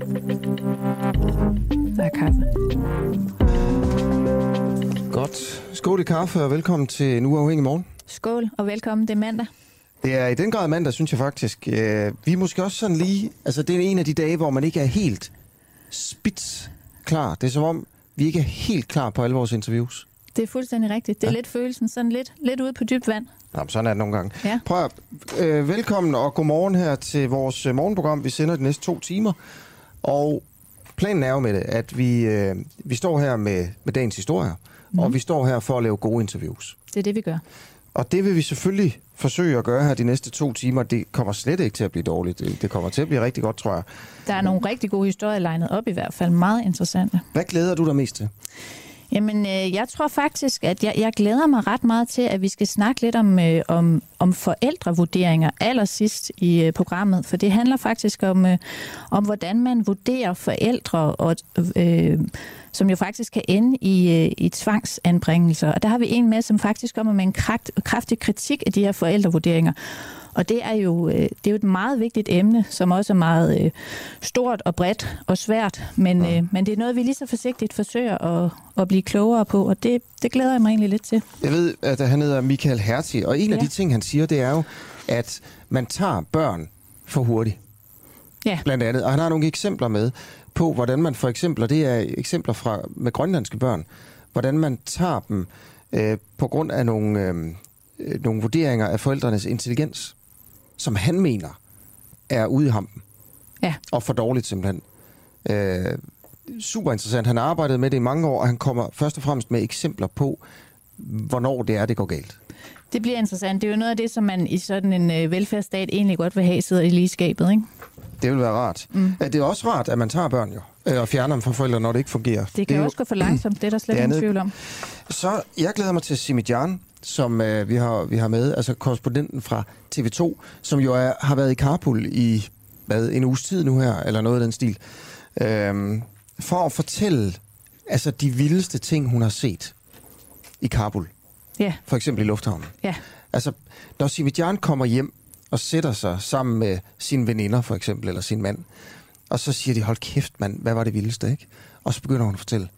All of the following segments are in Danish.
Der er kaffe. Godt. Skål i kaffe, og velkommen til en uafhængig morgen. Skål, og velkommen. Det er mandag. Det er i den grad mandag, synes jeg faktisk. Øh, vi er måske også sådan lige... Altså, det er en af de dage, hvor man ikke er helt spits klar. Det er som om, vi ikke er helt klar på alle vores interviews. Det er fuldstændig rigtigt. Det er ja. lidt følelsen, sådan lidt, lidt ude på dybt vand. Nå, sådan er det nogle gange. Ja. Prøv at, øh, velkommen og godmorgen her til vores øh, morgenprogram. Vi sender de næste to timer. Og planen er jo med det, at vi, øh, vi står her med, med dagens historier. Mm. Og vi står her for at lave gode interviews. Det er det, vi gør. Og det vil vi selvfølgelig forsøge at gøre her de næste to timer. Det kommer slet ikke til at blive dårligt. Det, det kommer til at blive rigtig godt, tror jeg. Der er nogle rigtig gode historier legnet op i hvert fald. Meget interessante. Hvad glæder du dig mest til? Jamen, øh, jeg tror faktisk, at jeg, jeg glæder mig ret meget til, at vi skal snakke lidt om, øh, om, om forældrevurderinger allersidst i øh, programmet. For det handler faktisk om, øh, om hvordan man vurderer forældre, og, øh, som jo faktisk kan ende i, øh, i tvangsanbringelser. Og der har vi en med, som faktisk kommer med en kragt, kraftig kritik af de her forældrevurderinger. Og det er, jo, øh, det er jo et meget vigtigt emne, som også er meget øh, stort og bredt og svært. Men, øh, men det er noget, vi lige så forsigtigt forsøger at, at blive klogere på, og det, det glæder jeg mig egentlig lidt til. Jeg ved, at han hedder Michael Herti, og en ja. af de ting, han siger, det er jo, at man tager børn for hurtigt. Ja. Blandt andet. Og han har nogle eksempler med på, hvordan man for eksempel, og det er eksempler fra med grønlandske børn, hvordan man tager dem øh, på grund af nogle, øh, nogle vurderinger af forældrenes intelligens som han mener er ude i hampen. Ja. Og for dårligt simpelthen. Øh, super interessant. Han har arbejdet med det i mange år, og han kommer først og fremmest med eksempler på, hvornår det er, det går galt. Det bliver interessant. Det er jo noget af det, som man i sådan en øh, velfærdsstat egentlig godt vil have, sidder i lige skabet, ikke? Det vil være rart. Mm. Det er også rart, at man tager børn jo, øh, og fjerner dem fra forældre, når det ikke fungerer. Det kan det også jo... gå for langsomt, det er der slet ingen tvivl om. Så jeg glæder mig til Simidjan, som øh, vi, har, vi har med, altså korrespondenten fra TV2, som jo er, har været i Kabul i hvad, en uges tid nu her, eller noget af den stil, øhm, for at fortælle altså de vildeste ting, hun har set i Kabul. Ja. For eksempel i lufthavnen. Ja. Altså, når Simidjan kommer hjem og sætter sig sammen med sine veninder, for eksempel, eller sin mand, og så siger de, hold kæft mand, hvad var det vildeste, ikke? Og så begynder hun at fortælle.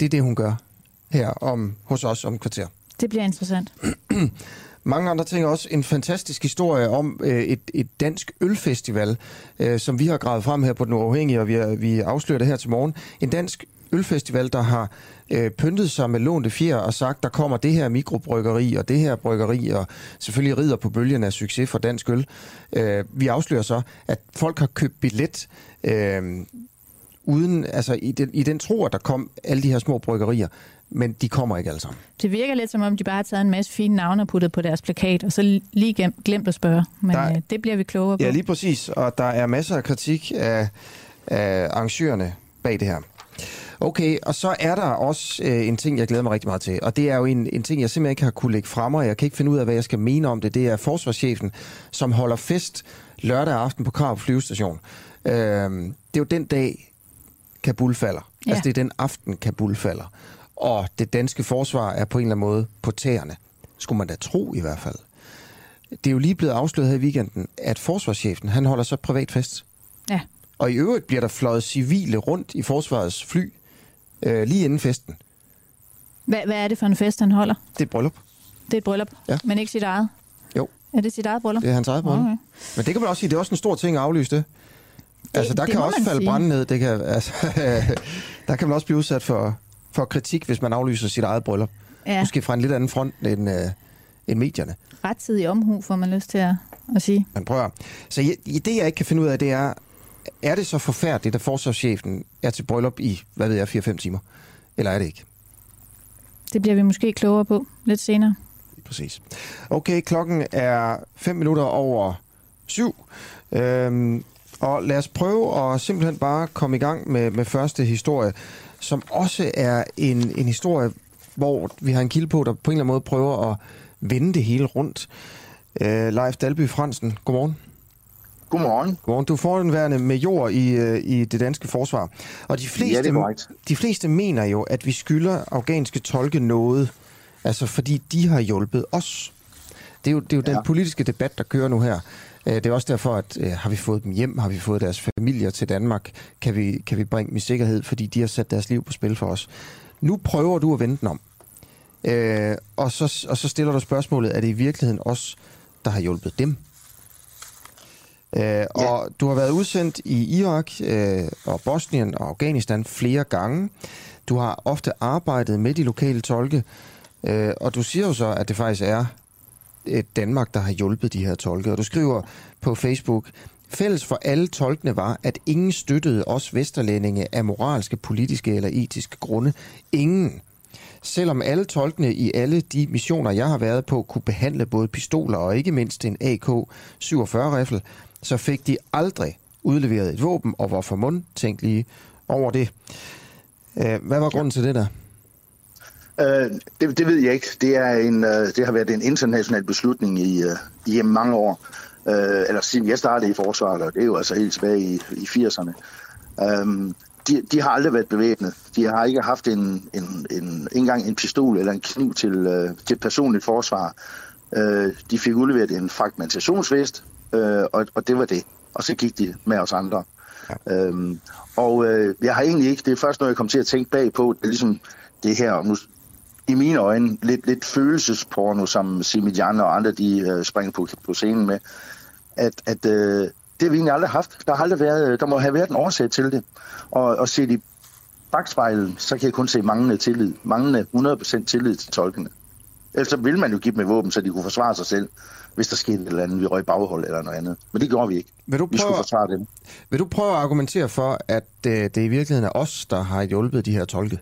Det er det, hun gør her om, hos os om kvarter. Det bliver interessant. Mange andre ting også. En fantastisk historie om øh, et, et dansk ølfestival, øh, som vi har gravet frem her på Den Uafhængige, og vi, er, vi afslører det her til morgen. En dansk ølfestival, der har øh, pyntet sig med lånte fjer og sagt, der kommer det her mikrobryggeri og det her bryggeri, og selvfølgelig rider på bølgen af succes for dansk øl. Øh, vi afslører så, at folk har købt billet øh, uden, altså i den, i den tro, at der kom alle de her små bryggerier men de kommer ikke alle sammen. Det virker lidt som om, de bare har taget en masse fine navne og puttet på deres plakat, og så lige glemt at spørge. Men der, øh, det bliver vi klogere på. Ja, lige præcis. Og der er masser af kritik af, af arrangørerne bag det her. Okay, og så er der også øh, en ting, jeg glæder mig rigtig meget til, og det er jo en, en ting, jeg simpelthen ikke har kunne lægge frem, og jeg kan ikke finde ud af, hvad jeg skal mene om det. Det er forsvarschefen, som holder fest lørdag aften på Krav flyvestation. Øh, det er jo den dag, Kabul falder. Ja. Altså det er den aften, Kabul falder og det danske forsvar er på en eller anden måde på tæerne. Skulle man da tro i hvert fald. Det er jo lige blevet afsløret her i weekenden, at forsvarschefen, han holder så privat fest. Ja. Og i øvrigt bliver der fløjet civile rundt i forsvarets fly øh, lige inden festen. Hvad, hvad er det for en fest, han holder? Det er et bryllup. Det er et bryllup, ja. men ikke sit eget? Jo. Er det sit eget bryllup? Det er hans eget bryllup. Okay. Men det kan man også sige, det er også en stor ting at aflyse det. det altså, der det kan også falde brænde ned. Det kan, altså, der kan man også blive udsat for, for kritik, hvis man aflyser sit eget bryllup. Ja. Måske fra en lidt anden front end, øh, end medierne. Rettidig omhu, får man lyst til at, at sige. Man prøver. Så jeg, det, jeg ikke kan finde ud af, det er, er det så forfærdeligt, at forsvarschefen er til bryllup i, hvad ved jeg, 4-5 timer? Eller er det ikke? Det bliver vi måske klogere på lidt senere. Præcis. Okay, klokken er 5 minutter over syv. Øhm, og lad os prøve at simpelthen bare komme i gang med, med første historie som også er en, en historie, hvor vi har en kilde på, der på en eller anden måde prøver at vende det hele rundt. Uh, Leif Dalby Fransen, godmorgen. Godmorgen. Godmorgen. Du får en værende med jord i, uh, i det danske forsvar. Og de fleste, ja, de fleste mener jo, at vi skylder afghanske tolke noget, altså fordi de har hjulpet os. Det er jo, det er jo ja. den politiske debat, der kører nu her. Øh, det er også derfor, at øh, har vi fået dem hjem, har vi fået deres familier til Danmark, kan vi, kan vi bringe dem i sikkerhed, fordi de har sat deres liv på spil for os. Nu prøver du at vende den om. Øh, og, så, og så stiller du spørgsmålet, er det i virkeligheden os, der har hjulpet dem? Øh, ja. Og du har været udsendt i Irak øh, og Bosnien og Afghanistan flere gange. Du har ofte arbejdet med de lokale tolke, øh, og du siger jo så, at det faktisk er et Danmark, der har hjulpet de her tolke. Og du skriver på Facebook, Fælles for alle tolkene var, at ingen støttede os vesterlændinge af moralske, politiske eller etiske grunde. Ingen. Selvom alle tolkene i alle de missioner, jeg har været på, kunne behandle både pistoler og ikke mindst en AK-47-riffel, så fik de aldrig udleveret et våben og var for lige over det. Øh, hvad var grunden til det der? Øh, det, det ved jeg ikke. Det, er en, øh, det har været en international beslutning i, øh, i mange år. Øh, eller siden jeg startede i forsvaret, og det er jo altså helt tilbage i, i 80'erne. Øh, de, de har aldrig været bevæbnet. De har ikke haft en, en, en, engang en pistol eller en kniv til, øh, til personligt forsvar. Øh, de fik udleveret en fragmentationsvest, uh, og, og det var det. Og så gik de med os andre. Ja. Um, og uh, jeg har egentlig ikke, det er først, når jeg kom til at tænke bagpå, det er ligesom det her, nu i mine øjne lidt, lidt følelsesporno, som Simi Jan og andre de øh, springer på, på scenen med, at, at øh, det har vi egentlig aldrig haft. Der, har aldrig været, der må have været en årsag til det. Og, og se i bagspejlet, så kan jeg kun se manglende tillid. Manglende 100% tillid til tolkene. Ellers vil man jo give dem et våben, så de kunne forsvare sig selv, hvis der skete et eller andet, vi røg baghold eller noget andet. Men det gjorde vi ikke. Vil du prøve, vi skulle forsvare dem. Vil du prøve at argumentere for, at øh, det i virkeligheden er os, der har hjulpet de her tolke?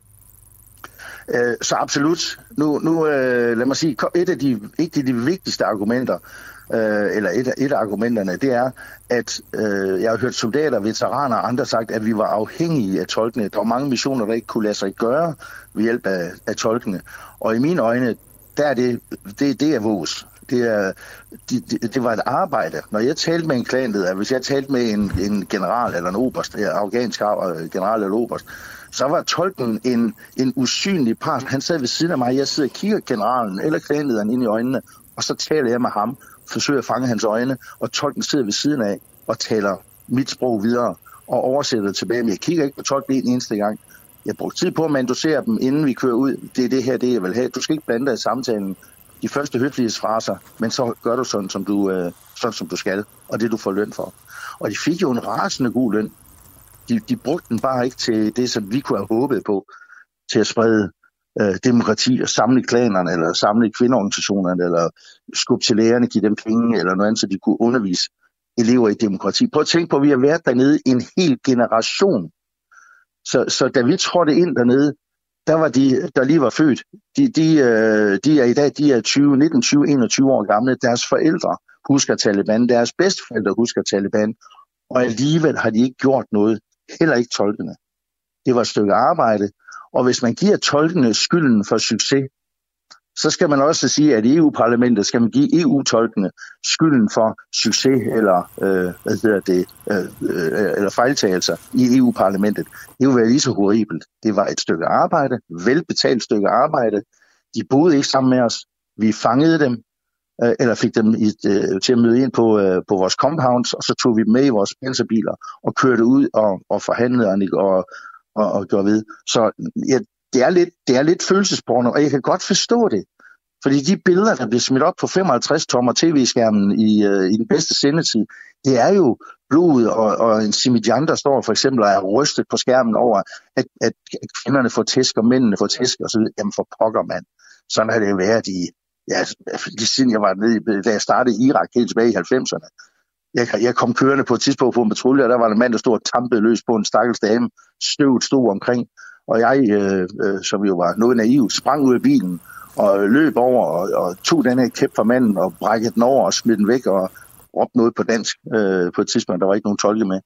Øh, så absolut. Nu, nu øh, lad mig sige, et af de, et af de vigtigste argumenter, øh, eller et, et af argumenterne, det er, at øh, jeg har hørt soldater, veteraner og andre sagt, at vi var afhængige af tolkene. Der var mange missioner, der ikke kunne lade sig gøre ved hjælp af, af tolkene. Og i mine øjne, der er det, det, det er vores. Det, er, det, det, det var et arbejde. Når jeg talte med en klanleder, hvis jeg talte med en, en general eller en oberst, afghansk øh, general eller oberst, så var tolken en, en usynlig part. Han sad ved siden af mig, jeg sidder og kigger generalen eller klanlederen ind i øjnene, og så taler jeg med ham, forsøger at fange hans øjne, og tolken sidder ved siden af og taler mit sprog videre og oversætter det tilbage. Men jeg kigger ikke på tolken en eneste gang. Jeg brugte tid på at mandosere dem, inden vi kører ud. Det er det her, det jeg vil have. Du skal ikke blande dig i samtalen. De første høflighedsfraser, men så gør du sådan, som du, øh, sådan, som du skal, og det du får løn for. Og de fik jo en rasende god løn de, de brugte den bare ikke til det, som vi kunne have håbet på, til at sprede øh, demokrati og samle klanerne, eller samle kvindeorganisationerne, eller skubbe til lærerne, give dem penge, eller noget andet, så de kunne undervise elever i demokrati. Prøv at tænke på, at vi har været dernede en hel generation. Så, så da vi trådte ind dernede, der var de, der lige var født, de, de, øh, de er i dag de er 20, 19, 20, 21 år gamle. Deres forældre husker Taliban, deres bedsteforældre husker Taliban, og alligevel har de ikke gjort noget heller ikke tolkene. Det var et stykke arbejde, og hvis man giver tolkene skylden for succes, så skal man også sige, at i EU-parlamentet skal man give EU-tolkene skylden for succes eller, øh, hvad hedder det, øh, øh, eller fejltagelser i EU-parlamentet. Det ville være lige så horribelt. Det var et stykke arbejde, velbetalt stykke arbejde. De boede ikke sammen med os. Vi fangede dem, øh, eller fik dem i, øh, til at møde ind på, øh, på vores compounds, og så tog vi dem med i vores panserbiler og kørte ud og, og forhandlede og, og, og gjorde ved. Så ja, det, er lidt, det er lidt følelsesporno, og jeg kan godt forstå det. Fordi de billeder, der bliver smidt op på 55 tommer tv-skærmen i, øh, i den bedste sendetid, det er jo blod og, og en Simidjan, der står for eksempel og er rystet på skærmen over, at, at kvinderne får tæsk og mændene får tæsk og så videre. Jamen for pokker, mand. Sådan har det været i, ja, lige siden jeg var nede, da jeg startede i Irak helt tilbage i 90'erne. Jeg, jeg kom kørende på et tidspunkt på en patrulje, og der var en mand, der stod og tampede løs på en stakkels dame. Støvet stod omkring, og jeg, øh, øh, som jo var noget naiv, sprang ud af bilen og løb over og, og tog den her kæp fra manden og brækkede den over og smed den væk og råbte noget på dansk øh, på et tidspunkt. Der var ikke nogen tolke med.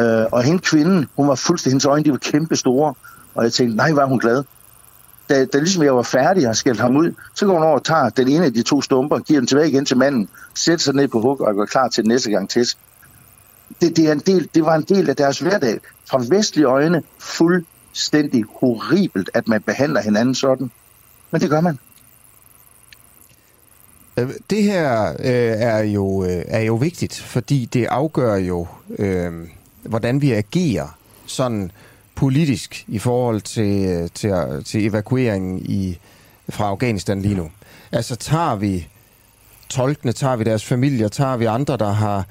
Øh, og hende kvinden, hun var fuldstændig, hendes øjne de var kæmpe store, og jeg tænkte, nej, var hun glad da, da ligesom jeg var færdig og skældte ham ud, så går hun over og tager den ene af de to stumper, giver den tilbage igen til manden, sætter sig ned på hug og går klar til den næste gang til. Det, det, er en del, det var en del af deres hverdag. Fra vestlige øjne fuldstændig horribelt, at man behandler hinanden sådan. Men det gør man. Øh, det her øh, er, jo, øh, er jo vigtigt, fordi det afgør jo, øh, hvordan vi agerer sådan politisk i forhold til, øh, til, til evakueringen i, fra Afghanistan lige nu. Altså tager vi tolkene, tager vi deres familier, tager vi andre, der har,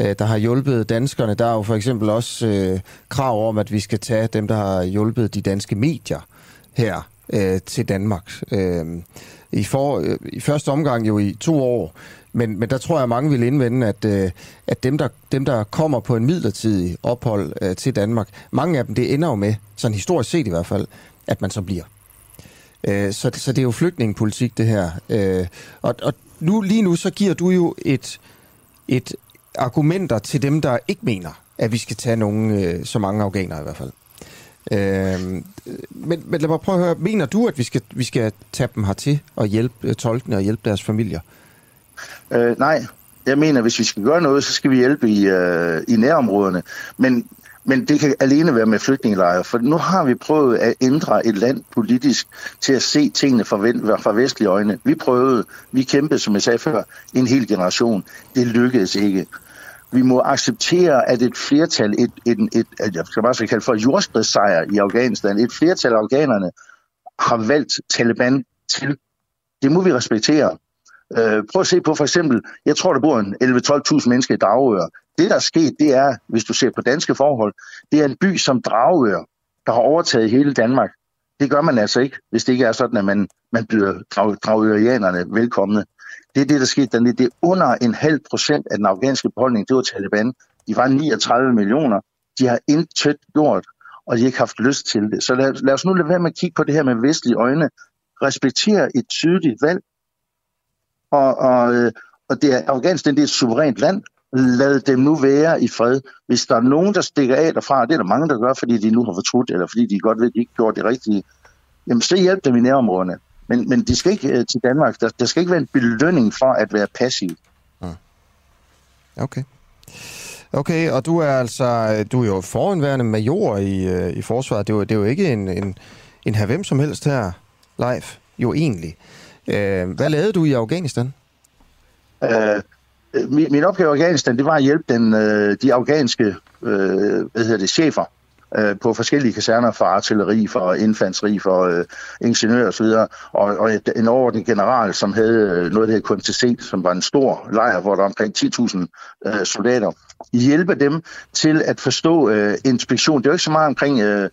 øh, der har hjulpet danskerne. Der er jo for eksempel også øh, krav om, at vi skal tage dem, der har hjulpet de danske medier her øh, til Danmark. Øh, i, for, øh, I første omgang jo i to år, men, men der tror jeg, at mange vil indvende, at, øh, at dem, der, dem, der kommer på en midlertidig ophold øh, til Danmark, mange af dem, det ender jo med, sådan historisk set i hvert fald, at man så bliver. Øh, så, så det er jo flygtningepolitik, det her. Øh, og og nu, lige nu, så giver du jo et, et argumenter til dem, der ikke mener, at vi skal tage nogen, øh, så mange afghanere i hvert fald. Øh, men, men lad mig prøve at høre, mener du, at vi skal, vi skal tage dem hertil og hjælpe øh, tolkene og hjælpe deres familier? Øh, nej, jeg mener, hvis vi skal gøre noget, så skal vi hjælpe i, øh, i nærområderne. Men, men det kan alene være med flygtningelejre, for nu har vi prøvet at ændre et land politisk til at se tingene fra, fra vestlige øjne. Vi prøvede, vi kæmpede, som jeg sagde før, en hel generation. Det lykkedes ikke vi må acceptere, at et flertal, et, et, et, et jeg skal bare så kalde for jordskredssejr i Afghanistan, et flertal af afghanerne har valgt Taliban til. Det må vi respektere. Øh, prøv at se på for eksempel, jeg tror, der bor en 11-12.000 mennesker i Dragør. Det, der er sket, det er, hvis du ser på danske forhold, det er en by som Dragør, der har overtaget hele Danmark. Det gør man altså ikke, hvis det ikke er sådan, at man, man byder dragørianerne velkomne. Det er det, der skete dernede. Det er under en halv procent af den afghanske befolkning, det var Taliban. De var 39 millioner. De har intet gjort, og de har ikke haft lyst til det. Så lad, lad os nu lade være med at kigge på det her med vestlige øjne. Respektere et tydeligt valg. Og, og, øh, og det er, Afghanistan det er et suverænt land. Lad dem nu være i fred. Hvis der er nogen, der stikker af derfra, det er der mange, der gør, fordi de nu har fortrudt, eller fordi de godt ved, at de ikke gjort det rigtige, jamen så hjælp dem i nærområderne. Men, men de skal ikke uh, til Danmark. Der, der skal ikke være en belønning for at være passiv. Mm. Okay. Okay, og du er altså du er jo foranværende major i, uh, i forsvaret. Det er, jo, det er jo ikke en, en, en her hvem som helst her live, jo egentlig. Uh, hvad lavede du i Afghanistan? Uh, Øh, min, min opgave i Afghanistan, det var at hjælpe den, øh, de afghanske øh, hvad hedder det, chefer øh, på forskellige kaserner for artilleri, for infanteri, for øh, ingeniør osv., og, og en overordnet general, som havde øh, noget, der hed KMTC, som var en stor lejr, hvor der var omkring 10.000 øh, soldater. Hjælpe dem til at forstå øh, inspektion. Det var ikke så meget omkring øh,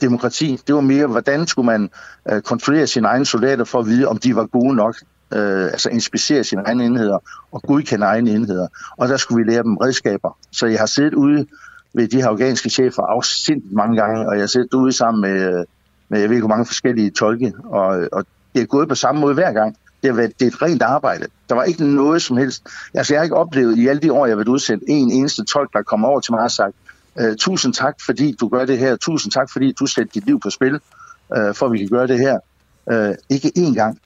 demokrati. Det var mere, hvordan skulle man øh, kontrollere sine egne soldater for at vide, om de var gode nok øh, altså inspicere sine egne enheder og godkende egne enheder. Og der skulle vi lære dem redskaber. Så jeg har siddet ude ved de her afghanske chefer afsindt mange gange, og jeg sidder ude sammen med, øh, med jeg ved ikke hvor mange forskellige tolke, og, og det er gået på samme måde hver gang. Det, har været, det er et rent arbejde. Der var ikke noget som helst. Altså, jeg har ikke oplevet i alle de år, jeg har været udsendt, en eneste tolk, der kommer over til mig og har sagt, øh, tusind tak, fordi du gør det her. Tusind tak, fordi du sætter dit liv på spil, øh, for at vi kan gøre det her. Øh, ikke én gang.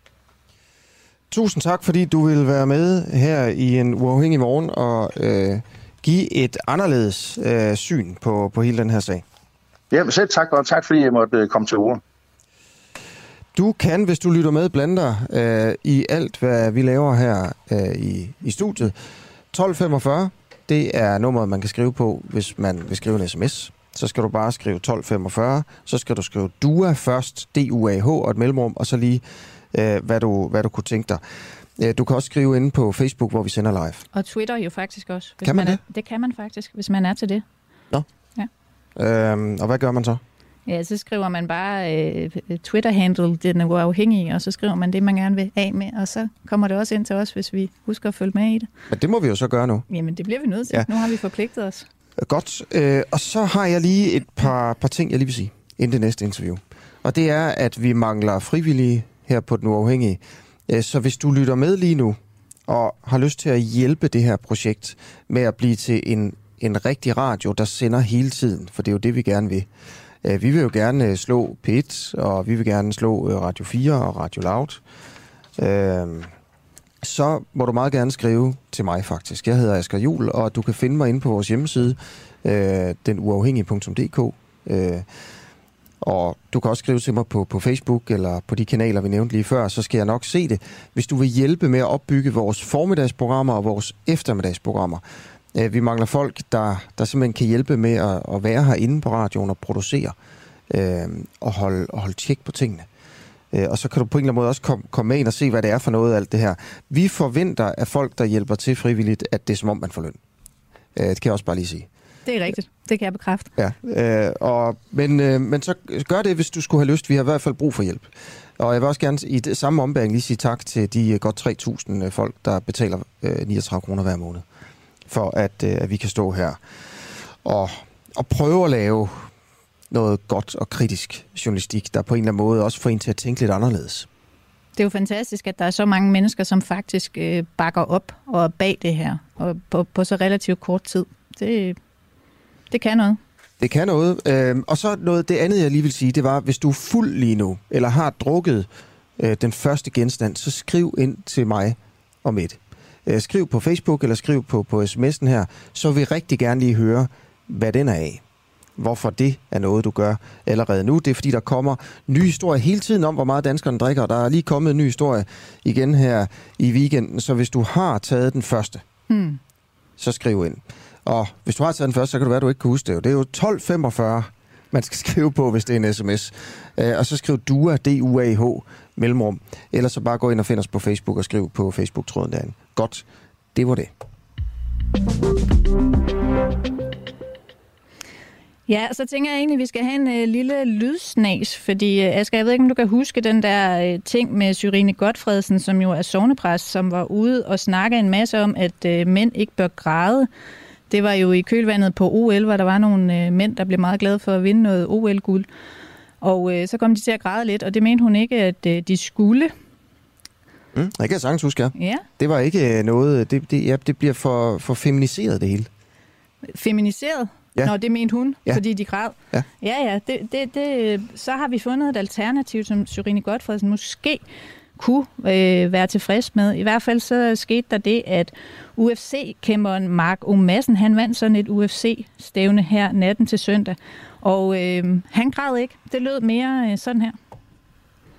Tusind tak, fordi du vil være med her i en uafhængig morgen og øh, give et anderledes øh, syn på, på hele den her sag. Ja, selv tak, og tak fordi jeg måtte øh, komme til ord. Du kan, hvis du lytter med, blande dig øh, i alt, hvad vi laver her øh, i, i studiet. 1245, det er nummeret, man kan skrive på, hvis man vil skrive en sms. Så skal du bare skrive 1245, så skal du skrive DUA først, D-U-A-H og et mellemrum, og så lige, øh, hvad, du, hvad du kunne tænke dig. Du kan også skrive ind på Facebook, hvor vi sender live. Og Twitter jo faktisk også. Hvis kan man, man det? Er, det kan man faktisk, hvis man er til det. Nå. Ja. Øhm, og hvad gør man så? Ja, så skriver man bare øh, Twitter-handle, den er uafhængig, og så skriver man det, man gerne vil af med, og så kommer det også ind til os, hvis vi husker at følge med i det. Men det må vi jo så gøre nu. Jamen, det bliver vi nødt til. Ja. Nu har vi forpligtet os. Godt. Øh, og så har jeg lige et par, par ting, jeg lige vil sige, inden det næste interview. Og det er, at vi mangler frivillige her på Den Uafhængige. Øh, så hvis du lytter med lige nu, og har lyst til at hjælpe det her projekt med at blive til en, en rigtig radio, der sender hele tiden, for det er jo det, vi gerne vil. Øh, vi vil jo gerne øh, slå P1, og vi vil gerne slå Radio 4 og Radio Loud. Så må du meget gerne skrive til mig faktisk. Jeg hedder Asger Jul, og du kan finde mig inde på vores hjemmeside, denuafhængige.dk. Og du kan også skrive til mig på, på Facebook eller på de kanaler, vi nævnte lige før, så skal jeg nok se det. Hvis du vil hjælpe med at opbygge vores formiddagsprogrammer og vores eftermiddagsprogrammer. Øh, vi mangler folk, der, der simpelthen kan hjælpe med at, at være herinde på radioen og producere øh, og holde, og holde tjek på tingene. Øh, og så kan du på en eller anden måde også komme, komme med ind og se, hvad det er for noget alt det her. Vi forventer af folk, der hjælper til frivilligt, at det er som om, man får løn. Øh, det kan jeg også bare lige sige. Det er rigtigt. Det kan jeg bekræfte. Ja, øh, og, men, øh, men så gør det, hvis du skulle have lyst. Vi har i hvert fald brug for hjælp. Og jeg vil også gerne i det samme ombæring lige sige tak til de øh, godt 3.000 øh, folk, der betaler øh, 39 kroner hver måned, for at, øh, at vi kan stå her og, og prøve at lave noget godt og kritisk journalistik, der på en eller anden måde også får en til at tænke lidt anderledes. Det er jo fantastisk, at der er så mange mennesker, som faktisk øh, bakker op og er bag det her, og på, på så relativt kort tid. Det, det kan noget. Det kan noget. Øh, og så noget, det andet, jeg lige vil sige, det var, hvis du er fuld lige nu, eller har drukket øh, den første genstand, så skriv ind til mig og Mette. Øh, skriv på Facebook, eller skriv på, på sms'en her, så vil vi rigtig gerne lige høre, hvad den er af hvorfor det er noget, du gør allerede nu. Det er fordi, der kommer nye historier hele tiden om, hvor meget danskerne drikker. Der er lige kommet en ny historie igen her i weekenden, så hvis du har taget den første, hmm. så skriv ind. Og hvis du har taget den første, så kan du være, at du ikke kan huske det. Det er jo 1245, man skal skrive på, hvis det er en sms. Uh, øh, og så skriv DUA, D-U-A-H, mellemrum. Ellers så bare gå ind og find os på Facebook og skriv på Facebook-tråden derinde. Godt, det var det. Ja, så tænker jeg egentlig, at vi skal have en øh, lille lydsnas, fordi øh, Asger, jeg ved ikke, om du kan huske den der øh, ting med Syrine Godfredsen, som jo er sovnepræst, som var ude og snakke en masse om, at øh, mænd ikke bør græde. Det var jo i kølvandet på OL, hvor der var nogle øh, mænd, der blev meget glade for at vinde noget OL-guld. Og øh, så kom de til at græde lidt, og det mente hun ikke, at øh, de skulle. Mm, jeg kan sagtens huske, ja. ja. Det var ikke øh, noget, det, det, ja, det bliver for, for feminiseret det hele. Feminiseret? Ja. Nå, det mente hun, ja. fordi de græd. Ja, ja, ja det, det, det, så har vi fundet et alternativ, som Syrine Godfredsen måske kunne øh, være tilfreds med. I hvert fald så skete der det, at UFC-kæmperen Mark O. Madsen, han vandt sådan et UFC-stævne her natten til søndag. Og øh, han græd ikke. Det lød mere øh, sådan her.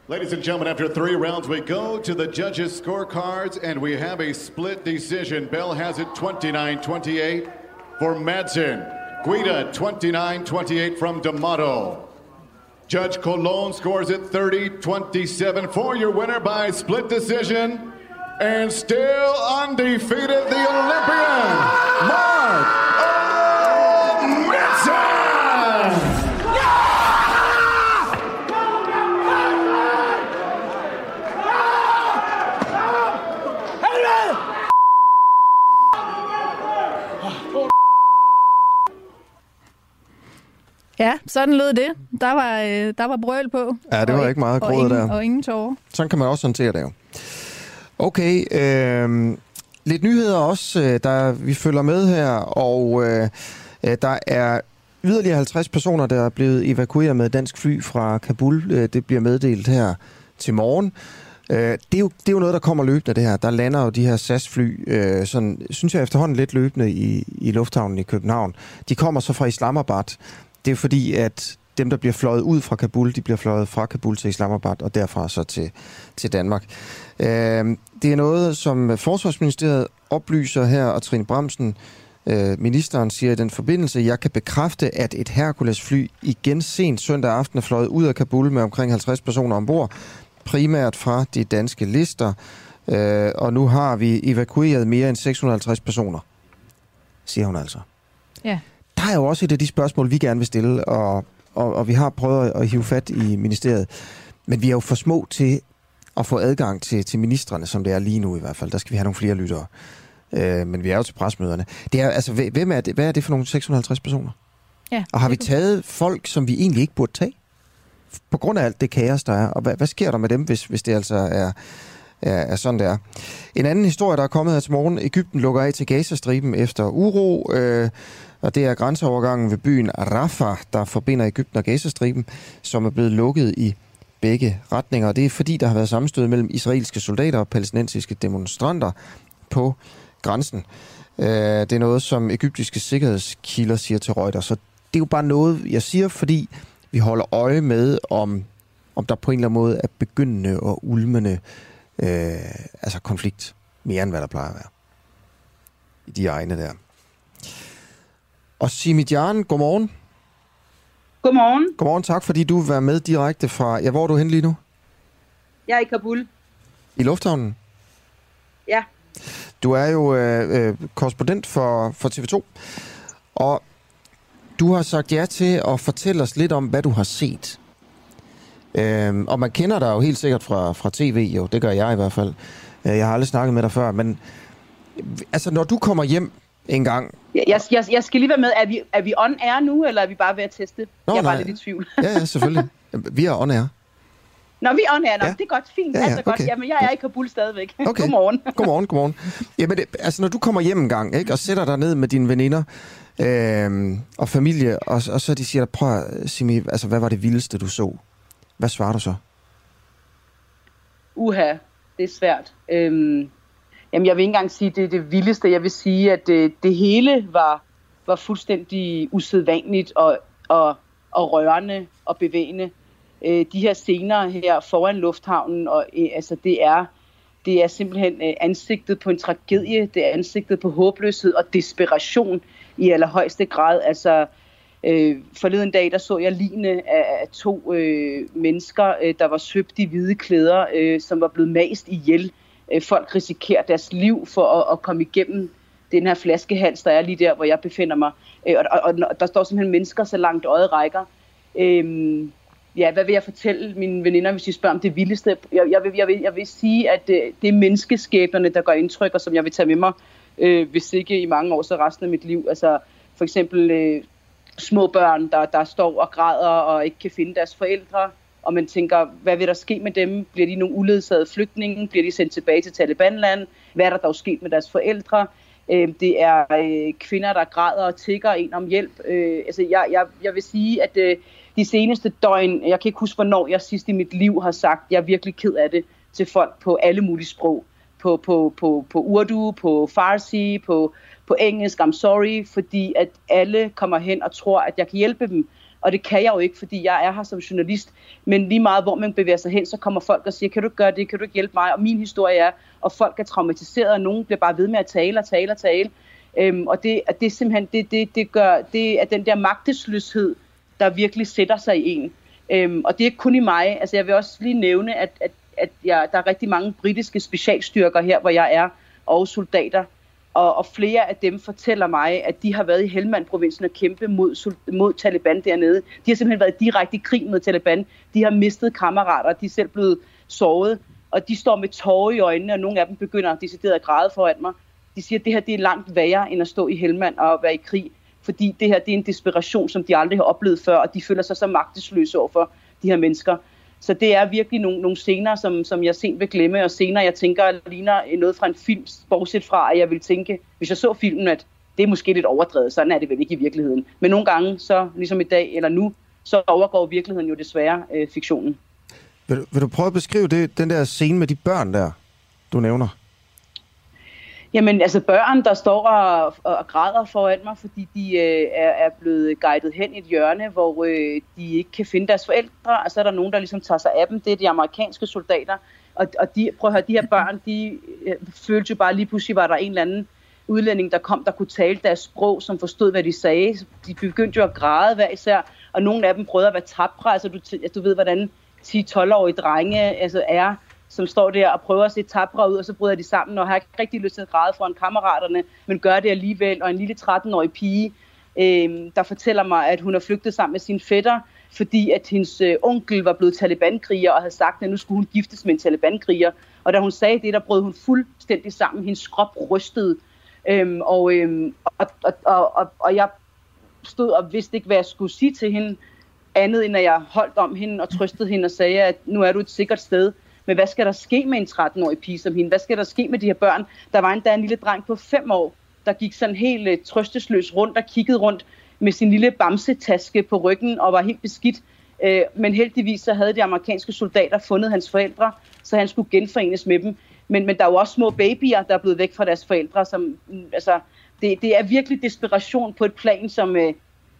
Ladies and gentlemen, after three rounds, we go to the judges' scorecards, and we have a split decision. Bell has it 29-28 for Madsen. Guida 29-28 from D'Amato. Judge Colon scores it 30-27 for your winner by split decision. And still undefeated, the Olympian, Mark Ja, sådan lød det. Der var, øh, der var brøl på. Ja, det var ikke meget gråd der. Og ingen tårer. Sådan kan man også håndtere det jo. Okay, øh, lidt nyheder også, øh, der vi følger med her, og øh, øh der er yderligere 50 personer, der er blevet evakueret med dansk fly fra Kabul. Øh, det bliver meddelt her til morgen. det, er jo, det er jo noget, der kommer løbende, det her. Der lander jo de her SAS-fly, sådan, synes jeg efterhånden lidt løbende i, i lufthavnen i København. De kommer så fra Islamabad, det er fordi, at dem, der bliver fløjet ud fra Kabul, de bliver fløjet fra Kabul til Islamabad, og derfra så til, til Danmark. Øh, det er noget, som Forsvarsministeriet oplyser her, og Trine Bremsen, øh, ministeren, siger i den forbindelse, jeg kan bekræfte, at et Hercules-fly igen sent søndag aften er fløjet ud af Kabul med omkring 50 personer ombord, primært fra de danske lister, øh, og nu har vi evakueret mere end 650 personer, siger hun altså. Ja der er jo også et af de spørgsmål, vi gerne vil stille, og, og, og vi har prøvet at hive fat i ministeriet. Men vi er jo for små til at få adgang til, til ministerne, som det er lige nu i hvert fald. Der skal vi have nogle flere lyttere. Øh, men vi er jo til presmøderne. Det er, altså, hvem er det, hvad er det for nogle 650 personer? Ja, og har vi taget folk, som vi egentlig ikke burde tage? På grund af alt det kaos, der er. Og hvad, hvad sker der med dem, hvis, hvis det altså er, er, er sådan, det er? En anden historie, der er kommet her til morgen. Ægypten lukker af til Gazastriben efter uro. Øh, og det er grænseovergangen ved byen Rafah, der forbinder Ægypten og Gazastriben, som er blevet lukket i begge retninger. Og det er fordi, der har været sammenstød mellem israelske soldater og palæstinensiske demonstranter på grænsen. Øh, det er noget, som egyptiske sikkerhedskilder siger til Reuters. Så det er jo bare noget, jeg siger, fordi vi holder øje med, om, om der på en eller anden måde er begyndende og ulmende øh, altså konflikt, mere end hvad der plejer at være i de egne der. Og Simijan, godmorgen. Godmorgen. Godmorgen, tak fordi du være med direkte fra... Ja, hvor er du hen lige nu? Jeg er i Kabul. I lufthavnen? Ja. Du er jo øh, øh, korrespondent for, for TV2, og du har sagt ja til at fortælle os lidt om, hvad du har set. Øhm, og man kender dig jo helt sikkert fra, fra tv, jo. Det gør jeg i hvert fald. Øh, jeg har aldrig snakket med dig før, men altså, når du kommer hjem en gang... Jeg, jeg, jeg skal lige være med. Er vi, er vi on air nu, eller er vi bare ved at teste? Nå, jeg er bare nej. lidt i tvivl. Ja, ja, selvfølgelig. Vi er on air. Nå, vi er on air. Nå, Ja. det er godt. Fint. Ja, Ja, ja, ja, godt. okay. Jamen, jeg er i Kabul stadigvæk. Okay. Godmorgen. Godmorgen, godmorgen. Jamen, det, altså, når du kommer hjem en gang, ikke, og sætter dig ned med dine veninder øh, og familie, og, og så de siger dig, prøv at Simi, altså, hvad var det vildeste, du så? Hvad svarer du så? Uha, det er svært. Øhm, jamen, jeg vil ikke engang sige, at det er det vildeste. Jeg vil sige, at det, det hele var, var fuldstændig usædvanligt og, og, og rørende og bevægende. Øh, de her scener her foran lufthavnen, og, øh, altså, det er det er simpelthen øh, ansigtet på en tragedie, det er ansigtet på håbløshed og desperation i allerhøjeste grad. Altså, øh, forleden dag, der så jeg lignende af, af to øh, mennesker, øh, der var svøbt i hvide klæder, øh, som var blevet mast ihjel. Øh, Øh, folk risikerer deres liv for at, at komme igennem den her flaskehals, der er lige der, hvor jeg befinder mig. Øh, og, og, og der står simpelthen mennesker, så langt øjet rækker. Øh, ja, hvad vil jeg fortælle mine veninder, hvis de spørger om det vildeste? Jeg, jeg, vil, jeg, vil, jeg vil sige, at det, det er menneskeskæbnerne, der gør indtryk, og som jeg vil tage med mig, øh, hvis ikke i mange år, så resten af mit liv. Altså for eksempel øh, små børn, der, der står og græder og ikke kan finde deres forældre, og man tænker, hvad vil der ske med dem? Bliver de nogle uledsagede flygtninge? Bliver de sendt tilbage til Talibanland? Hvad er der dog sket med deres forældre? Øh, det er øh, kvinder, der græder og tigger en om hjælp. Øh, altså, jeg, jeg, jeg vil sige, at øh, de seneste døgn, jeg kan ikke huske, hvornår jeg sidst i mit liv har sagt, jeg er virkelig ked af det til folk på alle mulige sprog. På, på, på, på urdu, på farsi, på, på engelsk, I'm sorry, fordi at alle kommer hen og tror, at jeg kan hjælpe dem. Og det kan jeg jo ikke, fordi jeg er her som journalist. Men lige meget, hvor man bevæger sig hen, så kommer folk og siger, kan du ikke gøre det, kan du ikke hjælpe mig? Og min historie er, og folk er traumatiseret, og nogen bliver bare ved med at tale og tale og tale. Øhm, og det, at det er simpelthen, det, det, det gør, det er den der magtesløshed, der virkelig sætter sig i en. Øhm, og det er ikke kun i mig. Altså jeg vil også lige nævne, at, at, at jeg, der er rigtig mange britiske specialstyrker her, hvor jeg er, og soldater. Og, og flere af dem fortæller mig, at de har været i Helmand-provincen og kæmpe mod, mod Taliban dernede. De har simpelthen været direkte i krig med Taliban. De har mistet kammerater, de er selv blevet såret. Og de står med tårer i øjnene, og nogle af dem begynder decideret at græde foran mig. De siger, at det her det er langt værre, end at stå i Helmand og være i krig fordi det her det er en desperation, som de aldrig har oplevet før, og de føler sig så magtesløse over for de her mennesker. Så det er virkelig nogle, nogle scener, som, som jeg sent vil glemme, og scener, jeg tænker, ligner noget fra en film, bortset fra, at jeg vil tænke, hvis jeg så filmen, at det er måske lidt overdrevet, sådan er det vel ikke i virkeligheden. Men nogle gange, så ligesom i dag eller nu, så overgår virkeligheden jo desværre øh, fiktionen. Vil, du- vil du prøve at beskrive det, den der scene med de børn der, du nævner? Jamen, altså børn, der står og, og græder foran mig, fordi de øh, er, er blevet guidet hen i et hjørne, hvor øh, de ikke kan finde deres forældre, og så er der nogen, der ligesom tager sig af dem. Det er de amerikanske soldater. Og, og de, prøv at høre, de her børn, de øh, følte jo bare lige pludselig, var der en eller anden udlænding, der kom, der kunne tale deres sprog, som forstod, hvad de sagde. De begyndte jo at græde hver især, og nogle af dem prøvede at være tabre. Altså, du, altså, du ved, hvordan 10-12-årige drenge altså, er, som står der og prøver at se tabre ud, og så bryder de sammen, og har ikke rigtig lyst til at græde foran kammeraterne, men gør det alligevel. Og en lille 13-årig pige, øh, der fortæller mig, at hun har flygtet sammen med sin fætter, fordi at hendes øh, onkel var blevet talibankriger og havde sagt, at nu skulle hun giftes med en talibankriger. Og da hun sagde det, der brød hun fuldstændig sammen. Hendes krop rystede. Øhm, og, øhm, og, og, og, og, og jeg stod og vidste ikke, hvad jeg skulle sige til hende, andet end at jeg holdt om hende og trøstede hende og sagde, at nu er du et sikkert sted. Men hvad skal der ske med en 13-årig pige som hende? Hvad skal der ske med de her børn? Der var endda en lille dreng på 5 år, der gik sådan helt øh, trøstesløs rundt og kiggede rundt med sin lille bamsetaske på ryggen og var helt beskidt. Øh, men heldigvis så havde de amerikanske soldater fundet hans forældre, så han skulle genforenes med dem. Men, men der er jo også små babyer, der er blevet væk fra deres forældre. Som, mm, altså, det, det er virkelig desperation på et plan, som, øh,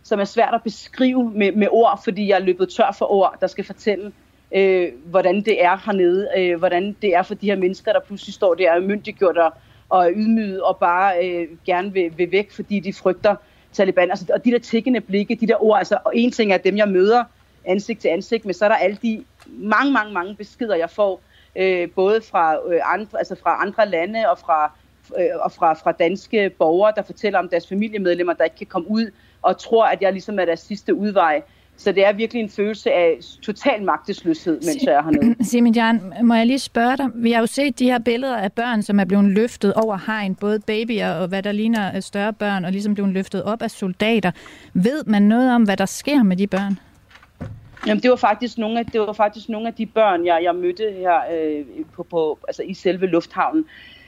som er svært at beskrive med, med ord, fordi jeg er løbet tør for ord, der skal fortælle, øh, hvordan det er hernede, øh, hvordan det er for de her mennesker, der pludselig står der og myndiggjort og, og er ydmyget og bare øh, gerne vil, vil væk, fordi de frygter Taliban. Altså, og de der tikkende blikke, de der ord, altså, og en ting er dem, jeg møder ansigt til ansigt, men så er der alle de mange, mange, mange beskeder, jeg får, øh, både fra, øh, andre, altså fra andre lande og fra øh, og fra, fra danske borgere, der fortæller om deres familiemedlemmer, der ikke kan komme ud og tror, at jeg ligesom er deres sidste udvej. Så det er virkelig en følelse af total magtesløshed, mens jeg er hernede. Simin Jan, må jeg lige spørge dig? Vi har jo set de her billeder af børn, som er blevet løftet over hegn, både babyer og hvad der ligner større børn, og ligesom blevet løftet op af soldater. Ved man noget om, hvad der sker med de børn? Jamen, det var faktisk nogle af, det var faktisk nogle af de børn, jeg, jeg mødte her øh, på, på, altså i selve lufthavnen.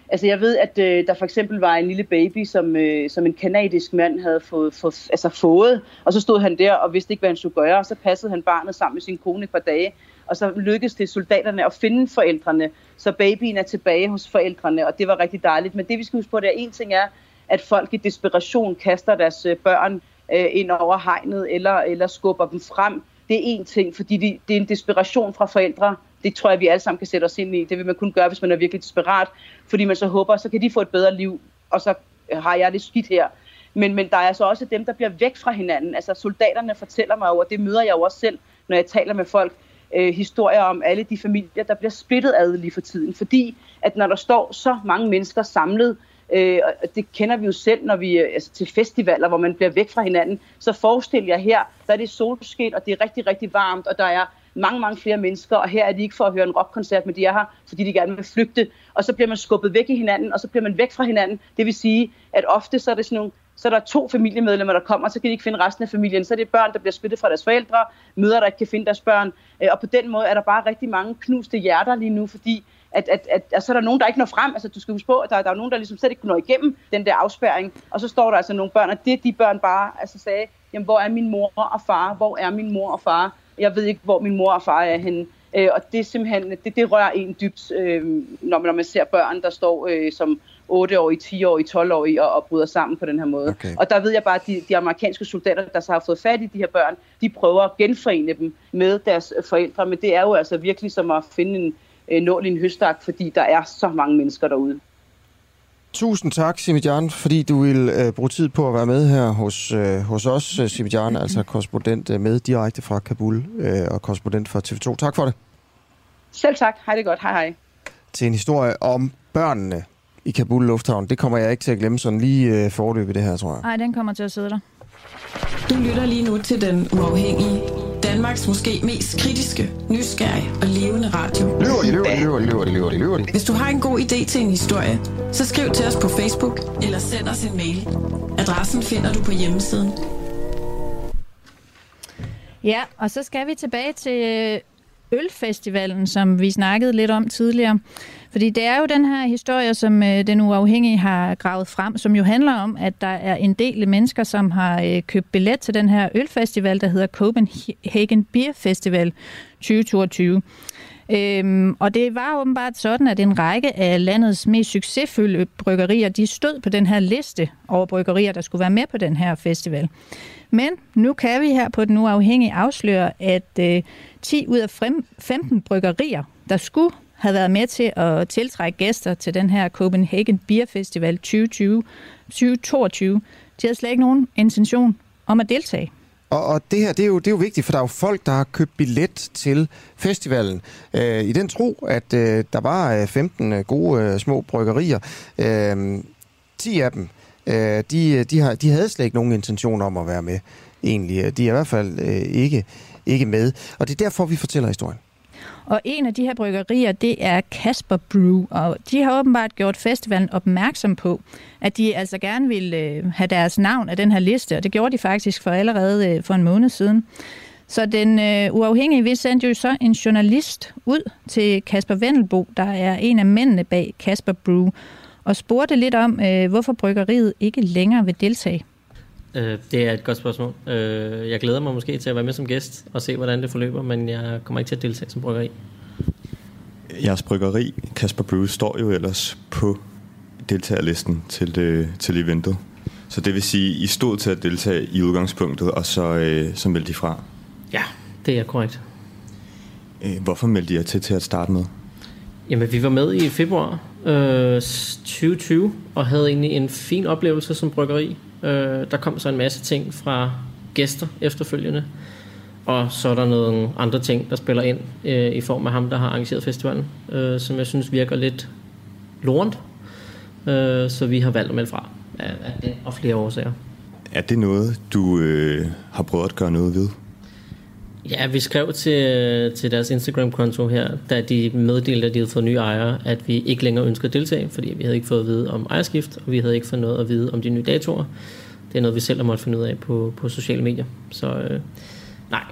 Altså jeg ved, at øh, der for eksempel var en lille baby, som, øh, som en kanadisk mand havde fået, få, altså fået, og så stod han der og vidste ikke, hvad han skulle gøre, og så passede han barnet sammen med sin kone et par dage, og så lykkedes det soldaterne at finde forældrene, så babyen er tilbage hos forældrene, og det var rigtig dejligt. Men det vi skal huske på, det er en ting er, at folk i desperation kaster deres øh, børn øh, ind over hegnet, eller, eller skubber dem frem. Det er en ting, fordi de, det er en desperation fra forældre, det tror jeg, vi alle sammen kan sætte os ind i. Det vil man kun gøre, hvis man er virkelig desperat, fordi man så håber, så kan de få et bedre liv, og så øh, har jeg det skidt her. Men, men der er altså også dem, der bliver væk fra hinanden. Altså soldaterne fortæller mig jo, og det møder jeg jo også selv, når jeg taler med folk, øh, historier om alle de familier, der bliver splittet ad lige for tiden. Fordi at når der står så mange mennesker samlet, øh, og det kender vi jo selv, når vi øh, altså til festivaler, hvor man bliver væk fra hinanden, så forestil jer her, der er det solskin, og det er rigtig, rigtig varmt, og der er mange, mange flere mennesker, og her er de ikke for at høre en rockkoncert, men de er her, fordi de gerne vil flygte, og så bliver man skubbet væk i hinanden, og så bliver man væk fra hinanden. Det vil sige, at ofte så er det sådan nogle så er der to familiemedlemmer, der kommer, så kan de ikke finde resten af familien. Så er det børn, der bliver splittet fra deres forældre, mødre, der ikke kan finde deres børn. Øh, og på den måde er der bare rigtig mange knuste hjerter lige nu, fordi at, at, at, at så er der nogen, der ikke når frem. Altså, du skal huske på, at der, der er nogen, der ligesom slet ikke når igennem den der afspærring. Og så står der altså nogle børn, og det de børn bare altså sagde, jamen, hvor er min mor og far? Hvor er min mor og far? Jeg ved ikke, hvor min mor og far er henne. Øh, og det er simpelthen, det, det rører en dybt, øh, når, man, når man ser børn, der står øh, som 8-årige, 10-årige, 12-årige og, og bryder sammen på den her måde. Okay. Og der ved jeg bare, at de, de amerikanske soldater, der så har fået fat i de her børn, de prøver at genforene dem med deres forældre, men det er jo altså virkelig som at finde en øh, nål i en høstak, fordi der er så mange mennesker derude. Tusind tak, Simidjan, fordi du vil øh, bruge tid på at være med her hos, øh, hos os, øh, Simidjan, altså korrespondent øh, med direkte fra Kabul øh, og korrespondent for TV2. Tak for det. Selv tak. Hej det godt. Hej hej. Til en historie om børnene i Kabul Lufthavn. Det kommer jeg ikke til at glemme sådan lige øh, forløbet det her, tror jeg. Nej, den kommer til at sidde der. Du lytter lige nu til Den Uafhængige. Danmarks måske mest kritiske, nysgerrige og levende radio. Løver de, løver de, løver de, løver de, løver de, løver de. Hvis du har en god idé til en historie, så skriv til os på Facebook eller send os en mail. Adressen finder du på hjemmesiden. Ja, og så skal vi tilbage til øh, Ølfestivalen, som vi snakkede lidt om tidligere. Fordi det er jo den her historie, som øh, den uafhængige har gravet frem, som jo handler om, at der er en del mennesker, som har øh, købt billet til den her ølfestival, der hedder Copenhagen Beer Festival 2022. Øhm, og det var åbenbart sådan, at en række af landets mest succesfulde bryggerier, de stod på den her liste over bryggerier, der skulle være med på den her festival. Men nu kan vi her på den uafhængige afsløre, at øh, 10 ud af 15 bryggerier, der skulle havde været med til at tiltrække gæster til den her Copenhagen Beer Festival 2020, 2022, de havde slet ikke nogen intention om at deltage. Og, og det her, det er, jo, det er jo vigtigt, for der er jo folk, der har købt billet til festivalen. Øh, I den tro, at øh, der var øh, 15 øh, gode øh, små bryggerier. Øh, 10 af dem, øh, de, øh, de, har, de havde slet ikke nogen intention om at være med, egentlig. De er i hvert fald øh, ikke, ikke med. Og det er derfor, vi fortæller historien. Og en af de her bryggerier, det er Kasper Brew, og de har åbenbart gjort festivalen opmærksom på, at de altså gerne vil øh, have deres navn af den her liste, og det gjorde de faktisk for allerede øh, for en måned siden. Så den øh, uafhængige, vi sendte jo så en journalist ud til Kasper Vendelbo, der er en af mændene bag Kasper Brew, og spurgte lidt om, øh, hvorfor bryggeriet ikke længere vil deltage. Øh, det er et godt spørgsmål. Øh, jeg glæder mig måske til at være med som gæst og se, hvordan det forløber, men jeg kommer ikke til at deltage som bryggeri. Jeres bryggeri, Kasper Brew, står jo ellers på deltagerlisten til, det, til eventet. Så det vil sige, I stod til at deltage i udgangspunktet, og så, øh, så meldte I fra? Ja, det er korrekt. Øh, hvorfor meldte I jer til til at starte med? Jamen, vi var med i februar øh, 2020, og havde egentlig en fin oplevelse som bryggeri. Øh, der kom så en masse ting fra gæster efterfølgende, og så er der nogle andre ting, der spiller ind øh, i form af ham, der har arrangeret festivalen, øh, som jeg synes virker lidt lorent. Øh, så vi har valgt at melde fra af, af den og flere årsager. Er det noget, du øh, har prøvet at gøre noget ved? Ja, vi skrev til, til deres Instagram-konto her, da de meddelte, at de havde fået nye ejere, at vi ikke længere ønsker at deltage, fordi vi havde ikke fået at vide om ejerskift, og vi havde ikke fået noget at vide om de nye datorer. Det er noget, vi selv har måttet finde ud af på, på sociale medier. Så øh, nej.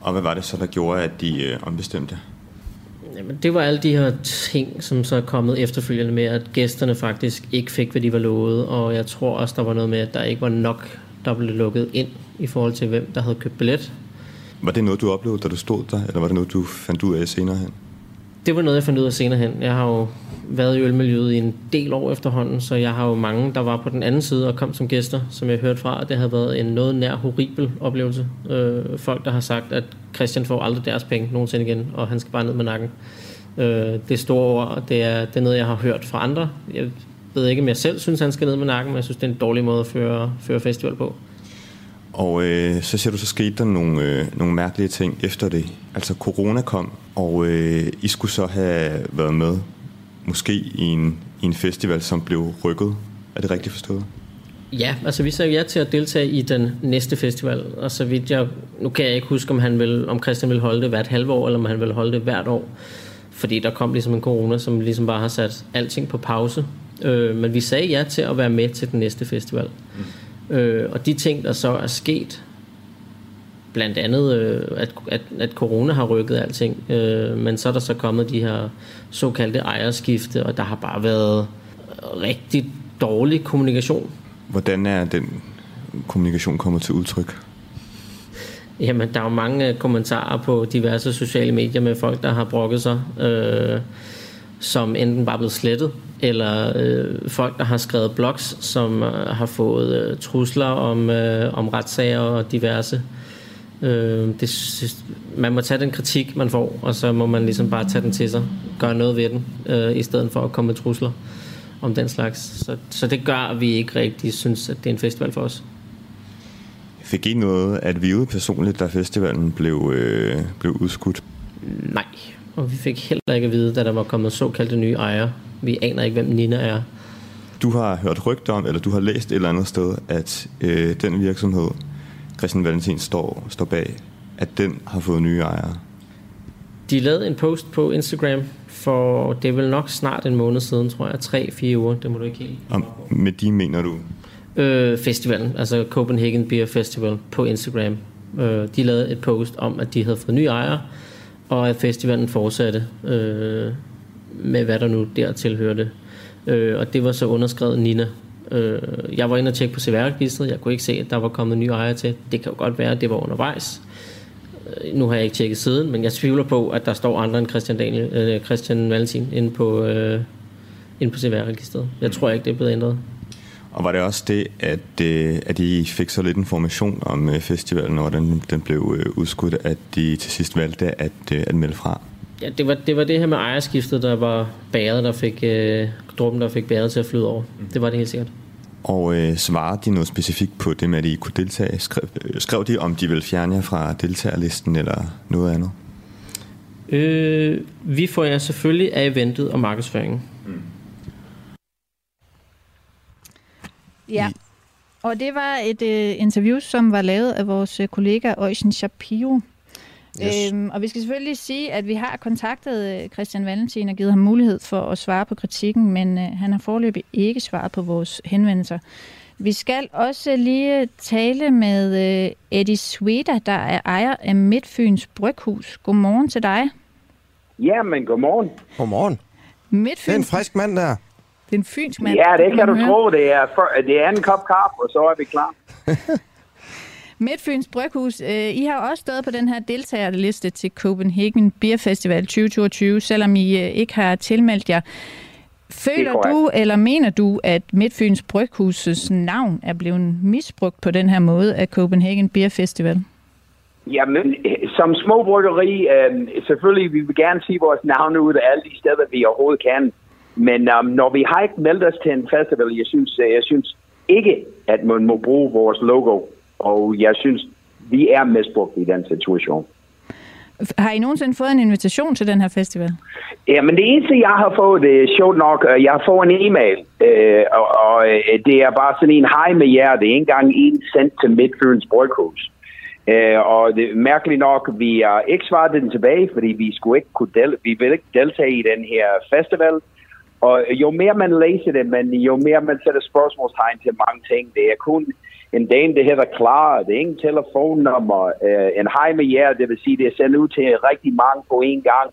Og hvad var det så, der gjorde, at de øh, ombestemte? Jamen, det var alle de her ting, som så er kommet efterfølgende med, at gæsterne faktisk ikke fik, hvad de var lovet, og jeg tror også, der var noget med, at der ikke var nok, der blev lukket ind i forhold til, hvem der havde købt billet. Var det noget, du oplevede, da du stod der, eller var det noget, du fandt ud af senere hen? Det var noget, jeg fandt ud af senere hen. Jeg har jo været i ølmiljøet i en del år efterhånden, så jeg har jo mange, der var på den anden side og kom som gæster, som jeg hørte fra, det havde været en noget nær horribel oplevelse. Øh, folk, der har sagt, at Christian får aldrig deres penge nogensinde igen, og han skal bare ned med nakken. Øh, det store ord, det er, det er noget, jeg har hørt fra andre. Jeg ved ikke, om jeg selv synes, han skal ned med nakken, men jeg synes, det er en dårlig måde at føre, føre festival på. Og øh, så ser du, så skete der nogle, øh, nogle mærkelige ting efter det. Altså corona kom, og øh, I skulle så have været med, måske i en, i en festival, som blev rykket. Er det rigtigt forstået? Ja, altså vi sagde ja til at deltage i den næste festival, og så vidt jeg, nu kan jeg ikke huske, om, han vil, om Christian vil holde det hvert halve år, eller om han vil holde det hvert år, fordi der kom ligesom en corona, som ligesom bare har sat alting på pause. Øh, men vi sagde ja til at være med til den næste festival. Mm. Øh, og de ting, der så er sket, blandt andet, øh, at, at, at corona har rykket alting, øh, men så er der så kommet de her såkaldte ejerskifte, og der har bare været rigtig dårlig kommunikation. Hvordan er den kommunikation kommet til udtryk? Jamen, der er jo mange kommentarer på diverse sociale medier med folk, der har brokket sig, øh, som enten bare er blevet slettet, eller øh, folk, der har skrevet blogs, som øh, har fået øh, trusler om, øh, om retssager og diverse. Øh, det, man må tage den kritik, man får, og så må man ligesom bare tage den til sig, gøre noget ved den, øh, i stedet for at komme med trusler om den slags. Så, så det gør, at vi ikke rigtig synes, at det er en festival for os. Fik I noget at vide personligt, da festivalen blev, øh, blev udskudt? Nej, og vi fik heller ikke at vide, da der var kommet såkaldte nye ejere. Vi aner ikke, hvem Nina er. Du har hørt rygter om, eller du har læst et eller andet sted, at øh, den virksomhed, Christian Valentin står, står bag, at den har fået nye ejere. De lavede en post på Instagram for, det er vel nok snart en måned siden, tror jeg, tre-fire uger, det må du ikke helt. Og med de mener du? Øh, festivalen, altså Copenhagen Beer Festival på Instagram. Øh, de lavede et post om, at de havde fået nye ejere, og at festivalen fortsatte øh, med, hvad der nu der tilhørte. Øh, og det var så underskrevet Nina. Øh, jeg var inde og tjekke på CVR-registret. Jeg kunne ikke se, at der var kommet nye ejere til. Det kan jo godt være, at det var undervejs. Øh, nu har jeg ikke tjekket siden, men jeg tvivler på, at der står andre end Christian, Daniel, øh, Christian Valentin inde på, øh, inde på CVR-registret. Jeg tror ikke, det er blevet ændret. Og var det også det, at, øh, at I fik så lidt information om øh, festivalen, og hvordan den blev øh, udskudt, at de til sidst valgte at, øh, at melde fra? Ja, det var, det var det her med ejerskiftet, der var bæret, der fik, øh, druppen, der fik bæret til at flyde over. Mm. Det var det helt sikkert. Og øh, svarede de noget specifikt på det med, at I kunne deltage? Skrev, øh, skrev de, om de ville fjerne jer fra deltagerlisten eller noget andet? Øh, vi får jer selvfølgelig af eventet og markedsføringen. Ja, og det var et øh, interview, som var lavet af vores øh, kollega Øjsen Shapiro. Yes. Øhm, og vi skal selvfølgelig sige, at vi har kontaktet øh, Christian Valentin og givet ham mulighed for at svare på kritikken, men øh, han har foreløbig ikke svaret på vores henvendelser. Vi skal også lige tale med øh, Eddie Sweda, der er ejer af Midtfyns Bryghus. Godmorgen til dig. Ja, men godmorgen. Godmorgen. Midtfyns... Det er en frisk mand der. Det er en fynsk mand. Ja, det kan du høre. tro. Det er, for, det er en kop kaffe, og så er vi klar. Midtfyns Bryghus, øh, I har også stået på den her deltagerliste til Copenhagen Beer Festival 2022, selvom I øh, ikke har tilmeldt jer. Føler du, eller mener du, at Midtfyns Bryghusets navn er blevet misbrugt på den her måde af Copenhagen Beer Festival? Jamen, som små bryggeri, øh, selvfølgelig vi vil gerne sige vores navne ud af alle de steder, vi overhovedet kan. Men um, når vi har ikke meldt os til en festival, jeg synes, jeg synes ikke, at man må bruge vores logo. Og jeg synes, vi er misbrugt i den situation. Har I nogensinde fået en invitation til den her festival? Ja, men det eneste, jeg har fået, det er sjovt nok, jeg har fået en e-mail, øh, og, og øh, det er bare sådan en hej med jer. Det er ikke engang en sendt til Midtfyns Bryghus. Øh, og det er mærkeligt nok, vi har ikke svaret den tilbage, fordi vi skulle ikke kunne del- vi vil ikke deltage i den her festival. Og jo mere man læser det, men jo mere man sætter spørgsmålstegn til mange ting, det er kun en dame, det hedder Clara, det er ingen telefonnummer, øh, en hej med jer, det vil sige, det er sendt ud til rigtig mange på en gang.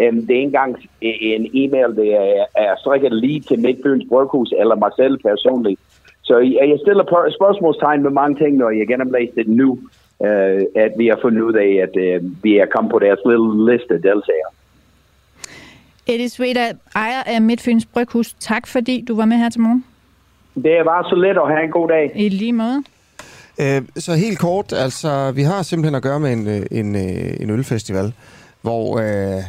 Øh, det er ikke engang en e-mail, det er, er strikket lige til Midtbyens Bryghus eller mig selv personligt. Så jeg, jeg stiller spørgsmålstegn med mange ting, når jeg gennemlæser det nu, øh, at vi har fundet ud af, at øh, vi er kommet på deres lille liste deltagere. Eddie Sveda, ejer af Midtfyns Bryghus. Tak fordi du var med her til morgen. Det var så let at have en god dag. I lige måde. Øh, så helt kort, altså vi har simpelthen at gøre med en, øh, en, øh, en ølfestival, hvor, øh,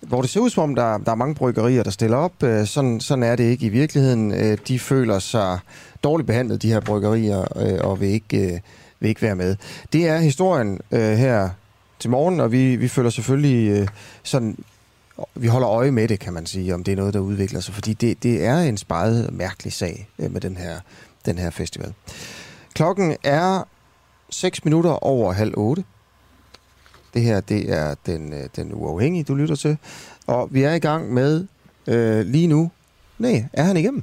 hvor det ser ud som om, der, der er mange bryggerier, der stiller op. Øh, sådan, sådan er det ikke i virkeligheden. Øh, de føler sig dårligt behandlet, de her bryggerier, øh, og vil ikke, øh, vil ikke være med. Det er historien øh, her til morgen, og vi, vi føler selvfølgelig øh, sådan vi holder øje med det, kan man sige, om det er noget, der udvikler sig, fordi det, det er en sparet mærkelig sag øh, med den her, den her festival. Klokken er 6 minutter over halv 8. Det her, det er den, øh, den uafhængige, du lytter til. Og vi er i gang med øh, lige nu. Nej, er han igennem?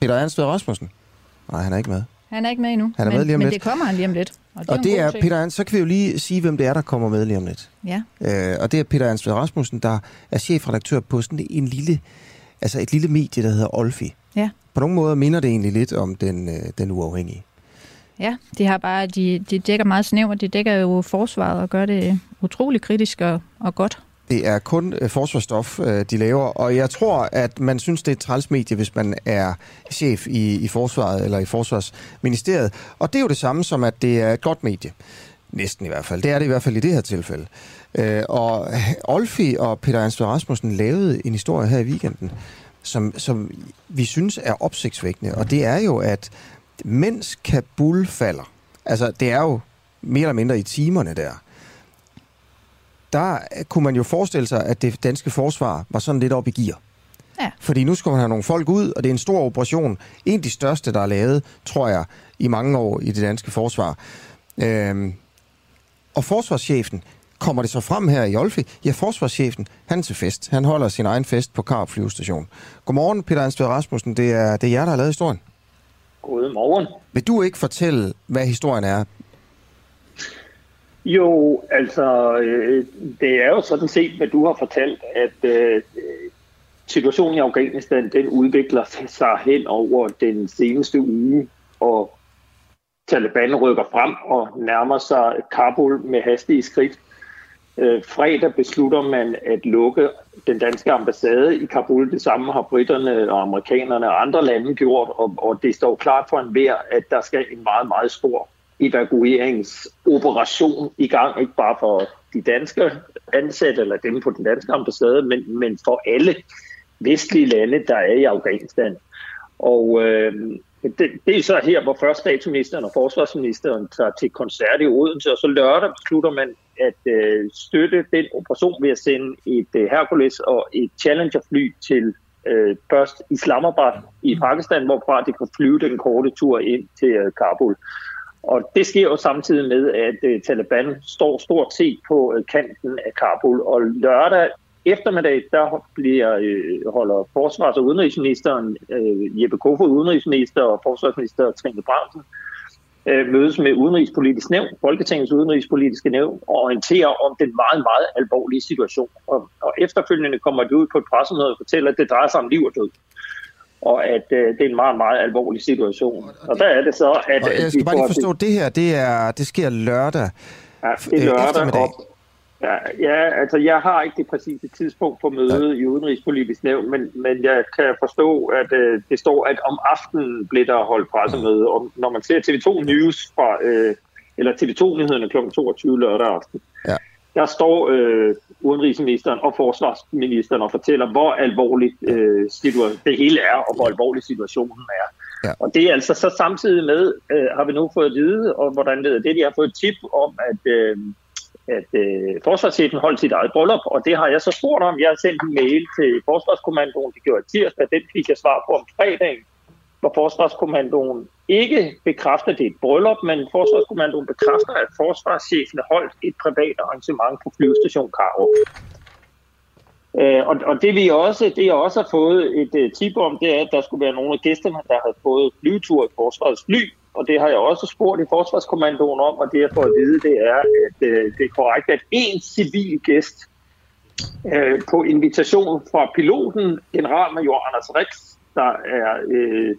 Peter Ernst Rasmussen? Nej, han er ikke med. Han er ikke med endnu. Han er men, med lige om men lidt. det kommer han lige om lidt. Og det, og det er, Peter Ernst, så kan vi jo lige sige, hvem det er, der kommer med lige om lidt. Ja. Øh, og det er Peter Ernst Rasmussen, der er chefredaktør på sådan en lille, altså et lille medie, der hedder Olfi. Ja. På nogle måder minder det egentlig lidt om den, øh, den uafhængige. Ja, de har bare, de, de dækker meget snævert. De dækker jo forsvaret og gør det utrolig kritisk og, og godt. Det er kun øh, forsvarsstof, øh, de laver, og jeg tror, at man synes, det er et trælsmedie, hvis man er chef i, i forsvaret eller i forsvarsministeriet. Og det er jo det samme som, at det er et godt medie. Næsten i hvert fald. Det er det i hvert fald i det her tilfælde. Øh, og Olfi og Peter Ernst Rasmussen lavede en historie her i weekenden, som, som vi synes er opsigtsvækkende, og det er jo, at mens Kabul falder, altså det er jo mere eller mindre i timerne der, der kunne man jo forestille sig, at det danske forsvar var sådan lidt op i gear. Ja. Fordi nu skal man have nogle folk ud, og det er en stor operation. En af de største, der er lavet, tror jeg, i mange år i det danske forsvar. Øhm, og forsvarschefen, kommer det så frem her i Olfi? Ja, forsvarschefen, han er til fest. Han holder sin egen fest på Karup flyvestation. Godmorgen, Peter Anstved Rasmussen. Det er, det er jer, der har lavet historien. Godmorgen. Vil du ikke fortælle, hvad historien er? Jo, altså, øh, det er jo sådan set, hvad du har fortalt, at øh, situationen i Afghanistan, den udvikler sig hen over den seneste uge, og Taliban rykker frem og nærmer sig Kabul med hastige skridt. Øh, fredag beslutter man at lukke den danske ambassade i Kabul. Det samme har britterne og amerikanerne og andre lande gjort, og, og det står klart for enhver, at der skal en meget, meget stor evakueringsoperation i gang, ikke bare for de danske ansatte eller dem på den danske ambassade, men, men for alle vestlige lande, der er i Afghanistan. Og øh, det, det er så her, hvor først statsministeren og forsvarsministeren tager til koncert i Odense, og så lørdag beslutter man at øh, støtte den operation ved at sende et øh, Hercules og et Challenger-fly til øh, først Islamabad i Pakistan, hvorfra de kan flyve den korte tur ind til øh, Kabul. Og det sker jo samtidig med, at øh, Taliban står stort set på øh, kanten af Kabul. Og lørdag eftermiddag, der bliver, øh, holder forsvars- og udenrigsministeren, øh, Jeppe Kofod, udenrigsminister og forsvarsminister Trine Bramsen, øh, mødes med udenrigspolitisk nævn, Folketingets udenrigspolitiske nævn, og orienterer om den meget, meget alvorlige situation. Og, og efterfølgende kommer de ud på et pressemøde og fortæller, at det drejer sig om liv og død og at øh, det er en meget, meget alvorlig situation. Og, og, og der er det så, at... Og jeg skal bare lige forstå, det her, det, er, det sker lørdag, ja, det er lørdag. Og, Ja, ja, altså jeg har ikke det præcise tidspunkt på mødet i Udenrigspolitisk Nævn, men, men jeg kan forstå, at øh, det står, at om aftenen blev der holdt pressemøde. Og når man ser TV2 News fra, øh, eller TV2-nyhederne kl. 22 lørdag aften, Ja. Der står øh, udenrigsministeren og forsvarsministeren og fortæller, hvor alvorligt øh, det hele er, og hvor alvorlig situationen er. Ja. Og det er altså så samtidig med, øh, har vi nu fået at vide, og hvordan ved det, de har fået et tip om, at, øh, at øh, forsvarschefen holdt sit eget bryllup, og det har jeg så spurgt om. Jeg har sendt en mail til forsvarskommandoen, det gjorde jeg tirsdag, den fik jeg svar på om fredagen, hvor forsvarskommandoen ikke bekræfter, at det er et bryllup, men forsvarskommandoen bekræfter, at forsvarschefen holdt et privat arrangement på flyvestation Karup. Øh, og, og det vi også, det jeg også har fået et uh, tip om, det er, at der skulle være nogle af gæsterne, der har fået flyvetur i forsvarets fly, og det har jeg også spurgt i forsvarskommandoen om, og det jeg får at vide, det er, at øh, det er korrekt, at en civil gæst uh, på invitation fra piloten, generalmajor Anders Rix, der er øh,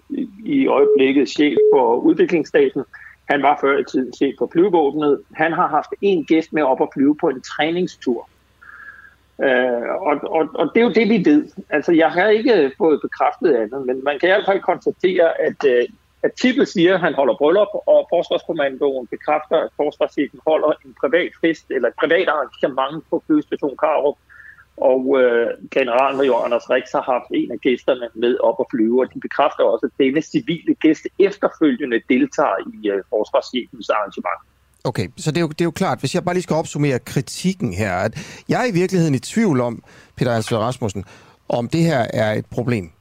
i øjeblikket chef for udviklingsstaten, han var før i tiden chef for flyvevåbnet. Han har haft en gæst med op at flyve på en træningstur. Øh, og, og, og det er jo det, vi ved. Altså, jeg har ikke fået bekræftet andet, men man kan i hvert fald konstatere, at, øh, at Tippel siger, at han holder bryllup, og Forsvarskommandoen bekræfter, at forsvarschefen holder en privat fest, eller et privat arrangement på flyvestation Karup, og øh, generalmajor Anders Rix har haft en af gæsterne med op at flyve, og de bekræfter også, at denne civile gæst efterfølgende deltager i øh, forsvarschefens arrangement. Okay, så det er, jo, det er jo klart, hvis jeg bare lige skal opsummere kritikken her, at jeg er i virkeligheden i tvivl om, Peter Ansved Rasmussen, om det her er et problem.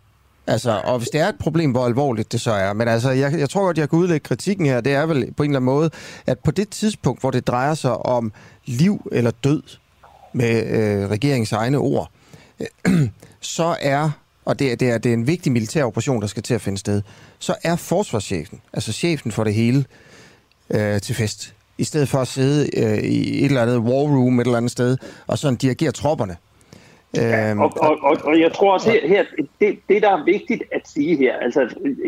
Altså, og hvis det er et problem, hvor alvorligt det så er. Men altså, jeg, jeg tror godt, jeg kan udlægge kritikken her. Det er vel på en eller anden måde, at på det tidspunkt, hvor det drejer sig om liv eller død, med øh, regeringens egne ord, øh, så er, og det, er- det, er, det er en vigtig militær operation, der skal til at finde sted, så er forsvarschefen, altså chefen for det hele, øh, til fest. I stedet for at sidde øh, i et eller andet war room et eller andet sted, og sådan dirigere tropperne. Øhm, Og, og, og, og jeg tror også her, her det, det, der er vigtigt at sige her, altså,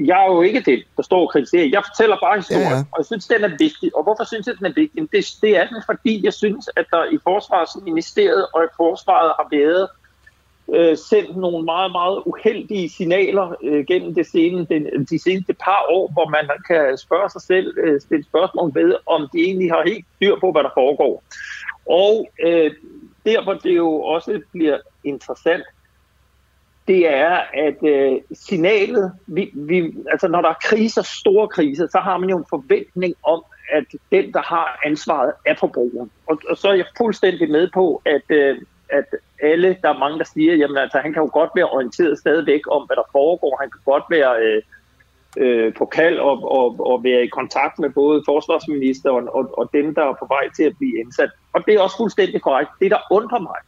jeg er jo ikke det, der står og kritiserer. Jeg fortæller bare historien, Ja, ja, ja. ja. og jeg synes, den er vigtig. Og hvorfor synes jeg, den er vigtig? Det, det er den, fordi jeg synes, at der i Forsvarsministeriet og i Forsvaret har været øh, sendt nogle meget, meget uheldige signaler øh, gennem det sene, den, de seneste par år, hvor man kan spørge sig selv, øh, stille spørgsmål ved, om de egentlig har helt styr på, hvad der foregår. Og øh, der, hvor det jo også bliver interessant, det er, at øh, signalet, vi, vi, altså når der er kriser, store kriser, så har man jo en forventning om, at den, der har ansvaret, er forbrugeren. Og, og så er jeg fuldstændig med på, at, øh, at alle, der er mange, der siger, jamen altså, han kan jo godt være orienteret stadigvæk om, hvad der foregår. Han kan godt være øh, øh, på kald og, og, og være i kontakt med både forsvarsministeren og, og dem, der er på vej til at blive indsat. Og det er også fuldstændig korrekt. Det, der undrer mig,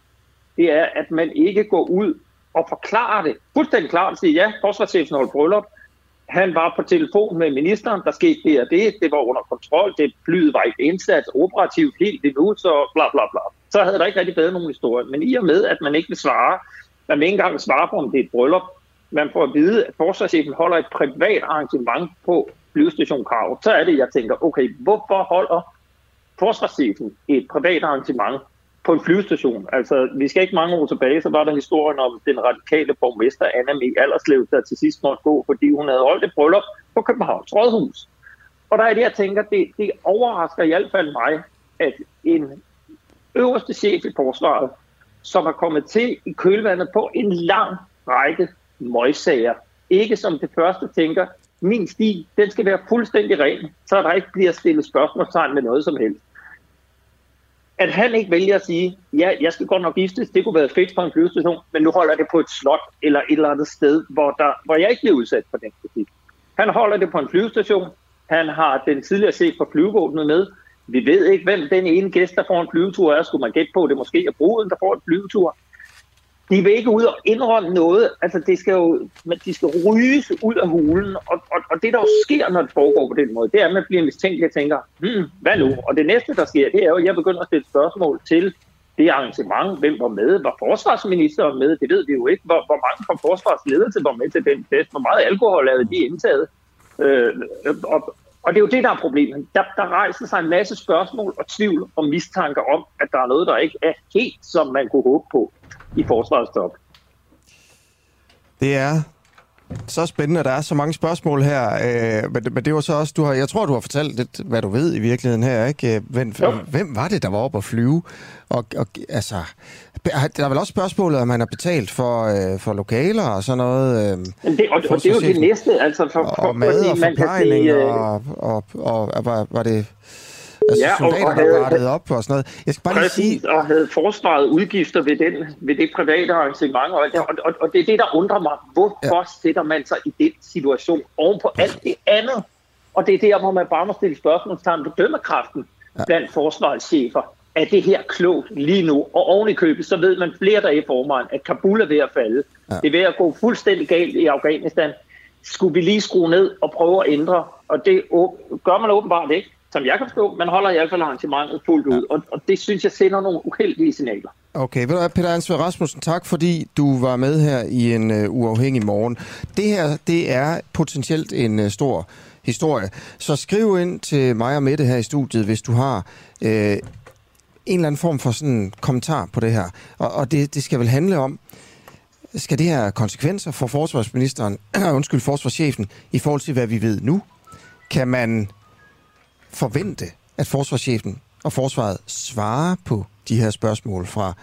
det er, at man ikke går ud og forklarer det. Fuldstændig klart siger, ja, forsvarschefen holdt bryllup, han var på telefon med ministeren, der skete det og det, det var under kontrol, det flyet var ikke indsat operativt helt endnu, så bla bla bla. Så havde der ikke rigtig været nogen historie. Men i og med, at man ikke vil svare, man vil ikke engang svare på, om det er et bryllup, man får at vide, at forsvarschefen holder et privat arrangement på flyvestation Krav, så er det, jeg tænker, okay, hvorfor holder forsvarschefen et privat arrangement på en flyvestation. Altså, vi skal ikke mange år tilbage, så var der historien om den radikale borgmester Anna Mie Alderslev, der til sidst måtte gå, fordi hun havde holdt et bryllup på Københavns Rådhus. Og der er det, jeg tænker, det, det overrasker i hvert fald mig, at en øverste chef i forsvaret, som er kommet til i kølvandet på en lang række møgssager, ikke som det første tænker, min stil, den skal være fuldstændig ren, så der ikke bliver stillet spørgsmålstegn med noget som helst at han ikke vælger at sige, ja, jeg skal godt nok giftes, det kunne være fedt på en flyvestation, men nu holder det på et slot eller et eller andet sted, hvor, der, hvor jeg ikke bliver udsat for den kritik. Han holder det på en flyvestation, han har den tidligere set for flyvevåbnet med, vi ved ikke, hvem den ene gæst, der får en flyvetur er, skulle man gætte på, det måske er bruden, der får en flyvetur. De vil ikke ud og indrømme noget, altså det skal jo, men de skal ryges ud af hulen, og, og, og det der jo sker, når det foregår på den måde, det er, at man bliver mistænkelig og tænker, hmm, hvad nu? Og det næste, der sker, det er jo, at jeg begynder at stille spørgsmål til det arrangement, hvem var med, var forsvarsministeren med, det ved vi jo ikke, hvor, hvor mange fra forsvarsledelse var med til den fest, hvor meget alkohol havde de indtaget, øh, og, Og det er jo det, der er problemet. Der, der rejser sig en masse spørgsmål og tvivl og mistanker om, at der er noget, der ikke er helt, som man kunne håbe på i forsvarsstop. Det er så spændende, at der er så mange spørgsmål her. Øh, men, men det var så også, du har, jeg tror, du har fortalt lidt, hvad du ved i virkeligheden her, ikke? Øh, hvem, hvem var det, der var oppe at flyve? Og, og altså, der er vel også spørgsmålet, om man har betalt for, øh, for lokaler og sådan noget. Øh, men det, og, og det er jo det næste, altså for, og, og mad og forplejning, og, og, og, og var, var det Altså ja, soldater, og, og havde, der vartede op og sådan noget. Jeg skal bare lige sige... og havde forsvaret udgifter ved, den, ved det private arrangement. Og, og, og, og det er det, der undrer mig. Hvorfor ja. sætter man sig i den situation oven på alt det andet? Og det er der, hvor man bare må stille spørgsmålstegn på dømmekraften ja. blandt forsvarschefer. Er det her klogt lige nu? Og oven i købet, så ved man flere dage i forvejen, at Kabul er ved at falde. Ja. Det er ved at gå fuldstændig galt i Afghanistan. Skulle vi lige skrue ned og prøve at ændre? Og det gør man åbenbart ikke som jeg kan forstå, man holder i hvert fald arrangementet fuldt ud, ja. og, og det synes jeg sender nogle uheldige signaler. Okay, ved du hvad, Peter Ansvar Rasmussen, tak fordi du var med her i en uh, uafhængig morgen. Det her, det er potentielt en uh, stor historie. Så skriv ind til mig og Mette her i studiet, hvis du har uh, en eller anden form for sådan en kommentar på det her. Og, og det, det skal vel handle om, skal det her konsekvenser for forsvarsministeren, undskyld, forsvarschefen, i forhold til, hvad vi ved nu? Kan man forvente, at forsvarschefen og forsvaret svarer på de her spørgsmål fra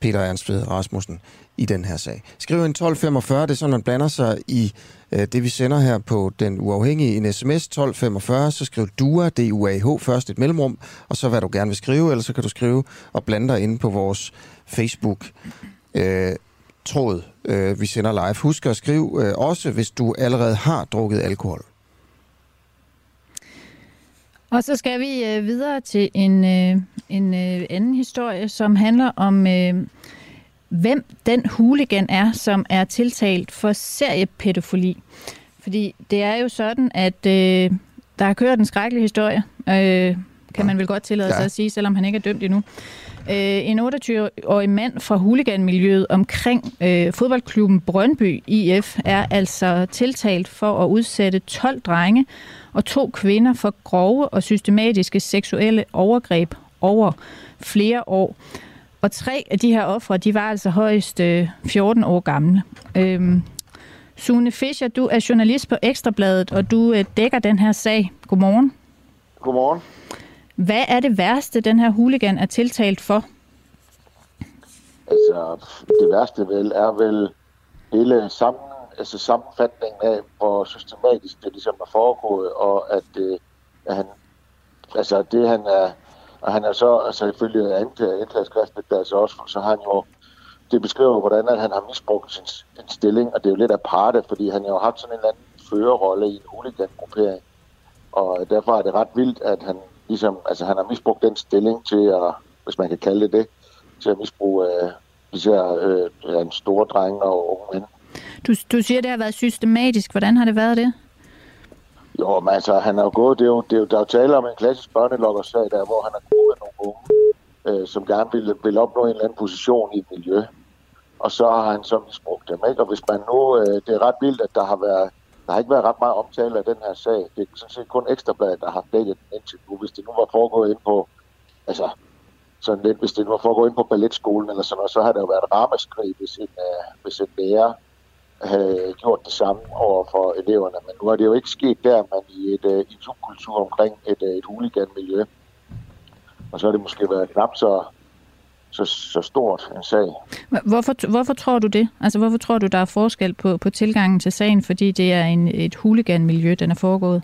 Peter Ernstved Rasmussen i den her sag. Skriv en 1245, det er sådan, man blander sig i øh, det, vi sender her på den uafhængige en sms 1245, så skriv DUA, D-U-A-H, først et mellemrum, og så hvad du gerne vil skrive, eller så kan du skrive og blande dig inde på vores Facebook øh, tråd, øh, vi sender live. Husk at skrive øh, også, hvis du allerede har drukket alkohol. Og så skal vi øh, videre til en, øh, en øh, anden historie, som handler om, øh, hvem den hooligan er, som er tiltalt for seriepædofili. Fordi det er jo sådan, at øh, der har kørt en skrækkelig historie, øh, kan man vel godt tillade ja. sig at sige, selvom han ikke er dømt endnu. Øh, en 28-årig mand fra huliganmiljøet omkring øh, fodboldklubben Brøndby IF er altså tiltalt for at udsætte 12 drenge og to kvinder for grove og systematiske seksuelle overgreb over flere år. Og tre af de her ofre, de var altså højst øh, 14 år gamle. Øhm, Sune Fischer, du er journalist på Ekstrabladet, og du øh, dækker den her sag. Godmorgen. Godmorgen. Hvad er det værste, den her hooligan er tiltalt for? Altså, det værste vel er vel hele sammen altså sammenfatningen af, hvor systematisk det ligesom er foregået, og at, øh, at han, altså det han er, og han er så, altså ifølge anklageskriftet, der altså også, så har han jo, det beskriver, hvordan at han har misbrugt sin, sin stilling, og det er jo lidt aparte, fordi han jo har haft sådan en eller anden førerrolle i en huligan-gruppering, og derfor er det ret vildt, at han ligesom, altså han har misbrugt den stilling til at, hvis man kan kalde det det, til at misbruge øh, især øh, en store drenge og unge mænd. Du, du siger, det har været systematisk. Hvordan har det været det? Jo, men altså, han er jo gået, det er jo, det er jo, der er jo tale om en klassisk børnelokkersag, der, hvor han har gået nogle unge, øh, som gerne vil, vil opnå en eller anden position i et miljø. Og så har han så misbrugt dem, ikke? Og hvis man nu, øh, det er ret vildt, at der har været, der har ikke været ret meget omtale af den her sag. Det er sådan set kun Ekstrabladet, der har dækket den indtil nu. Hvis det nu var foregået ind på, altså, sådan lidt, hvis det nu var foregået ind på balletskolen eller sådan noget, så har der jo været ramaskrig, hvis en, øh, hvis en lærer havde gjort det samme over for eleverne. Men nu er det jo ikke sket der, man i et, uh, en subkultur omkring et, uh, et huliganmiljø. Og så har det måske været knap så, så, så stort en sag. Hvorfor, hvorfor tror du det? Altså hvorfor tror du, der er forskel på, på tilgangen til sagen, fordi det er en, et huliganmiljø, den er foregået?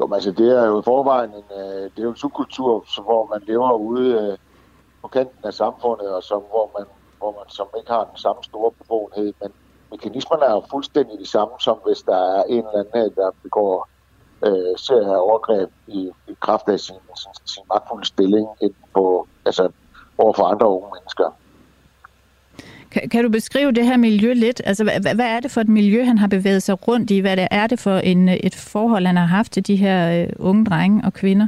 Jo, men altså det er jo i forvejen en, uh, det er jo en subkultur, hvor man lever ude uh, på kanten af samfundet, og som, hvor, man, hvor man som ikke har den samme store bevågenhed, men mekanismerne er jo fuldstændig de samme, som hvis der er en eller anden, øh, der begår øh, serier overgreb i, i kraft af sin, sin, sin magtfulde stilling ind på, altså, over for andre unge mennesker. Kan, kan du beskrive det her miljø lidt? Altså, hvad, hvad er det for et miljø, han har bevæget sig rundt i? Hvad er det for en, øh, et forhold, han har haft til de her øh, unge drenge og kvinder?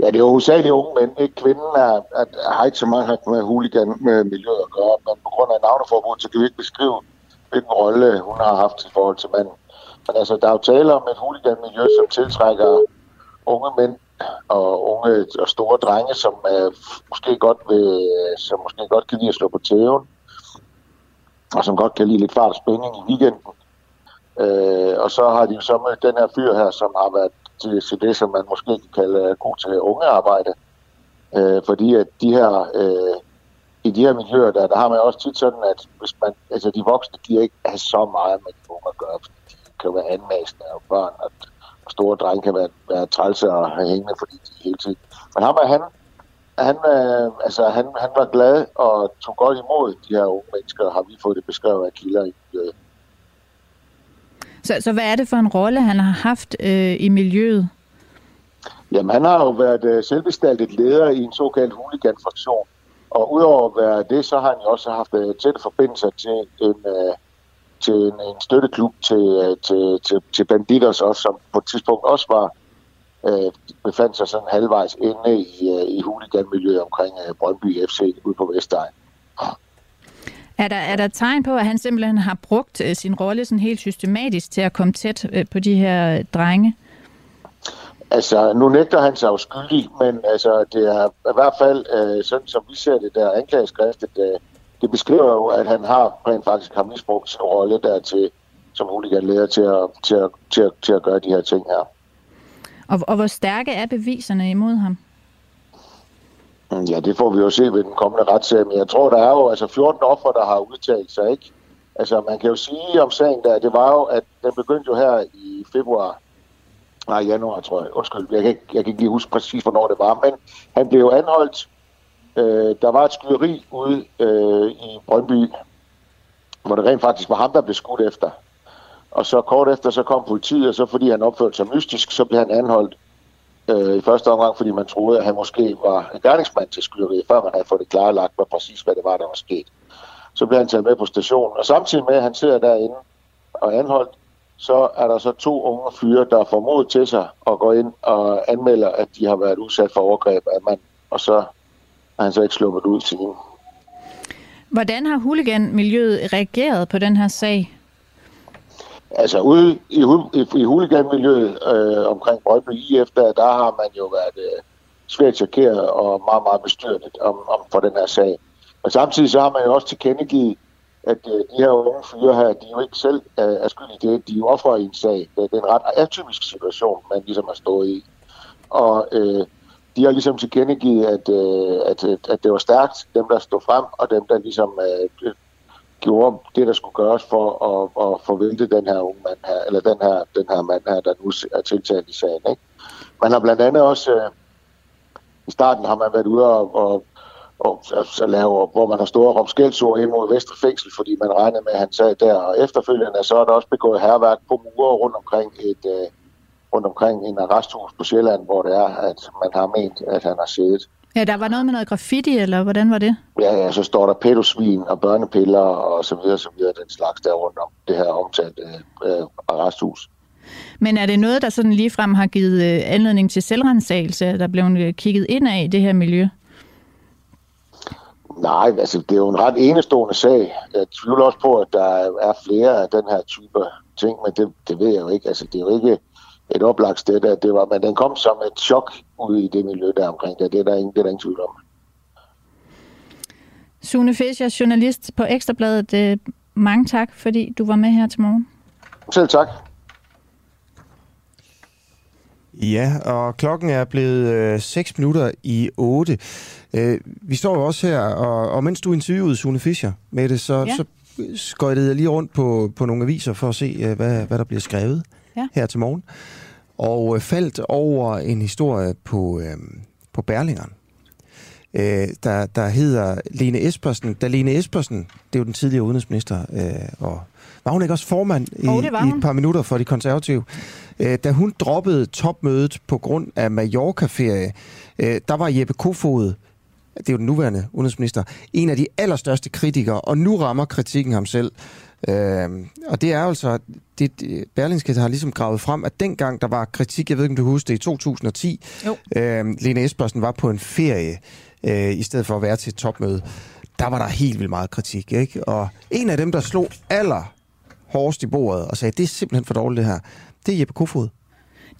Ja, det er jo hovedsageligt unge mænd. Ikke? Kvinden er, er, har ikke så meget med huligan med miljøet at gøre, men på grund af navneforbud, så kan vi ikke beskrive, hvilken rolle hun har haft i forhold til manden. Men altså, der er jo tale om et huliganmiljø, som tiltrækker unge mænd og unge og store drenge, som uh, måske godt vil, som måske godt kan lide at slå på tæven, og som godt kan lide lidt fart og spænding i weekenden. Uh, og så har de jo så med den her fyr her, som har været til, til det, som man måske kan kalde øh, god til ungearbejde. Øh, fordi at de her, øh, i de her miljøer, der, der har man også tit sådan, at hvis man, altså de voksne, de ikke har så meget med de unge at gøre, fordi de kan være anmasende og børn, og, og store drenge kan være, være trælse og have hængende, fordi de hele tiden. Men ham, han, han, øh, altså, han, han var glad og tog godt imod de her unge mennesker, har vi fået det beskrevet af kilder i øh, så, så hvad er det for en rolle, han har haft øh, i miljøet? Jamen, han har jo været øh, selvbestaltet leder i en såkaldt huliganfraktion. Og udover at være det, så har han jo også haft øh, tætte forbindelser til en, øh, til en, en støtteklub til, øh, til, til, til Banditers, også, som på et tidspunkt også var øh, befandt sig sådan halvvejs inde i, øh, i huliganmiljøet omkring øh, Brøndby FC ude på Vestegn. Er der, er der tegn på, at han simpelthen har brugt øh, sin rolle sådan helt systematisk til at komme tæt øh, på de her drenge? Altså, nu nægter han sig jo skyldig, men altså, det er i hvert fald, øh, sådan som vi ser det der anklageskriftet, øh, det beskriver jo, at han har rent faktisk har misbrugt sin rolle der til, som huliganleder til at, til, at, til, at, til at gøre de her ting her. Og, og hvor stærke er beviserne imod ham? Mm, ja, det får vi jo se ved den kommende retssag, men jeg tror, der er jo altså 14 offer, der har udtalt sig, ikke? Altså, man kan jo sige om sagen der, det var jo, at den begyndte jo her i februar, nej, januar, tror jeg. Undskyld, jeg kan, ikke, jeg kan ikke lige huske præcis, hvornår det var, men han blev jo anholdt. Øh, der var et skyderi ude øh, i Brøndby, hvor det rent faktisk var ham, der blev skudt efter. Og så kort efter, så kom politiet, og så fordi han opførte sig mystisk, så blev han anholdt øh, i første omgang, fordi man troede, at han måske var en gerningsmand til skyderiet, før man havde fået det klarlagt, hvad præcis hvad det var, der var sket. Så blev han taget med på stationen, og samtidig med, at han sidder derinde og anholdt, så er der så to unge fyre, der får mod til sig og går ind og anmelder, at de har været udsat for overgreb af mand, og så er han så ikke sluppet ud til. Hvordan har huliganmiljøet reageret på den her sag? Altså ude i, i, i huliganmiljøet øh, omkring Brøndby IF, der, der har man jo været øh, svært chokeret og meget, meget bestyrtet om, om for den her sag. Og samtidig så har man jo også tilkendegivet, at øh, de her unge fyre her, de er jo ikke selv øh, er skyld i det. De er jo ofre i en sag. Det er en ret atypisk situation, man ligesom har stået i. Og øh, de har ligesom tilkendegivet, at, øh, at, at det var stærkt, dem der stod frem, og dem der ligesom øh, gjorde det, der skulle gøres for at, at forvente den her unge mand her, eller den her, den her mand her, der nu er tiltalt i sagen. Ikke? Man har blandt andet også, øh, i starten har man været ude og, og, og så lave, hvor man har stået og råbt skældsord ind mod Vestre Fængsel, fordi man regnede med, at han sad der. Og efterfølgende så er der også begået herværk på murer rundt omkring et, øh, rundt omkring en arresthus på Sjælland, hvor det er, at man har ment, at han har siddet. Ja, der var noget med noget graffiti, eller hvordan var det? Ja, ja, så står der pædosvin og børnepiller og så videre, så videre, den slags der rundt om det her omtalte øh, arresthus. Men er det noget, der sådan ligefrem har givet øh, anledning til selvrensagelse, der blev øh, kigget ind af i det her miljø? Nej, altså det er jo en ret enestående sag. Jeg tvivler også på, at der er flere af den her type ting, men det, det ved jeg jo ikke. Altså det er jo ikke et oplagt sted, der det var, men den kom som et chok ud i det miljø der omkring det. Det er der ingen, det er der ingen tvivl om. Sune Fischer, journalist på Ekstrabladet. Øh, mange tak, fordi du var med her til morgen. Selv tak. Ja, og klokken er blevet øh, 6 minutter i 8. Øh, vi står jo også her, og, og mens du interviewede Sune Fischer med det, så, ja. så skøjtede jeg lige rundt på, på nogle aviser for at se, øh, hvad, hvad der bliver skrevet ja. her til morgen. Og øh, faldt over en historie på, øh, på Berlingeren, øh, der, der hedder Lene Espersen. Da Lene Espersen, det er jo den tidligere udenrigsminister, øh, og var hun ikke også formand i, oh, i et par minutter for de konservative? Øh, da hun droppede topmødet på grund af Mallorca-ferie, øh, der var Jeppe Kofod, det er jo den nuværende udenrigsminister, en af de allerstørste kritikere, og nu rammer kritikken ham selv. Øh, og det er altså, det, det Berlingske har ligesom gravet frem, at dengang der var kritik, jeg ved ikke om du husker det, i 2010, jo. øh, Lene Espersen var på en ferie, øh, i stedet for at være til et topmøde, der var der helt vildt meget kritik. Ikke? Og en af dem, der slog aller hårdest i bordet og sagde, det er simpelthen for dårligt det her, det er Jeppe Kofod.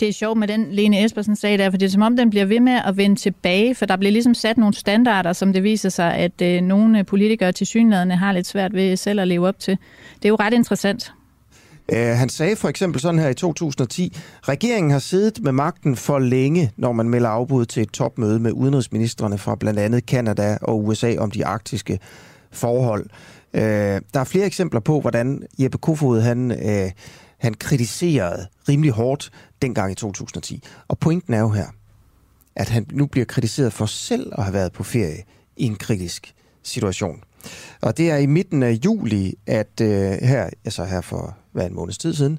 Det er sjovt med den, Lene Espersen sagde der, for det er som om, den bliver ved med at vende tilbage, for der bliver ligesom sat nogle standarder, som det viser sig, at øh, nogle politikere til synlædende har lidt svært ved selv at leve op til. Det er jo ret interessant. Uh, han sagde for eksempel sådan her i 2010, regeringen har siddet med magten for længe, når man melder afbud til et topmøde med udenrigsministerne fra blandt andet Kanada og USA om de arktiske forhold. Uh, der er flere eksempler på, hvordan Jeppe Kofod han, øh, han kritiserede rimelig hårdt dengang i 2010. Og pointen er jo her, at han nu bliver kritiseret for selv at have været på ferie i en kritisk situation. Og det er i midten af juli, at øh, her, altså her for hvad en måneds tid siden,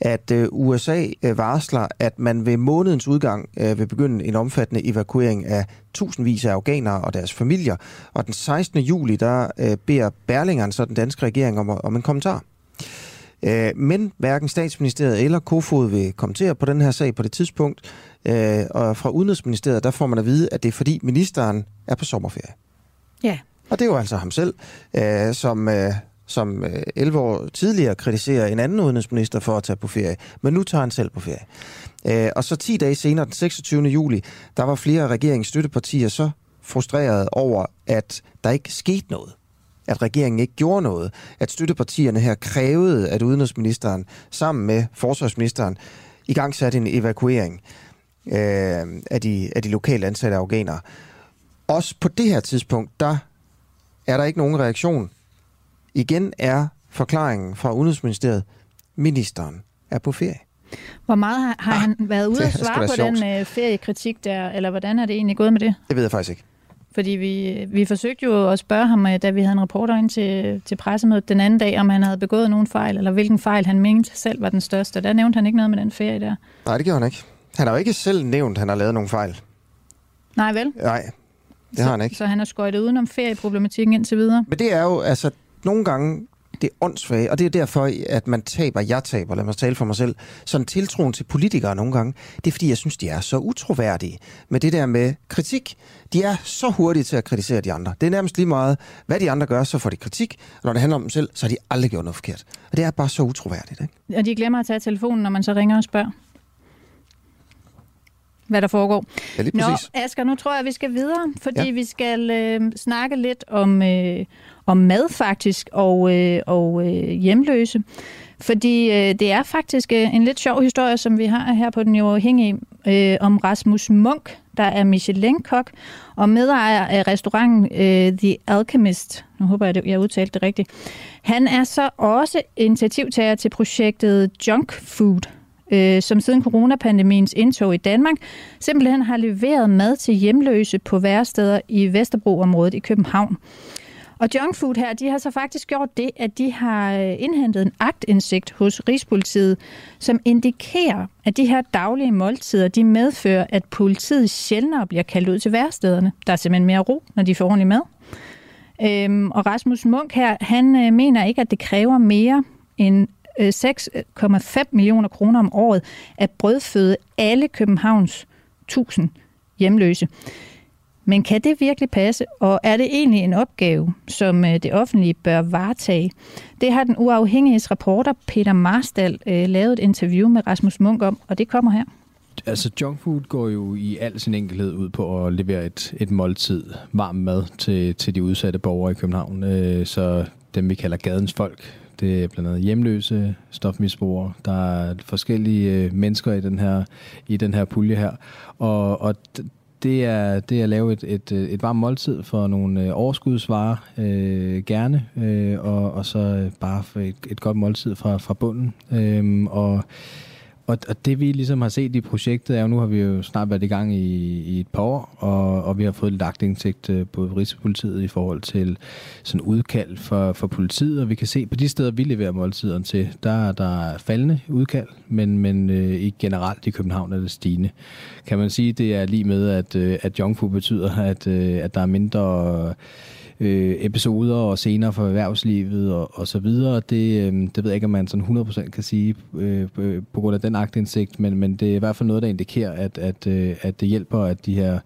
at øh, USA øh, varsler, at man ved månedens udgang øh, vil begynde en omfattende evakuering af tusindvis af afghanere og deres familier. Og den 16. juli, der øh, beder Berlingeren, så den danske regering, om, om en kommentar. Uh, men hverken statsministeriet eller Kofod vil kommentere på den her sag på det tidspunkt. Uh, og fra Udenrigsministeriet, der får man at vide, at det er fordi ministeren er på sommerferie. Ja. Og det er jo altså ham selv, uh, som... Uh, som 11 år tidligere kritiserer en anden udenrigsminister for at tage på ferie, men nu tager han selv på ferie. Og så 10 dage senere, den 26. juli, der var flere af regeringens støttepartier så frustrerede over, at der ikke skete noget. At regeringen ikke gjorde noget. At støttepartierne her krævede, at udenrigsministeren sammen med forsvarsministeren i gang satte en evakuering af de, af de lokale ansatte afghanere. Også på det her tidspunkt, der er der ikke nogen reaktion Igen er forklaringen fra Udenrigsministeriet, ministeren er på ferie. Hvor meget har, har ah, han været ude at svare på sjovt. den uh, feriekritik der, eller hvordan er det egentlig gået med det? Det ved jeg faktisk ikke. Fordi vi, vi forsøgte jo at spørge ham, øh, da vi havde en reporter ind til, til pressemødet den anden dag, om han havde begået nogen fejl, eller hvilken fejl han mente selv var den største. Der nævnte han ikke noget med den ferie der. Nej, det gjorde han ikke. Han har jo ikke selv nævnt, at han har lavet nogen fejl. Nej, vel? Nej, det så, har han ikke. Så han har skøjtet udenom ferieproblematikken indtil videre? Men det er jo, altså, nogle gange det er åndssvagt, og det er derfor, at man taber, jeg taber, lad mig tale for mig selv, sådan tiltroen til politikere nogle gange, det er fordi, jeg synes, de er så utroværdige med det der med kritik. De er så hurtige til at kritisere de andre. Det er nærmest lige meget, hvad de andre gør, så får de kritik, og når det handler om dem selv, så har de aldrig gjort noget forkert. Og det er bare så utroværdigt. Ikke? Og de glemmer at tage telefonen, når man så ringer og spørger hvad der foregår. Ja, lige præcis. Nå, Asger, nu tror jeg, vi skal videre, fordi ja. vi skal øh, snakke lidt om, øh, om mad faktisk, og, øh, og øh, hjemløse. Fordi øh, det er faktisk øh, en lidt sjov historie, som vi har her på Den Uafhængige, øh, om Rasmus Munk, der er Michelin-kok og medejer af restauranten øh, The Alchemist. Nu håber jeg, at jeg udtalte det rigtigt. Han er så også initiativtager til projektet Junk Food, øh, som siden coronapandemiens indtog i Danmark simpelthen har leveret mad til hjemløse på væresteder i Vesterbro-området i København. Og Junk Food her, de har så faktisk gjort det, at de har øh, indhentet en aktindsigt hos Rigspolitiet, som indikerer, at de her daglige måltider, de medfører, at politiet sjældnere bliver kaldt ud til værstederne. Der er simpelthen mere ro, når de får ordentlig mad. Øhm, og Rasmus Munk her, han øh, mener ikke, at det kræver mere end øh, 6,5 millioner kroner om året at brødføde alle Københavns 1000 hjemløse. Men kan det virkelig passe, og er det egentlig en opgave, som øh, det offentlige bør varetage? Det har den uafhængige reporter Peter Marstal øh, lavet et interview med Rasmus Munk om, og det kommer her. Altså junkfood går jo i al sin enkelhed ud på at levere et, et måltid varm mad til, til de udsatte borgere i København. Øh, så dem vi kalder gadens folk, det er blandt andet hjemløse, stofmisbrugere. Der er forskellige mennesker i den her, i den her pulje her. Og, og det er, det er at lave et, et, øh, et varmt måltid for nogle øh, overskudsvarer, øh, gerne, øh, og, og så øh, bare for et, et godt måltid fra, fra bunden. Øh, og og, og det vi ligesom har set i projektet er jo, nu har vi jo snart været i gang i, i et par år, og, og vi har fået lagt indsigt øh, på Rigspolitiet i forhold til sådan udkald for, for politiet, og vi kan se på de steder, vi leverer måltiderne til, der er der faldende udkald, men, men øh, ikke generelt i København er det stigende. Kan man sige, det er lige med, at, øh, at junkfood betyder, at, øh, at der er mindre øh, Øh, episoder og scener for erhvervslivet og, og så videre. Det, øh, det ved jeg ikke, om man sådan 100% kan sige øh, på, på grund af den agtindsigt, men, men det er i hvert fald noget, der indikerer, at, at, øh, at det hjælper, at de her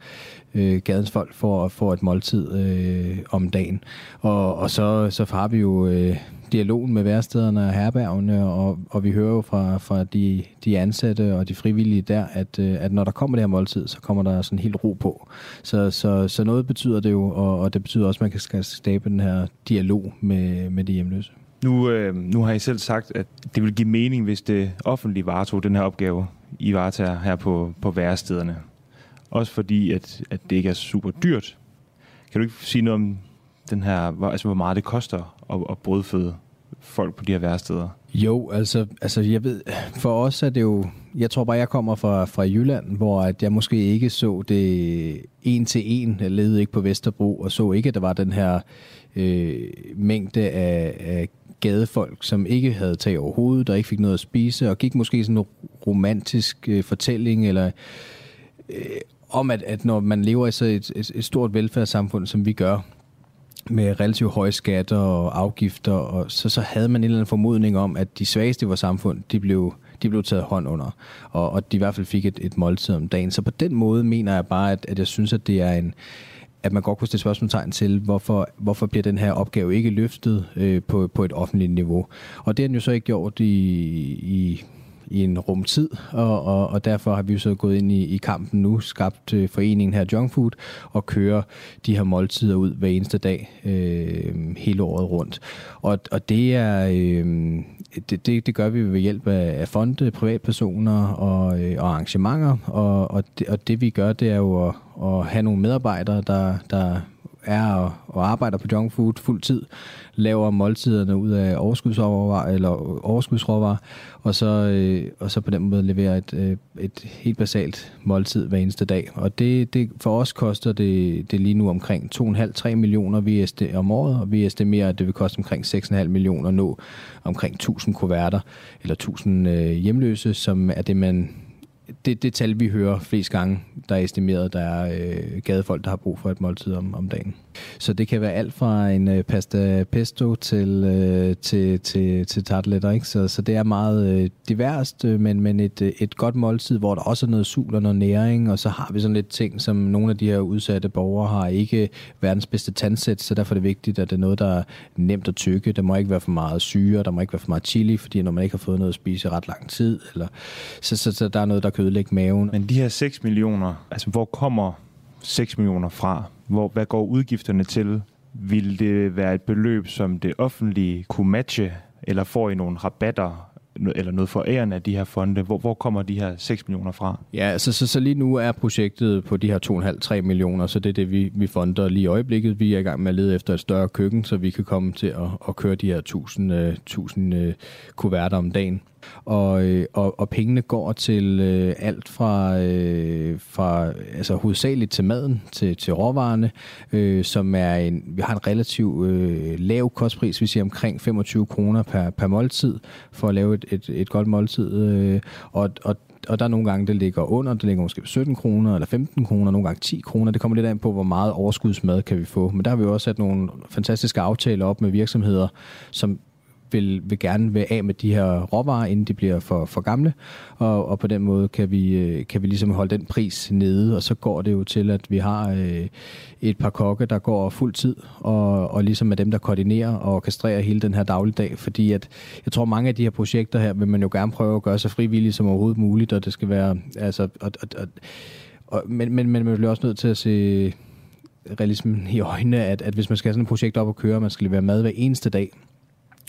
øh, gadens folk får, får et måltid øh, om dagen. Og, og så, så har vi jo øh, dialogen med værstederne og herbergene, og, og vi hører jo fra, fra de, de ansatte og de frivillige der, at, øh, at når der kommer det her måltid, så kommer der sådan helt ro på. Så, så, så noget betyder det jo, og, og det betyder også, at man kan skabe den her dialog med, med de hjemløse. Nu, øh, nu har I selv sagt, at det vil give mening, hvis det offentlige varetog den her opgave, I varetager her på, på værestederne. Også fordi, at, at det ikke er super dyrt. Kan du ikke sige noget om den her, altså, hvor meget det koster at, at brødføde folk på de her værsteder? Jo, altså, altså jeg ved, for os er det jo, jeg tror bare, jeg kommer fra, fra Jylland, hvor at jeg måske ikke så det en til en. Jeg levede ikke på Vesterbro og så ikke, at der var den her øh, mængde af, af gadefolk, som ikke havde tag over hovedet, der ikke fik noget at spise, og gik måske sådan en romantisk øh, fortælling, eller øh, om, at, at når man lever i så et, et, et stort velfærdssamfund, som vi gør, med relativt høje skatter og afgifter, og så, så havde man en eller anden formodning om, at de svageste i vores samfund, de blev, de blev taget hånd under, og, og de i hvert fald fik et, et måltid om dagen. Så på den måde mener jeg bare, at, at jeg synes, at det er en, at man godt kunne stille spørgsmålstegn til, hvorfor, hvorfor bliver den her opgave ikke løftet øh, på, på et offentligt niveau. Og det har den jo så ikke gjort i, i i en rum tid, og, og, og derfor har vi jo så gået ind i, i kampen nu, skabt øh, foreningen her Junk Food, og kører de her måltider ud hver eneste dag, øh, hele året rundt. Og, og det er øh, det, det, det gør vi ved hjælp af, af fonde, privatpersoner og, øh, og arrangementer, og, og, det, og det vi gør, det er jo at, at have nogle medarbejdere, der, der er og, og arbejder på junk food fuld tid, laver måltiderne ud af overskudsråvarer, eller overskudsråvarer, og så, øh, og så på den måde leverer et, øh, et helt basalt måltid hver eneste dag. Og det, det, for os koster det, det lige nu omkring 2,5-3 millioner VSD om året, og vi estimerer, at det vil koste omkring 6,5 millioner at nå omkring 1000 kuverter, eller 1000 øh, hjemløse, som er det, man det, det tal, vi hører flest gange, der er estimeret, der er øh, gadefolk, der har brug for et måltid om, om dagen. Så det kan være alt fra en øh, pasta pesto til, øh, til, til, til tartletter, Ikke? Så, så det er meget øh, diverst, øh, men, men et, øh, et godt måltid, hvor der også er noget sul og noget næring, og så har vi sådan lidt ting, som nogle af de her udsatte borgere har ikke verdens bedste tandsæt, så derfor er det vigtigt, at det er noget, der er nemt at tykke. Der må ikke være for meget syre, der må ikke være for meget chili, fordi når man ikke har fået noget at spise i ret lang tid, eller, så, så, så der er noget, der kan ødelægge maven. Men de her 6 millioner, altså hvor kommer 6 millioner fra? Hvor, hvad går udgifterne til? Vil det være et beløb, som det offentlige kunne matche, eller får I nogle rabatter eller noget for æren af de her fonde? Hvor, hvor kommer de her 6 millioner fra? Ja, altså, så, så lige nu er projektet på de her 2,5-3 millioner, så det er det, vi, vi fonder lige i øjeblikket. Vi er i gang med at lede efter et større køkken, så vi kan komme til at, at køre de her 1000, uh, 1000 uh, kuverter om dagen. Og, øh, og, og pengene går til øh, alt fra, øh, fra altså hovedsageligt til maden, til, til råvarerne, øh, som er en, vi har en relativt øh, lav kostpris, vi siger omkring 25 kroner per, per måltid, for at lave et, et, et godt måltid. Øh, og, og og der er nogle gange, det ligger under, det ligger måske 17 kroner eller 15 kroner, nogle gange 10 kroner. Det kommer lidt an på, hvor meget overskudsmad kan vi få. Men der har vi også sat nogle fantastiske aftaler op med virksomheder, som vil, vil gerne vil af med de her råvarer, inden de bliver for, for gamle, og, og på den måde kan vi, øh, kan vi ligesom holde den pris nede, og så går det jo til, at vi har øh, et par kokke, der går fuld tid, og, og ligesom er dem, der koordinerer og orkestrerer hele den her dagligdag, fordi at jeg tror, mange af de her projekter her, vil man jo gerne prøve at gøre så frivilligt som overhovedet muligt, og det skal være, altså, og, og, og, og, men, men, men man bliver også nødt til at se realismen i øjnene, at, at hvis man skal have sådan et projekt op og køre, man skal levere mad hver eneste dag,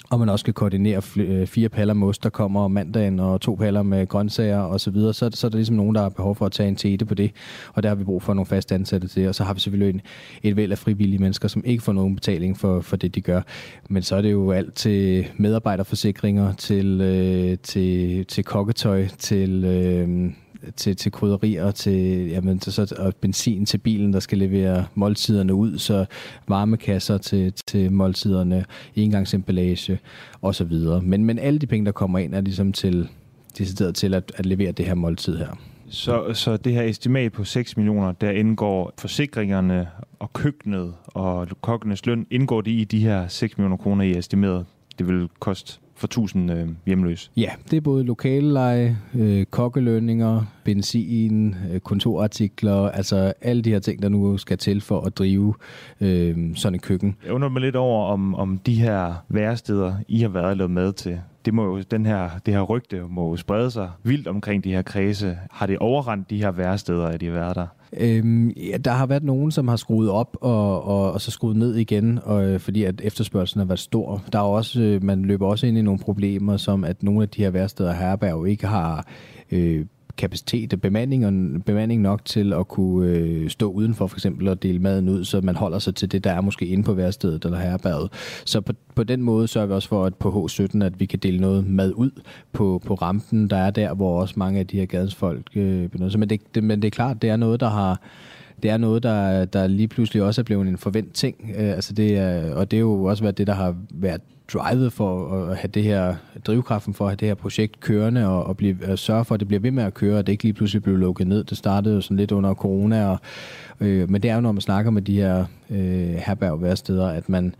og man også skal koordinere øh, fire paller mos, der kommer om mandagen, og to paller med grøntsager og så videre, så, så er der ligesom nogen, der har behov for at tage en tete på det, og der har vi brug for nogle fast ansatte til, og så har vi selvfølgelig en, et væld af frivillige mennesker, som ikke får nogen betaling for, for det, de gør. Men så er det jo alt til medarbejderforsikringer, til, øh, til, til kokketøj, til... Øh, til, til krydderier, til, jamen, til, så, og benzin til bilen, der skal levere måltiderne ud, så varmekasser til, til måltiderne, engangsemballage osv. Men, men alle de penge, der kommer ind, er ligesom til, decideret til at, at levere det her måltid her. Så, så det her estimat på 6 millioner, der indgår forsikringerne og køkkenet og kokkenes løn, indgår det i de her 6 millioner kroner, I estimeret, det vil koste for 1000 øh, hjemløse. Ja, det er både lokale øh, kokkelønninger, benzin, øh, kontorartikler, altså alle de her ting, der nu skal til for at drive øh, sådan et køkken. Jeg undrer mig lidt over, om, om de her væresteder, I har været lavet med til, det må jo, den her, det her rygte må jo sprede sig vildt omkring de her kredse. Har det overrendt de her væresteder, at de har været der? Øhm, ja, der har været nogen, som har skruet op og, og, og så skruet ned igen, og, øh, fordi at efterspørgselen har været stor. Der er også, øh, man løber også ind i nogle problemer, som at nogle af de her værsteder herberg ikke har øh, kapacitet, bemanding, og bemanding nok til at kunne øh, stå udenfor for eksempel og dele maden ud, så man holder sig til det, der er måske inde på værstedet eller herberget. Så på, på den måde sørger vi også for, at på H17, at vi kan dele noget mad ud på, på rampen, der er der, hvor også mange af de her gadesfolk øh, benytter sig. Men det, det, men det er klart, det er noget, der har det er noget, der, der lige pludselig også er blevet en forvent ting. Øh, altså det er, og det er jo også været det, der har været drivet for at have det her, drivkraften for at have det her projekt kørende og, og blive, at sørge for, at det bliver ved med at køre, og det ikke lige pludselig bliver lukket ned. Det startede jo sådan lidt under corona, og, øh, men det er jo, når man snakker med de her øh, herbergværsteder, at man,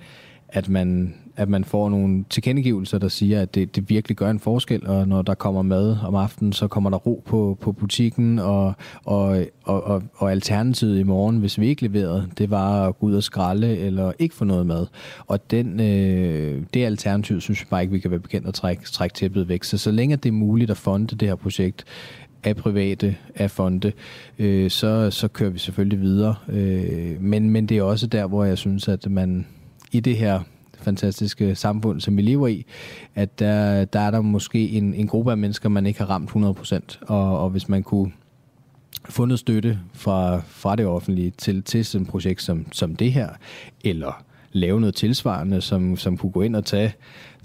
at man at man får nogle tilkendegivelser, der siger, at det, det virkelig gør en forskel, og når der kommer mad om aftenen, så kommer der ro på, på butikken, og, og, og, og alternativet i morgen, hvis vi ikke leverede, det var at gå ud og skralde, eller ikke få noget mad. Og den, øh, det alternativ, synes jeg bare ikke, vi kan være bekendt at trække, trække tæppet væk. Så så længe det er muligt at fonde det her projekt, af private, af fonde, øh, så, så kører vi selvfølgelig videre. Øh, men, men det er også der, hvor jeg synes, at man i det her fantastiske samfund, som vi lever i, at der, der er der måske en, en gruppe af mennesker, man ikke har ramt 100%. Og, og hvis man kunne fundet støtte fra, fra det offentlige til, til sådan et projekt som, som det her, eller lave noget tilsvarende, som, som kunne gå ind og tage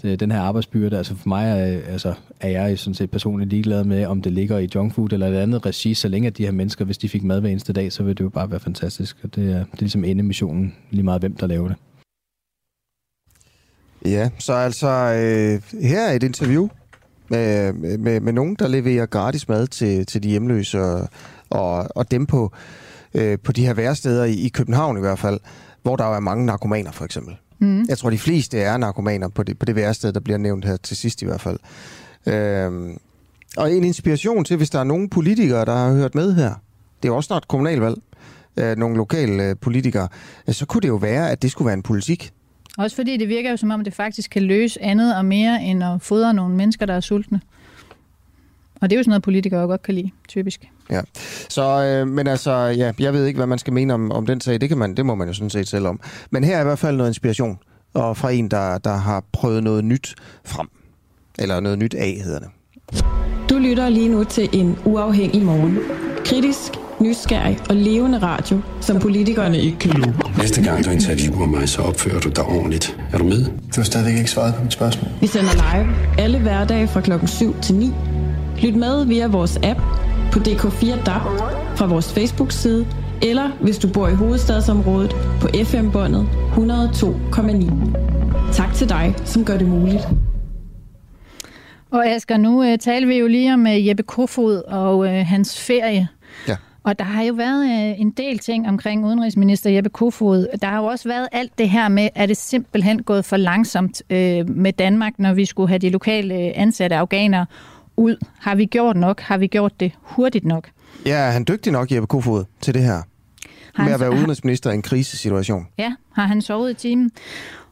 øh, den her arbejdsbyrde. Altså for mig er, altså, er jeg sådan set personligt ligeglad med, om det ligger i junkfood eller et andet regi, så længe at de her mennesker, hvis de fik mad hver eneste dag, så ville det jo bare være fantastisk. Og det er, det er ligesom endemissionen, lige meget hvem der laver det. Ja, så altså, øh, her er et interview med, med, med nogen, der leverer gratis mad til, til de hjemløse og, og, og dem på, øh, på de her væresteder i, i København i hvert fald, hvor der jo er mange narkomaner for eksempel. Mm. Jeg tror, de fleste er narkomaner på det, på det værested, der bliver nævnt her til sidst i hvert fald. Øh, og en inspiration til, hvis der er nogle politikere, der har hørt med her, det er også snart kommunalvalg, øh, nogle lokale øh, politikere, så kunne det jo være, at det skulle være en politik, også fordi det virker jo som om, det faktisk kan løse andet og mere, end at fodre nogle mennesker, der er sultne. Og det er jo sådan noget, politikere godt kan lide, typisk. Ja, så, øh, men altså, ja, jeg ved ikke, hvad man skal mene om, om den sag. Det, kan man, det må man jo sådan set selv om. Men her er i hvert fald noget inspiration, og fra en, der, der har prøvet noget nyt frem. Eller noget nyt af, hedder det. Du lytter lige nu til en uafhængig morgen. Kritisk, nysgerrig og levende radio, som politikerne ikke kan lide. Næste gang du interviewer mig, så opfører du dig ordentligt. Er du med? Du har stadigvæk ikke svaret på mit spørgsmål. Vi sender live alle hverdage fra klokken 7 til 9. Lyt med via vores app på DK4 DAB, fra vores Facebook-side, eller hvis du bor i hovedstadsområdet på FM-båndet 102,9. Tak til dig, som gør det muligt. Og Asger, nu uh, taler vi jo lige om uh, Jeppe Kofod og uh, hans ferie. Ja. Og der har jo været øh, en del ting omkring udenrigsminister Jeppe Kofod. Der har jo også været alt det her med, at det simpelthen gået for langsomt øh, med Danmark, når vi skulle have de lokale ansatte afghanere ud. Har vi gjort nok? Har vi gjort det hurtigt nok? Ja, er han dygtig nok, Jeppe Kofod, til det her? Har med at være udenrigsminister i en krisesituation? Ja, har han sovet i timen?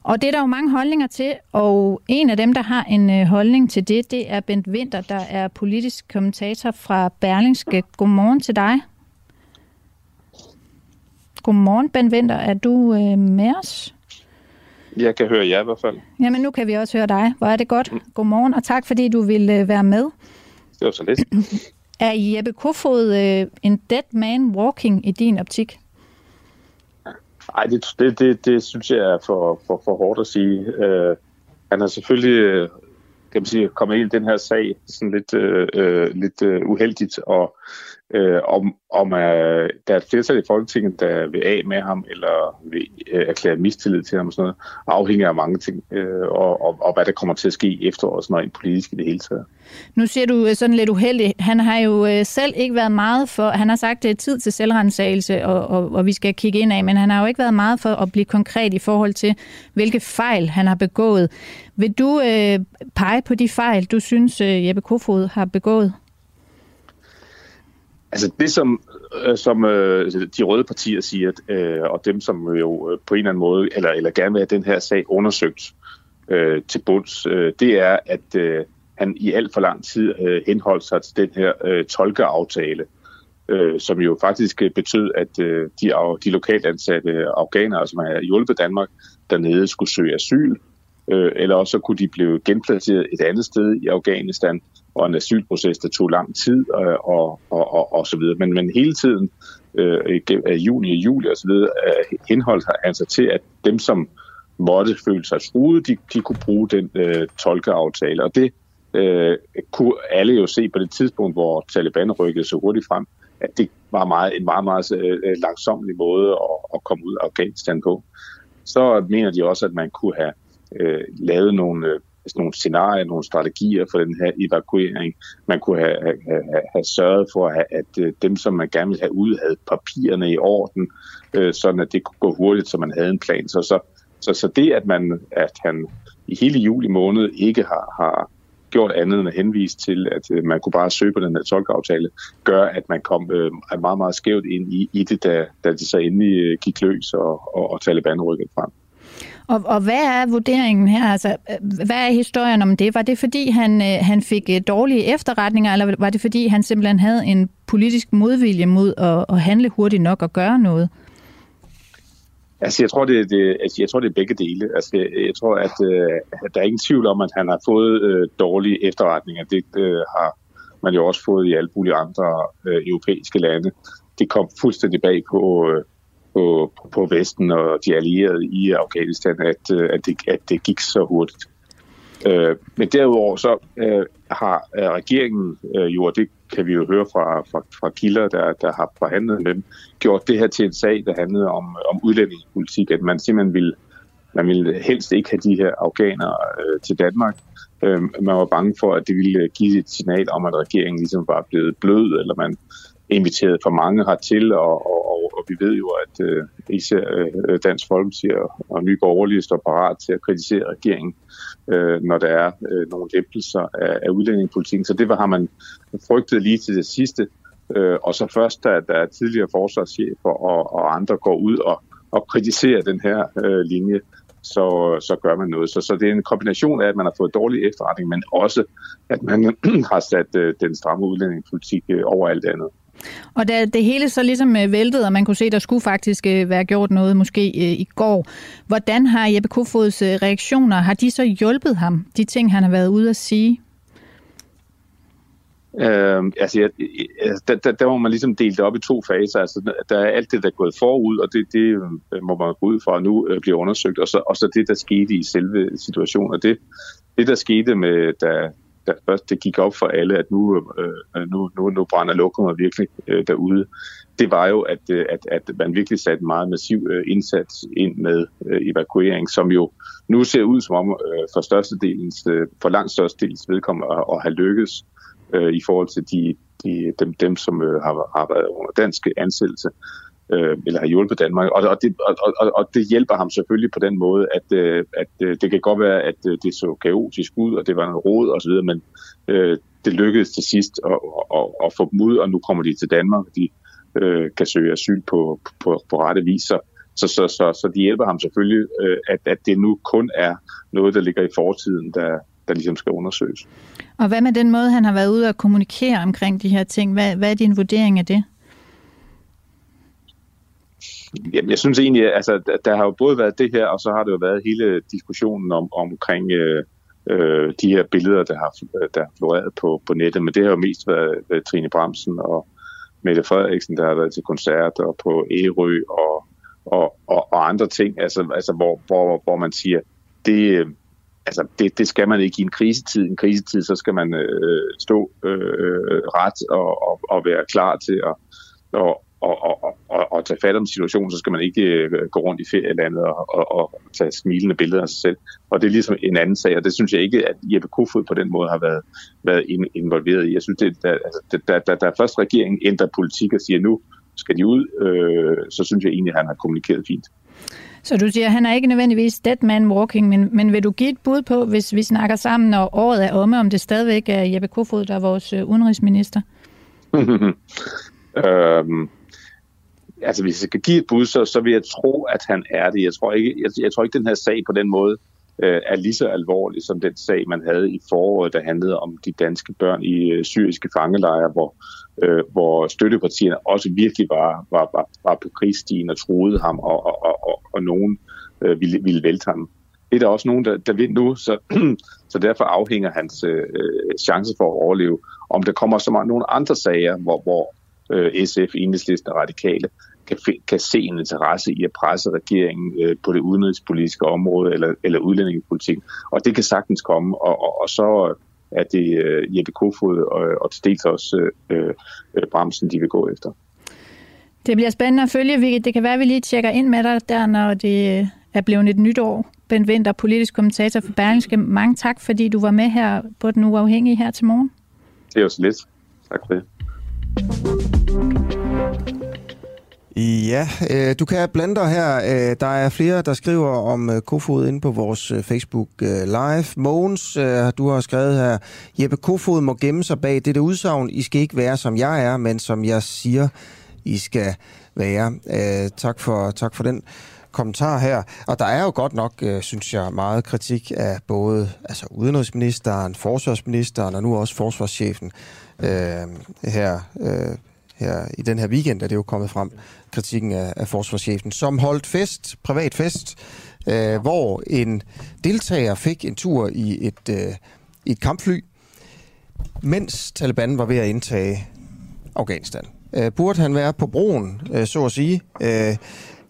Og det er der jo mange holdninger til, og en af dem, der har en øh, holdning til det, det er Bent Winter, der er politisk kommentator fra Berlingske. Godmorgen til dig. Godmorgen, Ben Winter. Er du øh, med os? Jeg kan høre jer i hvert fald. Jamen, nu kan vi også høre dig. Hvor er det godt. Mm. Godmorgen, og tak fordi du vil øh, være med. Det var så lidt. er Jeppe Kofod øh, en dead man walking i din optik? Nej, det, det, det, det synes jeg er for, for, for hårdt at sige. Uh, han har selvfølgelig øh, kan man sige, kommet ind i den her sag sådan lidt, uh, lidt uh, uheldigt, og øh, øh, om, om uh, der er et flertal i Folketinget, der vil af med ham, eller vil øh, erklære mistillid til ham og sådan noget, afhænger af mange ting, øh, og, og, og hvad der kommer til at ske efteråret, sådan noget politisk i det hele taget. Nu siger du øh, sådan lidt uheldigt. Han har jo øh, selv ikke været meget for... Han har sagt, det er tid til selvrensagelse, og, og, og vi skal kigge ind af, men han har jo ikke været meget for at blive konkret i forhold til, hvilke fejl han har begået. Vil du øh, pege på de fejl, du synes, øh, Jeppe Kofod har begået? Altså det, som, øh, som øh, de røde partier siger, øh, og dem, som jo øh, på en eller anden måde, eller, eller gerne vil have den her sag undersøgt øh, til bunds, øh, det er, at øh, han i alt for lang tid øh, henholdt sig til den her øh, tolkeaftale, øh, som jo faktisk øh, betød, at øh, de, de lokalt ansatte afghanere, som har hjulpet Danmark dernede, skulle søge asyl, øh, eller også kunne de blive genplaceret et andet sted i Afghanistan, og en asylproces, der tog lang tid, øh, og, og, og, og så videre. Men, men hele tiden, øh, af juni og juli og så videre, øh, henholdt han sig altså til, at dem, som måtte føle sig truet, de, de kunne bruge den øh, tolkeaftale. Og det øh, kunne alle jo se på det tidspunkt, hvor Taliban rykkede så hurtigt frem, at det var meget, en meget, meget øh, langsomlig måde at, at komme ud af Afghanistan på. Så mener de også, at man kunne have øh, lavet nogle, øh, altså nogle scenarier, nogle strategier for den her evakuering. Man kunne have, have, have, sørget for, at, at øh, dem, som man gerne ville have ud, havde papirerne i orden, øh, sådan at det kunne gå hurtigt, så man havde en plan. Så, så, så, så det, at, man, at han i hele juli måned ikke har, har gjort andet end at henvise til, at øh, man kunne bare søge på den her tolkeaftale, gør, at man kom øh, meget, meget skævt ind i, i det, da, da de så endelig øh, gik løs, og, og, og Taliban rykkede frem. Og, og hvad er vurderingen her? Altså, øh, hvad er historien om det? Var det fordi, han, øh, han fik øh, dårlige efterretninger, eller var det fordi, han simpelthen havde en politisk modvilje mod at, at handle hurtigt nok og gøre noget? Altså, jeg tror, det, det, altså, jeg tror, det er begge dele. Altså, jeg, jeg tror, at, øh, der er ingen tvivl om, at han har fået øh, dårlige efterretninger. Det øh, har man jo også fået i alle mulige andre øh, europæiske lande. Det kom fuldstændig bag på, øh, på, på Vesten og de allierede i Afghanistan, at, øh, at, det, at det gik så hurtigt. Øh, men derudover så øh, har regeringen øh, jo, og det kan vi jo høre fra, fra, fra kilder, der, der har forhandlet med dem, gjort det her til en sag, der handlede om, om udlændingepolitik, at man simpelthen ville, man ville helst ikke have de her afghanere øh, til Danmark. Øh, man var bange for, at det ville give et signal om, at regeringen ligesom var blevet blød, eller man inviteret for mange hertil, og, og, og, og vi ved jo, at øh, især øh, Dansk Folkeparti og, og Nye Borgerlige står parat til at kritisere regeringen, øh, når der er øh, nogle lempelser af, af udlændingepolitikken. Så det har man frygtet lige til det sidste. Øh, og så først, da der er tidligere forsvarschefer og, og andre går ud og, og kritiserer den her øh, linje, så, så gør man noget. Så, så det er en kombination af, at man har fået dårlig efterretning, men også, at man har sat øh, den stramme udlændingepolitik øh, over alt andet. Og da det hele så ligesom øh, væltede, og man kunne se, at der skulle faktisk øh, være gjort noget måske øh, i går. Hvordan har Jeppe Kofods reaktioner, har de så hjulpet ham, de ting, han har været ude at sige? Øh, altså, jeg, der, der, der må man ligesom dele det op i to faser. Altså, der er alt det, der er gået forud, og det, det må man gå ud fra, at nu bliver undersøgt, og så, og så det, der skete i selve situationen. Og det, det der skete med, da, da først det gik op for alle, at nu, øh, nu, nu, nu brænder lokummet virkelig øh, derude, det var jo, at, øh, at, at man virkelig satte en meget massiv øh, indsats ind med øh, evakuering, som jo nu ser ud som om øh, for, størstedelens, øh, for langt størstedelens vedkommende at, at have lykkes øh, i forhold til de, de, dem, dem som øh, har, har været under dansk ansættelse øh, eller har hjulpet Danmark. Og, og, det, og, og, og det hjælper ham selvfølgelig på den måde, at, øh, at øh, det kan godt være, at øh, det så kaotisk ud, og det var noget råd osv., men øh, det lykkedes til sidst at, at, at få dem ud, og nu kommer de til Danmark, og de øh, kan søge asyl på, på, på rette vis. Så, så, så, så, så de hjælper ham selvfølgelig, øh, at, at det nu kun er noget, der ligger i fortiden, der, der ligesom skal undersøges. Og hvad med den måde, han har været ude og kommunikere omkring de her ting? Hvad, hvad er din vurdering af det? Jamen, jeg synes egentlig, at altså, der har jo både været det her, og så har det jo været hele diskussionen om, omkring øh, øh, de her billeder, der har, der har floreret på, på nettet. Men det har jo mest været, været Trine Bremsen og Mette Frederiksen, der har været til koncerter på Ærø og, og, og, og andre ting, altså, altså hvor, hvor, hvor man siger, det, øh, altså, det, det skal man ikke i en krisetid. I en krisetid, så skal man øh, stå øh, øh ret og, og, og være klar til at og, og, og, og, og tage fat om situationen, så skal man ikke øh, gå rundt i ferielandet og, og, og tage smilende billeder af sig selv. Og det er ligesom en anden sag, og det synes jeg ikke, at Jeppe Kofod på den måde har været, været involveret i. Jeg synes, det, da, altså, da, da, da først regeringen ændrer politik og siger, nu skal de ud, øh, så synes jeg egentlig, at han har kommunikeret fint. Så du siger, at han er ikke nødvendigvis dead man walking, men, men vil du give et bud på, hvis vi snakker sammen, når året er omme, om det stadigvæk er Jeppe Kofod, der er vores øh, udenrigsminister? øhm, altså hvis jeg skal give et bud, så, så vil jeg tro, at han er det. Jeg tror ikke, jeg, jeg tror ikke den her sag på den måde øh, er lige så alvorlig som den sag, man havde i foråret, der handlede om de danske børn i øh, syriske fangelejre, hvor, øh, hvor støttepartierne også virkelig var, var, var, var på krigsstien og troede ham, og, og, og, og, og nogen øh, ville, ville vælte ham. Det er der også nogen, der, der vil nu, så, så derfor afhænger hans øh, chance for at overleve. Om der kommer så mange nogle andre sager, hvor, hvor øh, SF, Enhedslisten og Radikale kan, kan se en interesse i at presse regeringen øh, på det udenrigspolitiske område eller, eller udlændingepolitik. Og det kan sagtens komme, og, og, og så er det øh, Jeppe Kofod og, og til dels også øh, øh, Bremsen, de vil gå efter. Det bliver spændende at følge. Det kan være, at vi lige tjekker ind med dig der, når det er blevet et nyt år. Bent Winter, politisk kommentator for Berlingske. Mange tak, fordi du var med her på Den Uafhængige her til morgen. Det er jo så lidt. Tak for det. Ja, øh, du kan blande dig her. Øh, der er flere, der skriver om øh, Kofod inde på vores øh, Facebook øh, Live. Mogens, øh, du har skrevet her, Jeppe Kofod må gemme sig bag dette udsagn. I skal ikke være, som jeg er, men som jeg siger, I skal være. Øh, tak, for, tak for den kommentar her. Og der er jo godt nok, øh, synes jeg, meget kritik af både altså udenrigsministeren, forsvarsministeren og nu også forsvarschefen øh, her, øh, her i den her weekend, er det jo kommet frem, kritikken af, af forsvarschefen, som holdt fest, privat fest, øh, hvor en deltager fik en tur i et, øh, et kampfly, mens Taliban var ved at indtage Afghanistan. Øh, burde han være på broen, øh, så at sige, øh,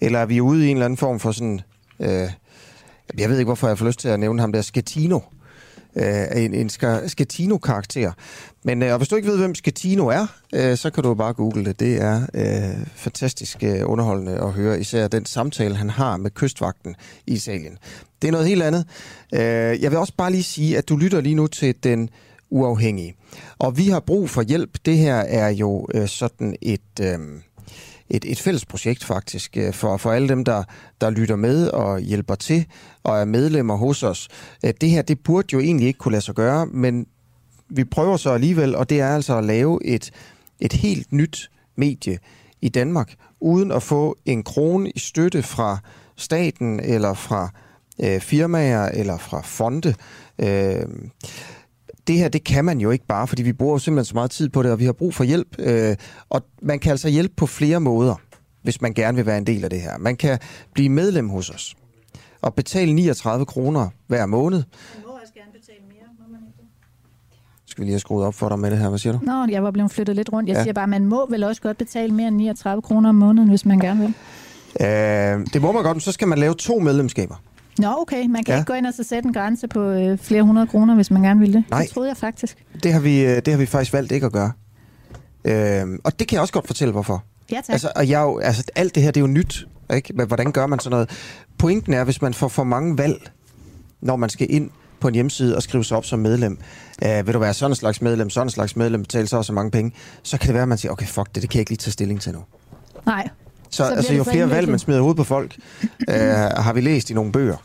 eller er vi ude i en eller anden form for sådan... Øh, jeg ved ikke, hvorfor jeg får lyst til at nævne ham der, Skatino. Øh, en en Skatino-karakter. Men øh, og hvis du ikke ved, hvem Skatino er, øh, så kan du bare google det. Det er øh, fantastisk øh, underholdende at høre, især den samtale, han har med kystvagten i Italien. Det er noget helt andet. Øh, jeg vil også bare lige sige, at du lytter lige nu til den uafhængige. Og vi har brug for hjælp. Det her er jo øh, sådan et... Øh, et, et fælles projekt faktisk øh, for, for alle dem, der, der lytter med og hjælper til og er medlemmer hos os. Øh, det her, det burde jo egentlig ikke kunne lade sig gøre, men vi prøver så alligevel, og det er altså at lave et, et helt nyt medie i Danmark, uden at få en krone i støtte fra staten eller fra øh, firmaer eller fra fonde. Øh, det her, det kan man jo ikke bare, fordi vi bruger jo simpelthen så meget tid på det, og vi har brug for hjælp. Øh, og man kan altså hjælpe på flere måder, hvis man gerne vil være en del af det her. Man kan blive medlem hos os og betale 39 kroner hver måned. Man må også gerne betale mere, må man ikke Skal vi lige have skruet op for dig med det her? Hvad siger du? Nå, jeg var blevet flyttet lidt rundt. Jeg ja. siger bare, man må vel også godt betale mere end 39 kroner om måneden, hvis man gerne vil. Øh, det må man godt, men så skal man lave to medlemskaber. Nå, okay. Man kan ja. ikke gå ind og så sætte en grænse på øh, flere hundrede kroner, hvis man gerne vil det. Nej. Det troede jeg faktisk. Det har vi, øh, det har vi faktisk valgt ikke at gøre. Øh, og det kan jeg også godt fortælle, hvorfor. Ja, tak. Altså, og jeg, altså, alt det her, det er jo nyt. Ikke? Men hvordan gør man sådan noget? Pointen er, hvis man får for mange valg, når man skal ind på en hjemmeside og skrive sig op som medlem. Øh, vil du være sådan en slags medlem, sådan en slags medlem, betale så også mange penge, så kan det være, at man siger, okay, fuck det, det kan jeg ikke lige tage stilling til nu. Nej. Så, så altså, jo flere valg man smider ud på folk, øh, har vi læst i nogle bøger,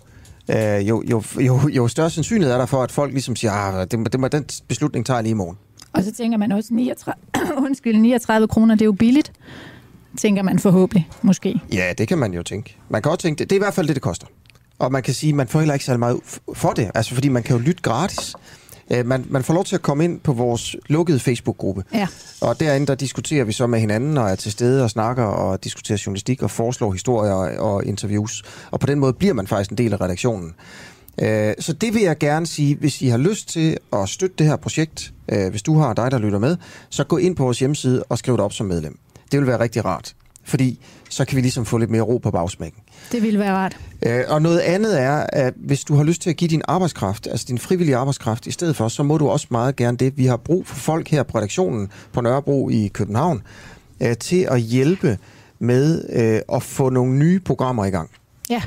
øh, jo, jo, jo, jo større sandsynlighed er der for, at folk ligesom siger, ah, det, det, den beslutning tager jeg lige i morgen. Og så tænker man også, 39, undskyld, 39 kroner, det er jo billigt, tænker man forhåbentlig, måske. Ja, det kan man jo tænke. Man kan også tænke, det, det er i hvert fald det, det koster. Og man kan sige, man får heller ikke særlig meget for det, altså fordi man kan jo lytte gratis. Øh, man, man får lov til at komme ind på vores lukkede Facebook-gruppe. Ja. Og derinde, der diskuterer vi så med hinanden og er til stede og snakker og diskuterer journalistik og foreslår historier og, og interviews. Og på den måde bliver man faktisk en del af redaktionen. Øh, så det vil jeg gerne sige, hvis I har lyst til at støtte det her projekt, øh, hvis du har dig, der lytter med, så gå ind på vores hjemmeside og skriv dig op som medlem. Det vil være rigtig rart. Fordi så kan vi ligesom få lidt mere ro på bagsmækken. Det ville være rart. Øh, og noget andet er, at hvis du har lyst til at give din arbejdskraft, altså din frivillige arbejdskraft i stedet for, så må du også meget gerne det. Vi har brug for folk her på redaktionen på Nørrebro i København øh, til at hjælpe med øh, at få nogle nye programmer i gang. Ja.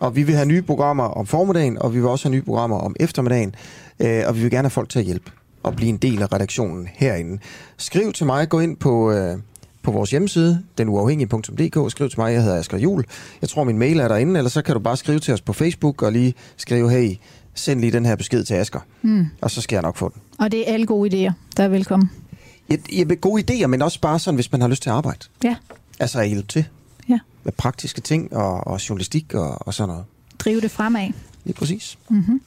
Og vi vil have nye programmer om formiddagen, og vi vil også have nye programmer om eftermiddagen, øh, og vi vil gerne have folk til at hjælpe og blive en del af redaktionen herinde. Skriv til mig, gå ind på, øh, på vores hjemmeside, denuafhængige.dk, skriv til mig, jeg hedder Asger Jul. Jeg tror, min mail er derinde, eller så kan du bare skrive til os på Facebook og lige skrive, hey, send lige den her besked til Asger, Mm. og så skal jeg nok få den. Og det er alle gode idéer, der er velkommen. Jeg vil gode idéer, men også bare sådan, hvis man har lyst til at arbejde. Ja. Altså at hjælpe til. Ja. Med praktiske ting og, og journalistik og, og sådan noget. Drive det fremad. Lige præcis. Mm-hmm.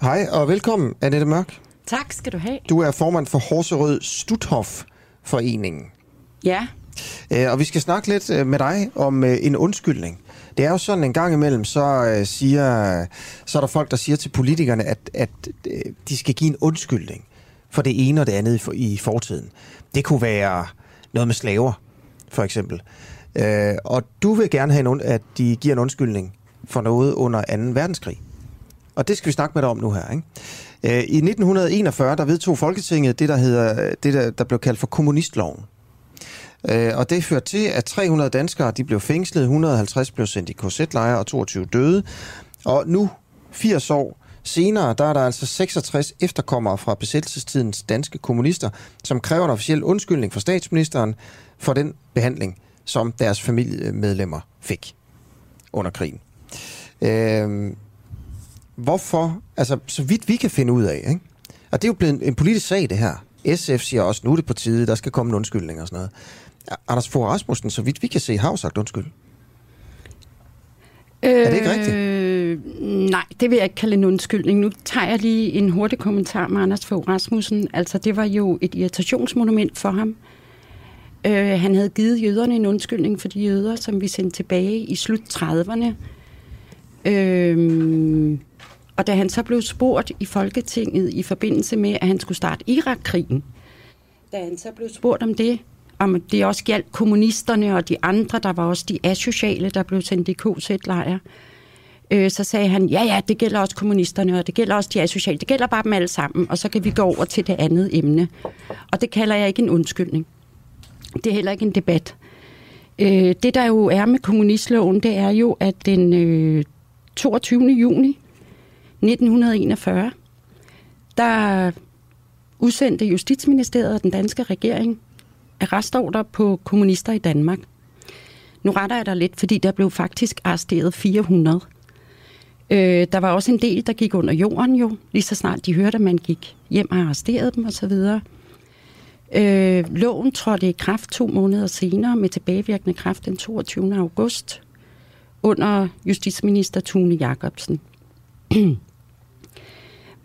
Hej og velkommen, Annette Mørk. Tak skal du have. Du er formand for Horserød Stuthof Foreningen. Ja, Øh, og vi skal snakke lidt øh, med dig om øh, en undskyldning. Det er jo sådan en gang imellem, så, øh, siger, så er der folk, der siger til politikerne, at, at de skal give en undskyldning for det ene og det andet i, for, i fortiden. Det kunne være noget med slaver, for eksempel. Øh, og du vil gerne have, en, at de giver en undskyldning for noget under 2. verdenskrig. Og det skal vi snakke med dig om nu her. Ikke? Øh, I 1941, der vedtog Folketinget det, der, hedder, det der, der blev kaldt for kommunistloven. Øh, og det førte til, at 300 danskere de blev fængslet, 150 blev sendt i korsetlejre og 22 døde. Og nu, 80 år senere, der er der altså 66 efterkommere fra besættelsestidens danske kommunister, som kræver en officiel undskyldning fra statsministeren for den behandling, som deres familiemedlemmer fik under krigen. Øh, hvorfor, altså så vidt vi kan finde ud af, ikke? og det er jo blevet en, en politisk sag det her. SF siger også, nu er det på tide, der skal komme en undskyldning og sådan noget. Anders Fogh Rasmussen, så vidt vi kan se, har jo sagt undskyld. Er det ikke rigtigt? Øh, nej, det vil jeg ikke kalde en undskyldning. Nu tager jeg lige en hurtig kommentar med Anders Fogh Rasmussen. Altså, det var jo et irritationsmonument for ham. Øh, han havde givet jøderne en undskyldning for de jøder, som vi sendte tilbage i slut 30'erne. Øh, og da han så blev spurgt i Folketinget i forbindelse med, at han skulle starte Irak-krigen, da han så blev spurgt om det, om det også galt kommunisterne og de andre, der var også de asociale, der blev sendt i KZ-lejre, øh, så sagde han, ja ja, det gælder også kommunisterne, og det gælder også de asociale, det gælder bare dem alle sammen, og så kan vi gå over til det andet emne. Og det kalder jeg ikke en undskyldning. Det er heller ikke en debat. Øh, det der jo er med kommunistloven, det er jo, at den øh, 22. juni 1941, der udsendte Justitsministeriet og den danske regering arrestordre på kommunister i Danmark. Nu retter jeg dig lidt, fordi der blev faktisk arresteret 400. Øh, der var også en del, der gik under jorden jo, lige så snart de hørte, at man gik hjem og arresterede dem osv. Øh, loven trådte i kraft to måneder senere med tilbagevirkende kraft den 22. august under justitsminister Tune Jacobsen.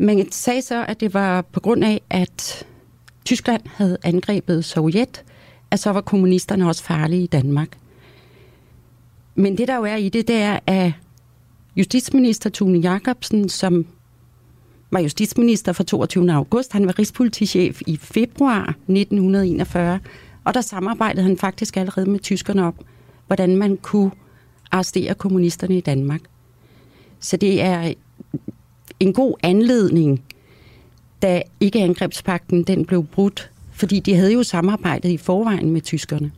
Man sagde så, at det var på grund af, at Tyskland havde angrebet Sovjet, at så var kommunisterne også farlige i Danmark. Men det der jo er i det, det er, at justitsminister Tune Jacobsen, som var justitsminister fra 22. august, han var rigspolitichef i februar 1941, og der samarbejdede han faktisk allerede med tyskerne om, hvordan man kunne arrestere kommunisterne i Danmark. Så det er en god anledning, da ikke-angrebspakten den blev brudt, fordi de havde jo samarbejdet i forvejen med tyskerne.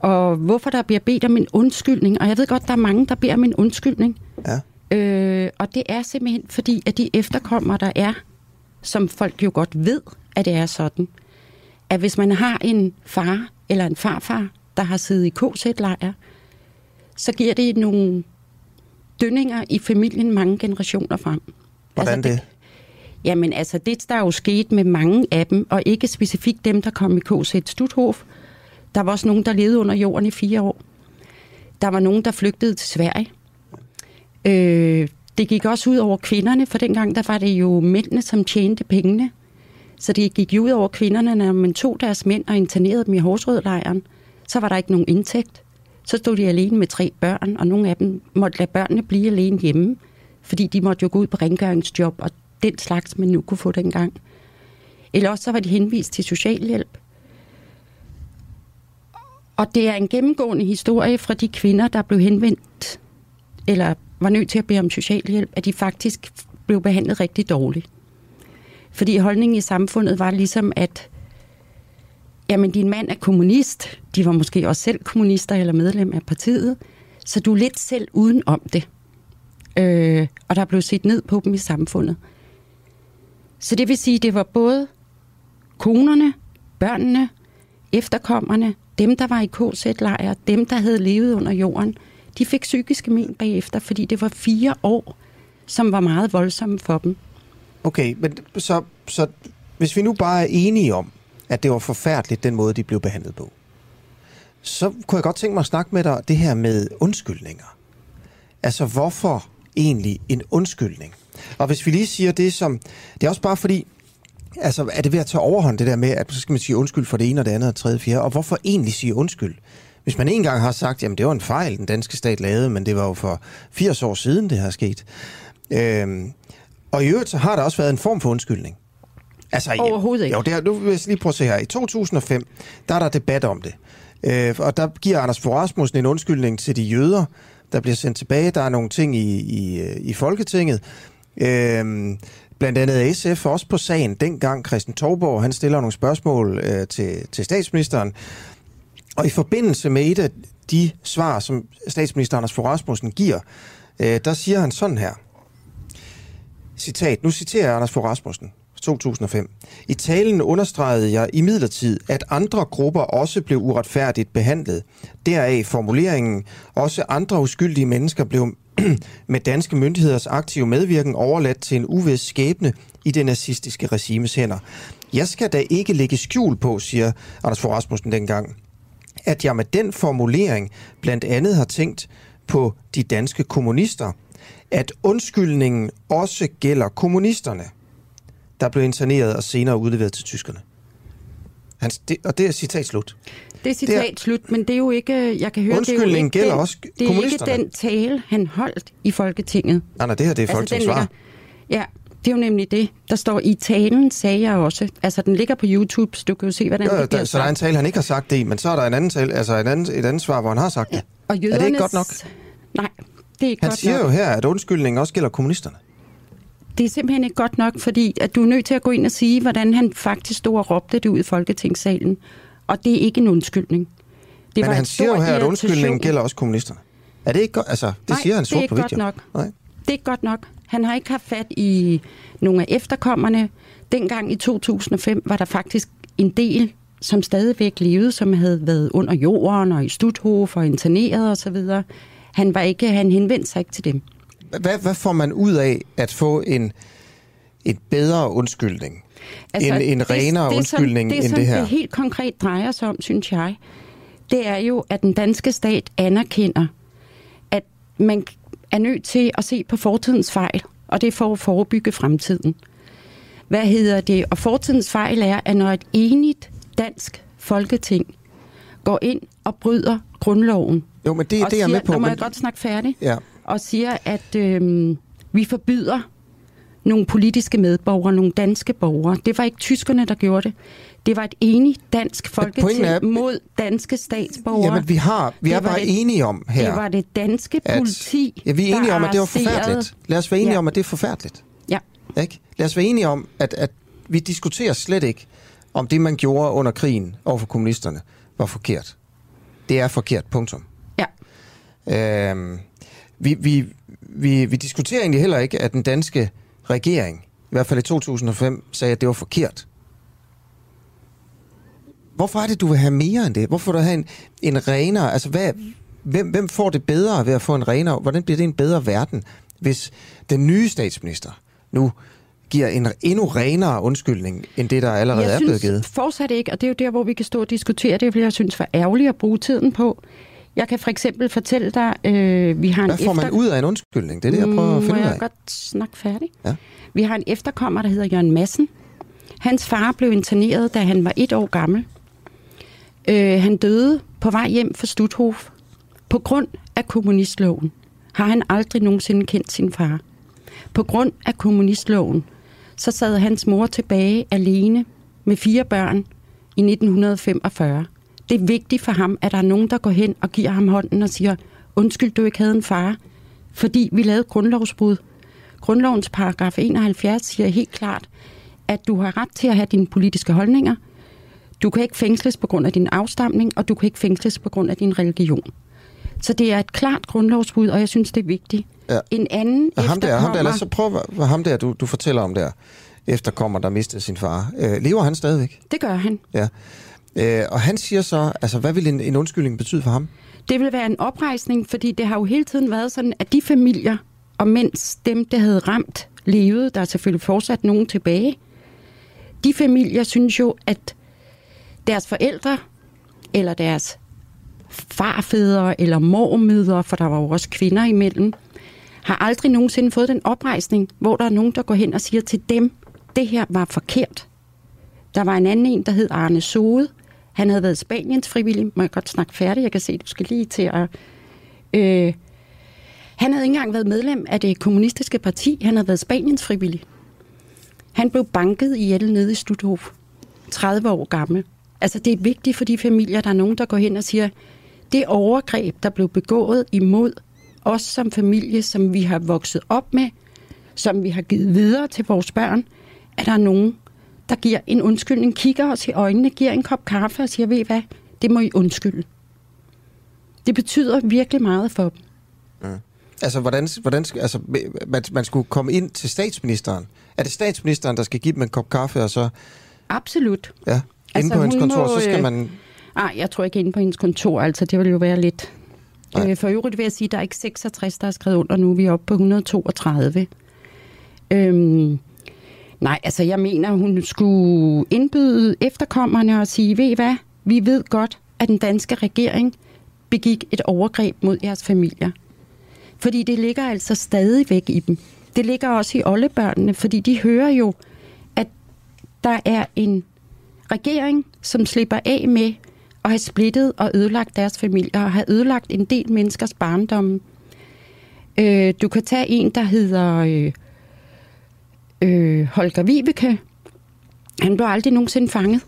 Og hvorfor der bliver bedt om en undskyldning, og jeg ved godt, der er mange, der beder om en undskyldning. Ja. Øh, og det er simpelthen fordi, at de efterkommere, der er, som folk jo godt ved, at det er sådan, at hvis man har en far eller en farfar, der har siddet i KZ-lejr, så giver det nogle dønninger i familien mange generationer frem. Hvordan det? Jamen altså, det der er jo sket med mange af dem, og ikke specifikt dem, der kom i KZ Stuthof. Der var også nogen, der levede under jorden i fire år. Der var nogen, der flygtede til Sverige. Øh, det gik også ud over kvinderne, for dengang der var det jo mændene, som tjente pengene. Så det gik jo ud over kvinderne, når man tog deres mænd og internerede dem i Horsrødlejren. Så var der ikke nogen indtægt. Så stod de alene med tre børn, og nogle af dem måtte lade børnene blive alene hjemme, fordi de måtte jo gå ud på rengøringsjob og den slags, man nu kunne få dengang. Eller også så var de henvist til socialhjælp. Og det er en gennemgående historie fra de kvinder, der blev henvendt, eller var nødt til at bede om socialhjælp, at de faktisk blev behandlet rigtig dårligt. Fordi holdningen i samfundet var ligesom, at jamen, din mand er kommunist, de var måske også selv kommunister eller medlem af partiet, så du er lidt selv uden om det. Øh, og der blev set ned på dem i samfundet. Så det vil sige, det var både konerne, børnene, efterkommerne, dem, der var i KZ-lejre, dem, der havde levet under jorden, de fik psykiske men bagefter, fordi det var fire år, som var meget voldsomme for dem. Okay, men så, så hvis vi nu bare er enige om, at det var forfærdeligt, den måde, de blev behandlet på, så kunne jeg godt tænke mig at snakke med dig det her med undskyldninger. Altså, hvorfor egentlig en undskyldning? Og hvis vi lige siger det som... Det er også bare fordi, altså, er det ved at tage overhånd det der med, at så skal man sige undskyld for det ene og det andet og tredje og fjerde, og hvorfor egentlig sige undskyld? Hvis man engang har sagt, jamen det var en fejl, den danske stat lavede, men det var jo for 80 år siden, det her sket. Øhm, og i øvrigt så har der også været en form for undskyldning. Altså, Overhovedet ikke. Jo, det er, nu vil jeg lige prøve at se her. I 2005, der er der debat om det. Øh, og der giver Anders Fogh Rasmussen en undskyldning til de jøder, der bliver sendt tilbage. Der er nogle ting i, i, i Folketinget. Øh, blandt andet SF også på sagen. Dengang Christian Torborg, han stiller nogle spørgsmål øh, til, til statsministeren. Og i forbindelse med et af de svar, som statsminister Anders Fogh Rasmussen giver, øh, der siger han sådan her. Citat, nu citerer jeg Anders Fogh Rasmussen. 2005. I talen understregede jeg imidlertid, at andre grupper også blev uretfærdigt behandlet. Deraf formuleringen, også andre uskyldige mennesker blev med danske myndigheders aktive medvirken overladt til en uvis skæbne i det nazistiske regimes hænder. Jeg skal da ikke lægge skjul på, siger Anders Fogh Rasmussen dengang, at jeg med den formulering blandt andet har tænkt på de danske kommunister, at undskyldningen også gælder kommunisterne der blev interneret og senere udleveret til tyskerne. Hans, det, og det er citat slut. Det er citat det er, slut, men det er jo ikke, jeg kan høre, det er jo ikke gælder den, også det er ikke den tale, han holdt i Folketinget. Nej, nej, det her det er altså, Folketingets Ja, det er jo nemlig det. Der står i talen, sagde jeg også. Altså, den ligger på YouTube, så du kan jo se, hvordan ja, det bliver Så der er en tale, han ikke har sagt det i, men så er der en anden tale, altså en anden, et andet svar, hvor han har sagt det. Ja, og jødernes... Er det ikke godt nok? Nej, det er ikke han godt siger nok. jo her, at undskyldningen også gælder kommunisterne det er simpelthen ikke godt nok, fordi at du er nødt til at gå ind og sige, hvordan han faktisk stod og råbte det ud i Folketingssalen. Og det er ikke en undskyldning. Det Men var han siger jo her, at undskyldningen gælder også kommunisterne. Er det ikke godt? Altså, det Nej, siger han sort det er på ikke video. godt nok. Nej. Det er ikke godt nok. Han har ikke haft fat i nogle af efterkommerne. Dengang i 2005 var der faktisk en del, som stadigvæk levede, som havde været under jorden og i Stuthof og interneret osv. Han var ikke, han henvendte sig ikke til dem hvad, hvad får man ud af at få en, en bedre undskyldning? Altså, en, en renere det, undskyldning det, det, end det her? Det helt konkret drejer sig om, synes jeg, det er jo, at den danske stat anerkender, at man er nødt til at se på fortidens fejl, og det er for at forebygge fremtiden. Hvad hedder det? Og fortidens fejl er, at når et enigt dansk folketing går ind og bryder grundloven, jo, men det er det, jeg er med på. Nu må men... jeg godt snakke færdig. Ja og siger, at øh, vi forbyder nogle politiske medborgere, nogle danske borgere. Det var ikke tyskerne, der gjorde det. Det var et enigt dansk folketing er, mod danske statsborgere. Jamen, vi har, vi er bare det, enige om her. Det var det danske politi, at, Ja, vi er enige om, at det var forfærdeligt. Lad os være enige ja. om, at det er forfærdeligt. Ja. Ikke? Lad os være enige om, at, at vi diskuterer slet ikke, om det, man gjorde under krigen overfor kommunisterne, var forkert. Det er forkert, punktum. Ja. Øhm, vi, vi, vi, vi diskuterer egentlig heller ikke, at den danske regering, i hvert fald i 2005, sagde, at det var forkert. Hvorfor er det, du vil have mere end det? Hvorfor vil du have en, en renere... Altså, hvad, hvem, hvem får det bedre ved at få en renere... Hvordan bliver det en bedre verden, hvis den nye statsminister nu giver en endnu renere undskyldning, end det, der allerede jeg er blevet givet? Jeg synes fortsat ikke, og det er jo der, hvor vi kan stå og diskutere det, vil jeg synes var ærgerligt at bruge tiden på. Jeg kan for eksempel fortælle dig, øh, vi har en Hvad får man ud af en undskyldning? Det er det, jeg prøver at finde ud af. Må jeg godt snakke færdig? Ja. Vi har en efterkommer, der hedder Jørgen Madsen. Hans far blev interneret, da han var et år gammel. Øh, han døde på vej hjem fra Stuthof. På grund af kommunistloven har han aldrig nogensinde kendt sin far. På grund af kommunistloven, så sad hans mor tilbage alene med fire børn i 1945. Det er vigtigt for ham, at der er nogen, der går hen og giver ham hånden og siger, undskyld, du ikke havde en far, fordi vi lavede grundlovsbrud. Grundlovens paragraf 71 siger helt klart, at du har ret til at have dine politiske holdninger. Du kan ikke fængsles på grund af din afstamning, og du kan ikke fængsles på grund af din religion. Så det er et klart grundlovsbrud, og jeg synes, det er vigtigt. Ja. En anden Ja, ham der, ham der, lad os så prøve, ham der, du, du fortæller om der, efterkommer, der mistede sin far. Øh, lever han stadigvæk? Det gør han. Ja. Øh, og han siger så, altså hvad vil en, en undskyldning betyde for ham? Det vil være en oprejsning, fordi det har jo hele tiden været sådan, at de familier, og mens dem, der havde ramt, levede, der er selvfølgelig fortsat nogen tilbage, de familier synes jo, at deres forældre, eller deres farfædre, eller mormødre, for der var jo også kvinder imellem, har aldrig nogensinde fået den oprejsning, hvor der er nogen, der går hen og siger til dem, det her var forkert. Der var en anden en, der hed Arne Sode. Han havde været Spaniens frivillig. Må jeg godt snakke færdig? Jeg kan se, du skal lige til at... Øh, han havde ikke engang været medlem af det kommunistiske parti. Han havde været Spaniens frivillig. Han blev banket ihjel nede i Studhof. 30 år gammel. Altså, det er vigtigt for de familier, der er nogen, der går hen og siger, det overgreb, der blev begået imod os som familie, som vi har vokset op med, som vi har givet videre til vores børn, at der er nogen, der giver en undskyldning, kigger os i øjnene, giver en kop kaffe og siger, ved I hvad, det må I undskylde. Det betyder virkelig meget for dem. Altså, hvordan, hvordan skal- altså, man, man skulle komme ind til statsministeren. Er det statsministeren, der skal give dem en kop kaffe, og så, Absolut. ja, inde Altså, på hendes kontor, må, så skal øh, man... Nej, jeg tror ikke inde på hendes kontor, altså det vil jo være lidt... Øh, for øvrigt vil jeg sige, at der er ikke 66, der er skrevet under nu. Vi er oppe på 132. Øhm, nej, altså jeg mener, hun skulle indbyde efterkommerne og sige, ved I hvad, vi ved godt, at den danske regering begik et overgreb mod jeres familier. Fordi det ligger altså stadigvæk i dem. Det ligger også i oldebørnene, fordi de hører jo, at der er en regering, som slipper af med at have splittet og ødelagt deres familier, og have ødelagt en del menneskers barndomme. Øh, du kan tage en, der hedder øh, øh, Holger Vibeke. Han blev aldrig nogensinde fanget.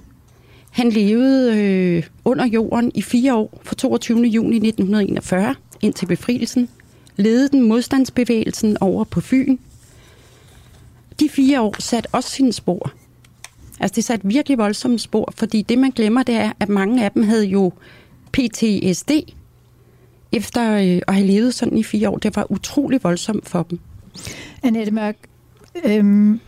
Han levede øh, under jorden i fire år, fra 22. juni 1941 indtil befrielsen. Ledede den modstandsbevægelsen over på Fyn. De fire år satte også sine spor. Altså det satte virkelig voldsomme spor, fordi det man glemmer, det er, at mange af dem havde jo PTSD efter øh, at have levet sådan i fire år. Det var utrolig voldsomt for dem. Annette Mørk, øhm,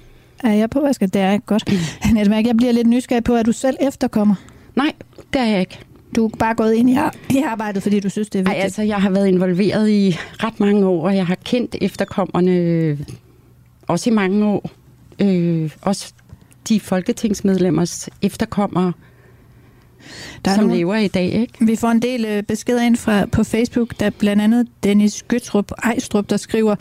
er jeg på? Skal, det er jeg godt. Annette Mørk, jeg bliver lidt nysgerrig på, at du selv efterkommer. Nej, det er jeg ikke. Du er bare gået ind i, ar- i arbejdet, fordi du synes, det er Ej, vigtigt. altså, jeg har været involveret i ret mange år, og jeg har kendt efterkommerne øh, også i mange år. Øh, også de folketingsmedlemmers efterkommere, Der er som nogle- lever i dag. Ikke? Vi får en del øh, beskeder ind fra, på Facebook, der blandt andet Dennis Gøtrup Ejstrup, der skriver,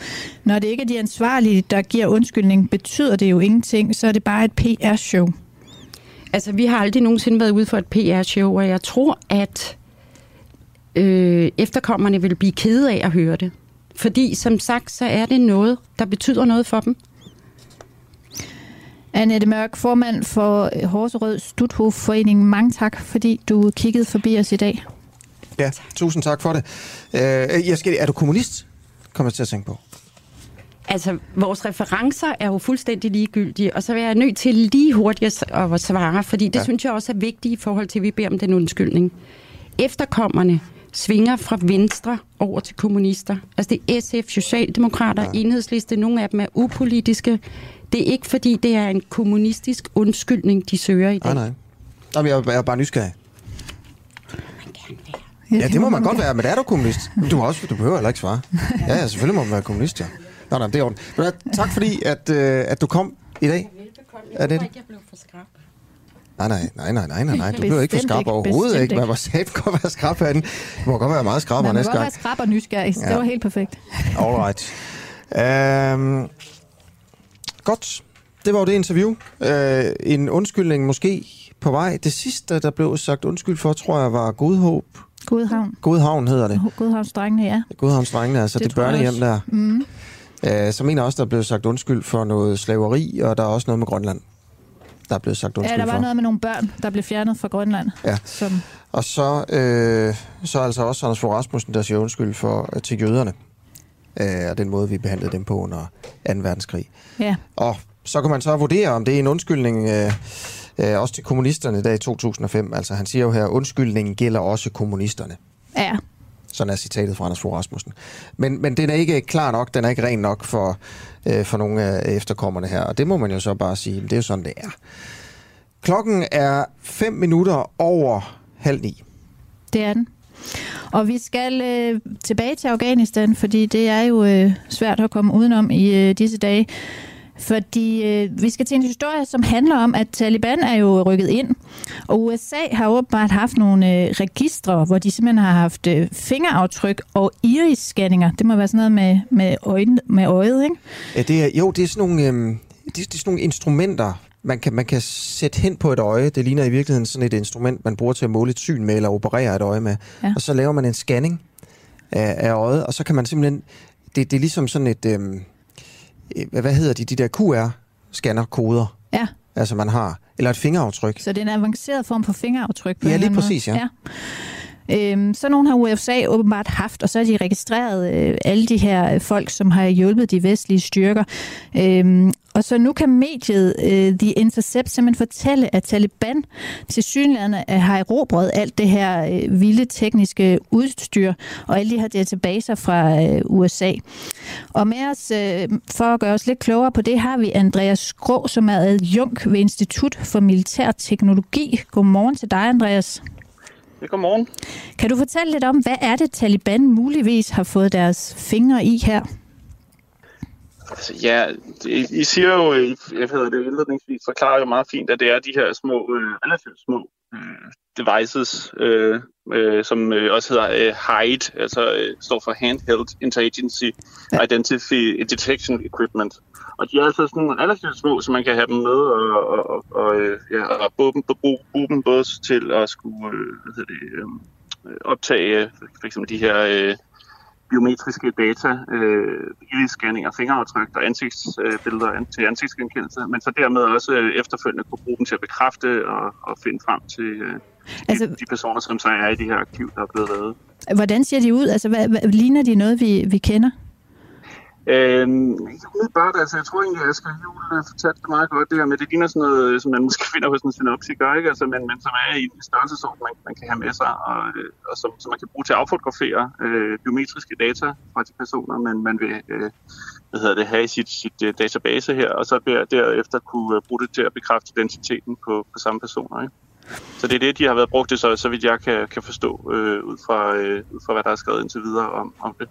når det ikke er de ansvarlige, der giver undskyldning, betyder det jo ingenting, så er det bare et PR-show. Altså, vi har aldrig nogensinde været ude for et PR-show, og jeg tror, at øh, efterkommerne vil blive kede af at høre det. Fordi, som sagt, så er det noget, der betyder noget for dem. Annette Mørk, formand for øh, Horserød Studhof Forening. Mange tak, fordi du kiggede forbi os i dag. Ja, tusind tak for det. Øh, jeg skal, er du kommunist? Kommer jeg til at tænke på. Altså, vores referencer er jo fuldstændig ligegyldige, og så er jeg nødt til lige hurtigt at svare, fordi det ja. synes jeg også er vigtigt i forhold til, at vi beder om den undskyldning. Efterkommerne svinger fra venstre over til kommunister. Altså det er SF, Socialdemokrater, ja. Enhedsliste, nogle af dem er upolitiske. Det er ikke fordi, det er en kommunistisk undskyldning, de søger i dag. Nej, nej. Jamen, jeg, er- jeg er bare nysgerrig. Ja, det må man godt være, men er du kommunist? Du, må også, du behøver heller ikke svare. Ja, ja, selvfølgelig må man være kommunist, ja. Nå, nej, det er orden. Men, øh, tak fordi, at, øh, at du kom i dag. Er det? jeg blev for skrab. Nej, nej, nej, nej, nej, nej, nej. Du bliver ikke for skrab ikke, overhovedet ikke. Man ikke. må sæt godt være skrab herinde. Du må godt være meget skrab Man må næste godt gang. være skrab og nysgerrig, Ja. det var helt perfekt. All right. Øhm, godt. Det var jo det interview. Øh, en undskyldning måske på vej. Det sidste, der blev sagt undskyld for, tror jeg, var Godhåb. Godhavn. Godhavn hedder det. Godhavnsdrengene, ja. Godhavnsdrengene, altså det, Det børnehjem der. Mm. Øh, så mener også, der blev sagt undskyld for noget slaveri, og der er også noget med Grønland. der er blevet sagt Ja, undskyld der var for. noget med nogle børn, der blev fjernet fra Grønland. Ja. Som, Og så, øh, så altså også Anders Fogh Rasmussen, der siger undskyld for, øh, til jøderne. Øh, og den måde, vi behandlede dem på under 2. verdenskrig. ja. Og så kan man så vurdere, om det er en undskyldning øh, øh, også til kommunisterne der i 2005. Altså han siger jo her, undskyldningen gælder også kommunisterne. ja. Sådan er citatet fra Anders Fogh Rasmussen. Men, men den er ikke klar nok, den er ikke ren nok for, øh, for nogle af efterkommerne her. Og det må man jo så bare sige, det er jo sådan, det er. Klokken er 5 minutter over halv ni. Det er den. Og vi skal øh, tilbage til Afghanistan, fordi det er jo øh, svært at komme udenom i øh, disse dage. Fordi øh, vi skal til en historie, som handler om, at Taliban er jo rykket ind, og USA har åbenbart haft nogle øh, registre, hvor de simpelthen har haft øh, fingeraftryk og iris-scanninger. Det må være sådan noget med, med, øjne, med øjet, ikke? Ja, det er, jo, det er sådan nogle, Øh... det, det er sådan nogle instrumenter, man kan, man kan sætte hen på et øje. Det ligner i virkeligheden sådan et instrument, man bruger til at måle et syn med eller operere et øje med. Ja. Og så laver man en scanning af, af øjet, og så kan man simpelthen... Det, det er ligesom sådan et... Øh, hvad, hedder de? De der QR-scanner-koder, Ja, altså man har. Eller et fingeraftryk. så det er en avanceret form for fingeraftryk. På Ja, lige præcis, måde. ja. Øhm, så nogen har USA åbenbart haft, og så har de registreret øh, alle de her øh, folk, som har hjulpet de vestlige styrker. Øhm, og så nu kan mediet øh, The Intercept simpelthen fortælle, at Taliban til synligheden øh, har erobret alt det her øh, vilde tekniske udstyr, og alle de her databaser fra øh, USA. Og med os, øh, for at gøre os lidt klogere på det, har vi Andreas Skrå, som er adjunkt ved Institut for Militær Teknologi. Godmorgen til dig, Andreas. Ja, godmorgen. Kan du fortælle lidt om, hvad er det, Taliban muligvis har fået deres fingre i her? Altså, ja, det, I siger jo, I, jeg hedder det indledningsvis, forklarer jo meget fint, at det er de her små, øh, relativt små øh, devices, øh, øh, som øh, også hedder øh, HIDE, altså øh, står for Handheld Interagency Identity Detection Equipment. Og de er altså sådan relativt små, så man kan have dem med og, og, og, og, øh, ja, og bruge, dem, bruge, bruge dem både til at skulle øh, hvad hedder det, øh, optage for eksempel de her øh, biometriske data, øh, iris-scanning og fingeraftryk og ansigtsbilleder øh, til ansigtsgenkendelse, men så dermed også øh, efterfølgende kunne bruge dem til at bekræfte og, og finde frem til øh, Altså- de, de personer, som så er i de her arkiv, der er blevet lavet. Hvordan ser de ud? Altså, hvad, hvad, ligner de noget, vi, vi kender? Øhm, ikke bare, altså jeg tror egentlig, at Asger Juhl øh, fortalte det meget godt, det her med, det ligner sådan noget, øh, som man måske finder hos en synoptiker, ikke? Altså, men, men som er i en størrelsesorden, man, man kan have med sig, og, øh, og som, som man kan bruge til at affotografere øh, biometriske data fra de personer, man, man vil øh, hvad hedder det, have i sit, sit uh, database her, og så der, derefter kunne uh, bruge det til at bekræfte identiteten på, på samme personer. Ikke? Så det er det, de har været brugt til, så, så vidt jeg kan, kan forstå, øh, ud, fra, øh, ud fra, hvad der er skrevet indtil videre om, om det.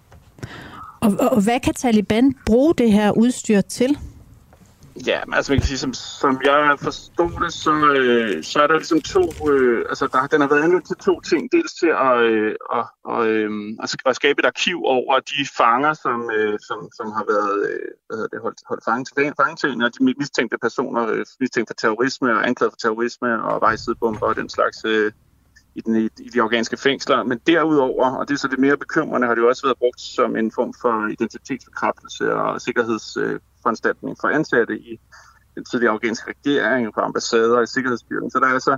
Og, og, og hvad kan Taliban bruge det her udstyr til? Ja, altså man kan sige, som, som jeg forstår det, så, øh, så er der ligesom to, øh, altså der, den har været anvendt til to ting. Dels til at, øh, og, og, øh, altså at skabe et arkiv over de fanger, som, øh, som, som har været øh, hvad hedder det, holdt, holdt fange til fangetiden, og de mistænkte personer, øh, mistænkte for terrorisme og anklaget for terrorisme og vejsidebomber og den slags øh, i, den, i, i de afghanske fængsler. Men derudover, og det er så det mere bekymrende, har det jo også været brugt som en form for identitetsbekræftelse og sikkerhedsforanstaltning for ansatte i den tidligere afghanske regering, på ambassader og i sikkerhedsbyrden. Så der er altså,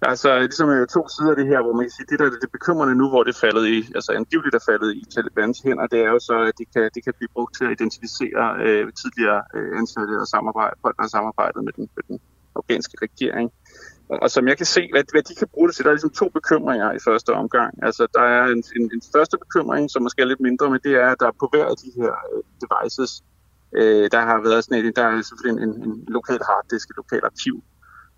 der er altså ligesom øh, to sider af det her, hvor man kan sige, det der er det bekymrende nu, hvor det er faldet i, altså angiveligt er faldet i Talibans hænder, det er jo så, at det kan, det kan blive brugt til at identificere øh, tidligere øh, ansatte og samarbejde, folk, der har samarbejdet med den, med den afghanske regering og som jeg kan se, hvad, hvad de kan bruge det til, der er ligesom to bekymringer i første omgang. Altså, der er en, en, en første bekymring, som måske er lidt mindre, men det er, at der på hver af de her øh, devices, øh, der har været sådan et, der er selvfølgelig en, en, en lokal harddisk, et lokalt arkiv,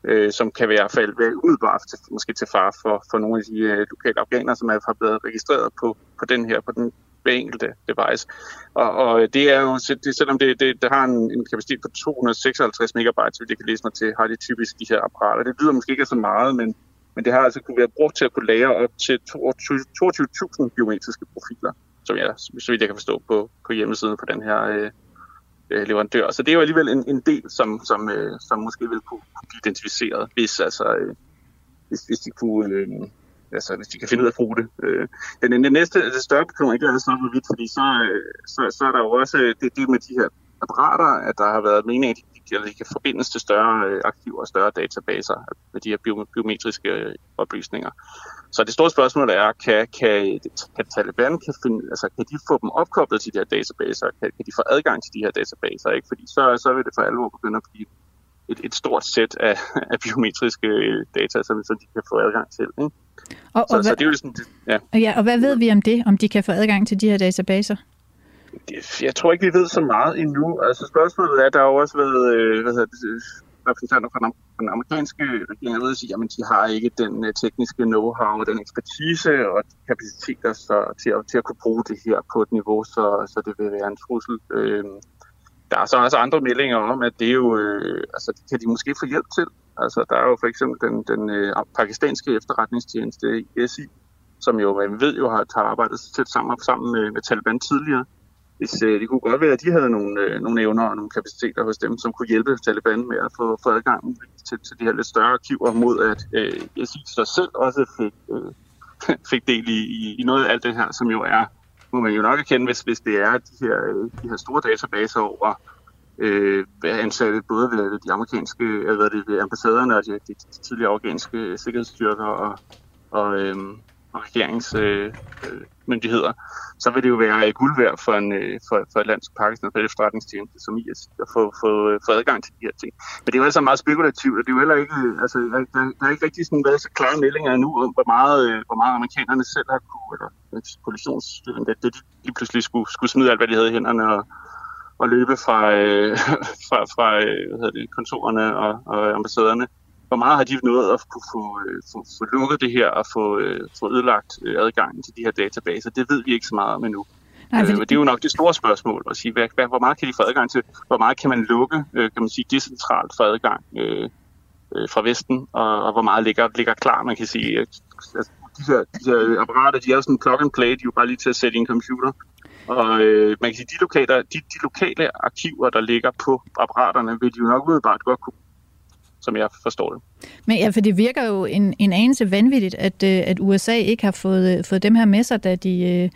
øh, som kan være, fald, være udbart til, måske til far for, for nogle af de øh, lokale afghanere, som er blevet registreret på, på den her, på den hver enkelte device. Og, og det er jo, det, selvom det, det, det har en, en kapacitet på 256 megabyte, så det kan læse mig til, har de typisk de her apparater. Det lyder måske ikke så meget, men, men det har altså kunne være brugt til at kunne lære op til 22.000 biometriske profiler, som jeg, så vidt jeg kan forstå på, på hjemmesiden på den her øh, øh, leverandør. Så det er jo alligevel en, en del, som, som, øh, som måske vil kunne, kunne blive identificeret, hvis, altså, øh, hvis, hvis de kunne... Øh, altså, hvis de kan finde ud af at bruge det. Øh, den, den næste, det større bekymring, det er sådan noget vidt, fordi så, øh, så, så er der jo også øh, det, det med de her apparater, at der har været meningen, at de, at de kan forbindes til større øh, arkiver og større databaser med de her biometriske øh, oplysninger. Så det store spørgsmål er, kan, kan, kan Taliban kan, finde, altså, kan de få dem opkoblet til de her databaser? Kan, kan de få adgang til de her databaser? Ikke? Fordi så, så vil det for alvor begynde at blive et, et stort sæt af, af biometriske data, som, som de kan få adgang til. Ikke? Og, så, og, så hvad, det er jo sådan, ja. ja, og hvad ved vi om det, om de kan få adgang til de her databaser? Jeg tror ikke, vi ved så meget endnu. Altså spørgsmålet er, der har jo også været øh, hvad hedder det, repræsentanter fra den, fra den amerikanske regering, jeg ved at sige, jamen de har ikke den uh, tekniske know-how og den ekspertise og de kapaciteter så, til, at, til at kunne bruge det her på et niveau, så, så det vil være en trussel. Øh, der er så også andre meldinger om, at det er jo, øh, altså det kan de måske få hjælp til. Altså der er jo for eksempel den, den øh, pakistanske efterretningstjeneste ISI, som jo, man ved jo, har, har arbejdet tæt sammen, sammen med, med Taliban tidligere. Hvis, øh, det kunne godt være, at de havde nogle, øh, nogle evner og nogle kapaciteter hos dem, som kunne hjælpe Taliban med at få, få adgang til, til de her lidt større arkiver, mod at øh, ISI sig selv også fik, øh, fik del i, i, i noget af alt det her, som jo er må man jo nok erkende, hvis, hvis det er de her, øh, de her store databaser over øh, ansatte både ved de amerikanske, øh, eller det, ved ambassaderne og de, de, de tidligere afghanske øh, sikkerhedsstyrker og, og, øhm, øh, og regeringsmyndigheder, øh, så vil det jo være guld værd for, en, øh, for, for et land som Pakistan, for efterretningstjeneste som IS, at få, få, øh, få adgang til de her ting. Men det er jo altså meget spekulativt, og det er jo heller ikke, altså, der, der er ikke rigtig sådan været så klare meldinger endnu om, hvor meget, øh, hvor meget amerikanerne selv har kunne, eller koalitionsstyrken, det, det de lige pludselig skulle, skulle smide alt, hvad de havde i hænderne, og, og løbe fra, øh, fra, fra hvad hedder det, kontorerne og, og ambassaderne hvor meget har de nået at kunne få, øh, få, få lukket det her og få, øh, få ødelagt øh, adgangen til de her databaser? Det ved vi ikke så meget om endnu. Nej, fordi... Det er jo nok det store spørgsmål at sige, hvad, hvad, hvor meget kan de få adgang til? Hvor meget kan man lukke, kan man sige, decentralt for adgang øh, øh, fra Vesten? Og, og hvor meget ligger, ligger klar, man kan sige. Altså, de, her, de her apparater, de er jo sådan plug and play, de er jo bare lige til at sætte i en computer. Og øh, man kan sige, de lokale, de, de lokale arkiver, der ligger på apparaterne, vil de jo nok umiddelbart godt kunne som jeg forstår det. Men ja, for det virker jo en, en anelse vanvittigt, at, øh, at USA ikke har fået, fået dem her med sig, da de, øh,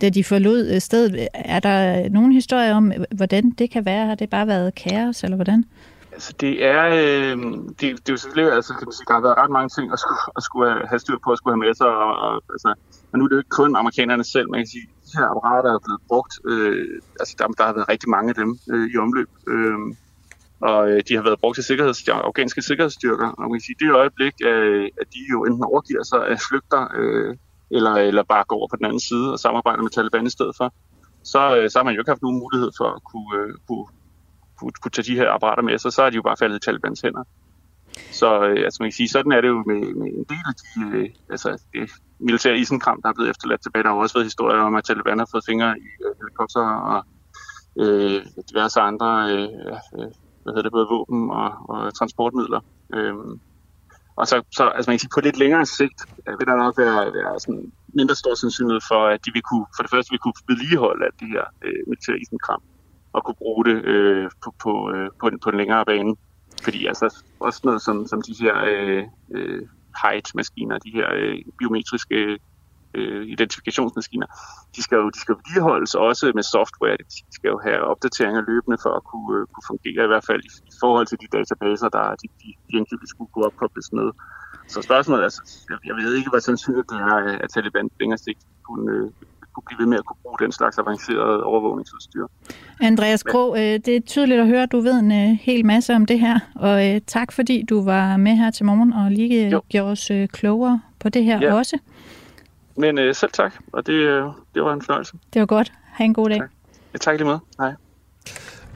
da de forlod stedet. Er der nogen historie om, hvordan det kan være? Har det bare været kaos, eller hvordan? Altså, det er, øh, det, det er jo selvfølgelig, altså, kan man sige, der har været ret mange ting at skulle, at skulle have styr på, at skulle have med sig, og, og altså, men nu er det jo ikke kun amerikanerne selv, man kan sige, de her apparater er blevet brugt, øh, altså, der, der har været rigtig mange af dem øh, i omløb, øh, og øh, de har været brugt til sikkerheds, afghanske sikkerhedsstyrker. Og man kan sige, det øjeblik, øh, at de jo enten overgiver sig, at flygter, øh, eller, eller bare går over på den anden side og samarbejder med Taliban i stedet for, så, øh, så har man jo ikke haft nogen mulighed for at kunne, øh, kunne, kunne, kunne tage de her apparater med sig. Så er de jo bare faldet i Talibans hænder. Så øh, altså man kan sige, sådan er det jo med, med en del af de øh, altså, det militære isenkram, der er blevet efterladt tilbage. Der har også været historier om, at Taliban har fået fingre i øh, helikopter og øh, diverse andre øh, øh, hvad hedder det, både våben og, og transportmidler. Øh, og så, så altså man kan sige, på lidt længere sigt øh, vil der nok være, være sådan mindre stor sandsynlighed for, at de vil kunne, for det første vil kunne vedligeholde alt det her øh, militære isenkram og kunne bruge det øh, på, på, øh, på, en, på en længere bane. Fordi altså også noget som, som de her øh, øh, height-maskiner, de her øh, biometriske øh, identifikationsmaskiner, de skal jo de skal vedligeholdes også med software. De skal jo have opdateringer løbende for at kunne, øh, kunne fungere, i hvert fald i, i forhold til de databaser, der de, de, de angiveligt skulle kunne opkobles med. Så spørgsmålet er, altså, jeg, jeg ved ikke, hvad sandsynligt det er, at Taliban længere sigt kunne, øh, kunne blive ved med at kunne bruge den slags avanceret overvågningsudstyr. Andreas Krog, øh, det er tydeligt at høre, at du ved en øh, hel masse om det her, og øh, tak fordi du var med her til morgen og lige øh, gjorde os klogere på det her ja. også. Men øh, selv tak, og det, øh, det var en fornøjelse. Det var godt. Ha' en god dag. Tak, ja, tak lige med. Hej.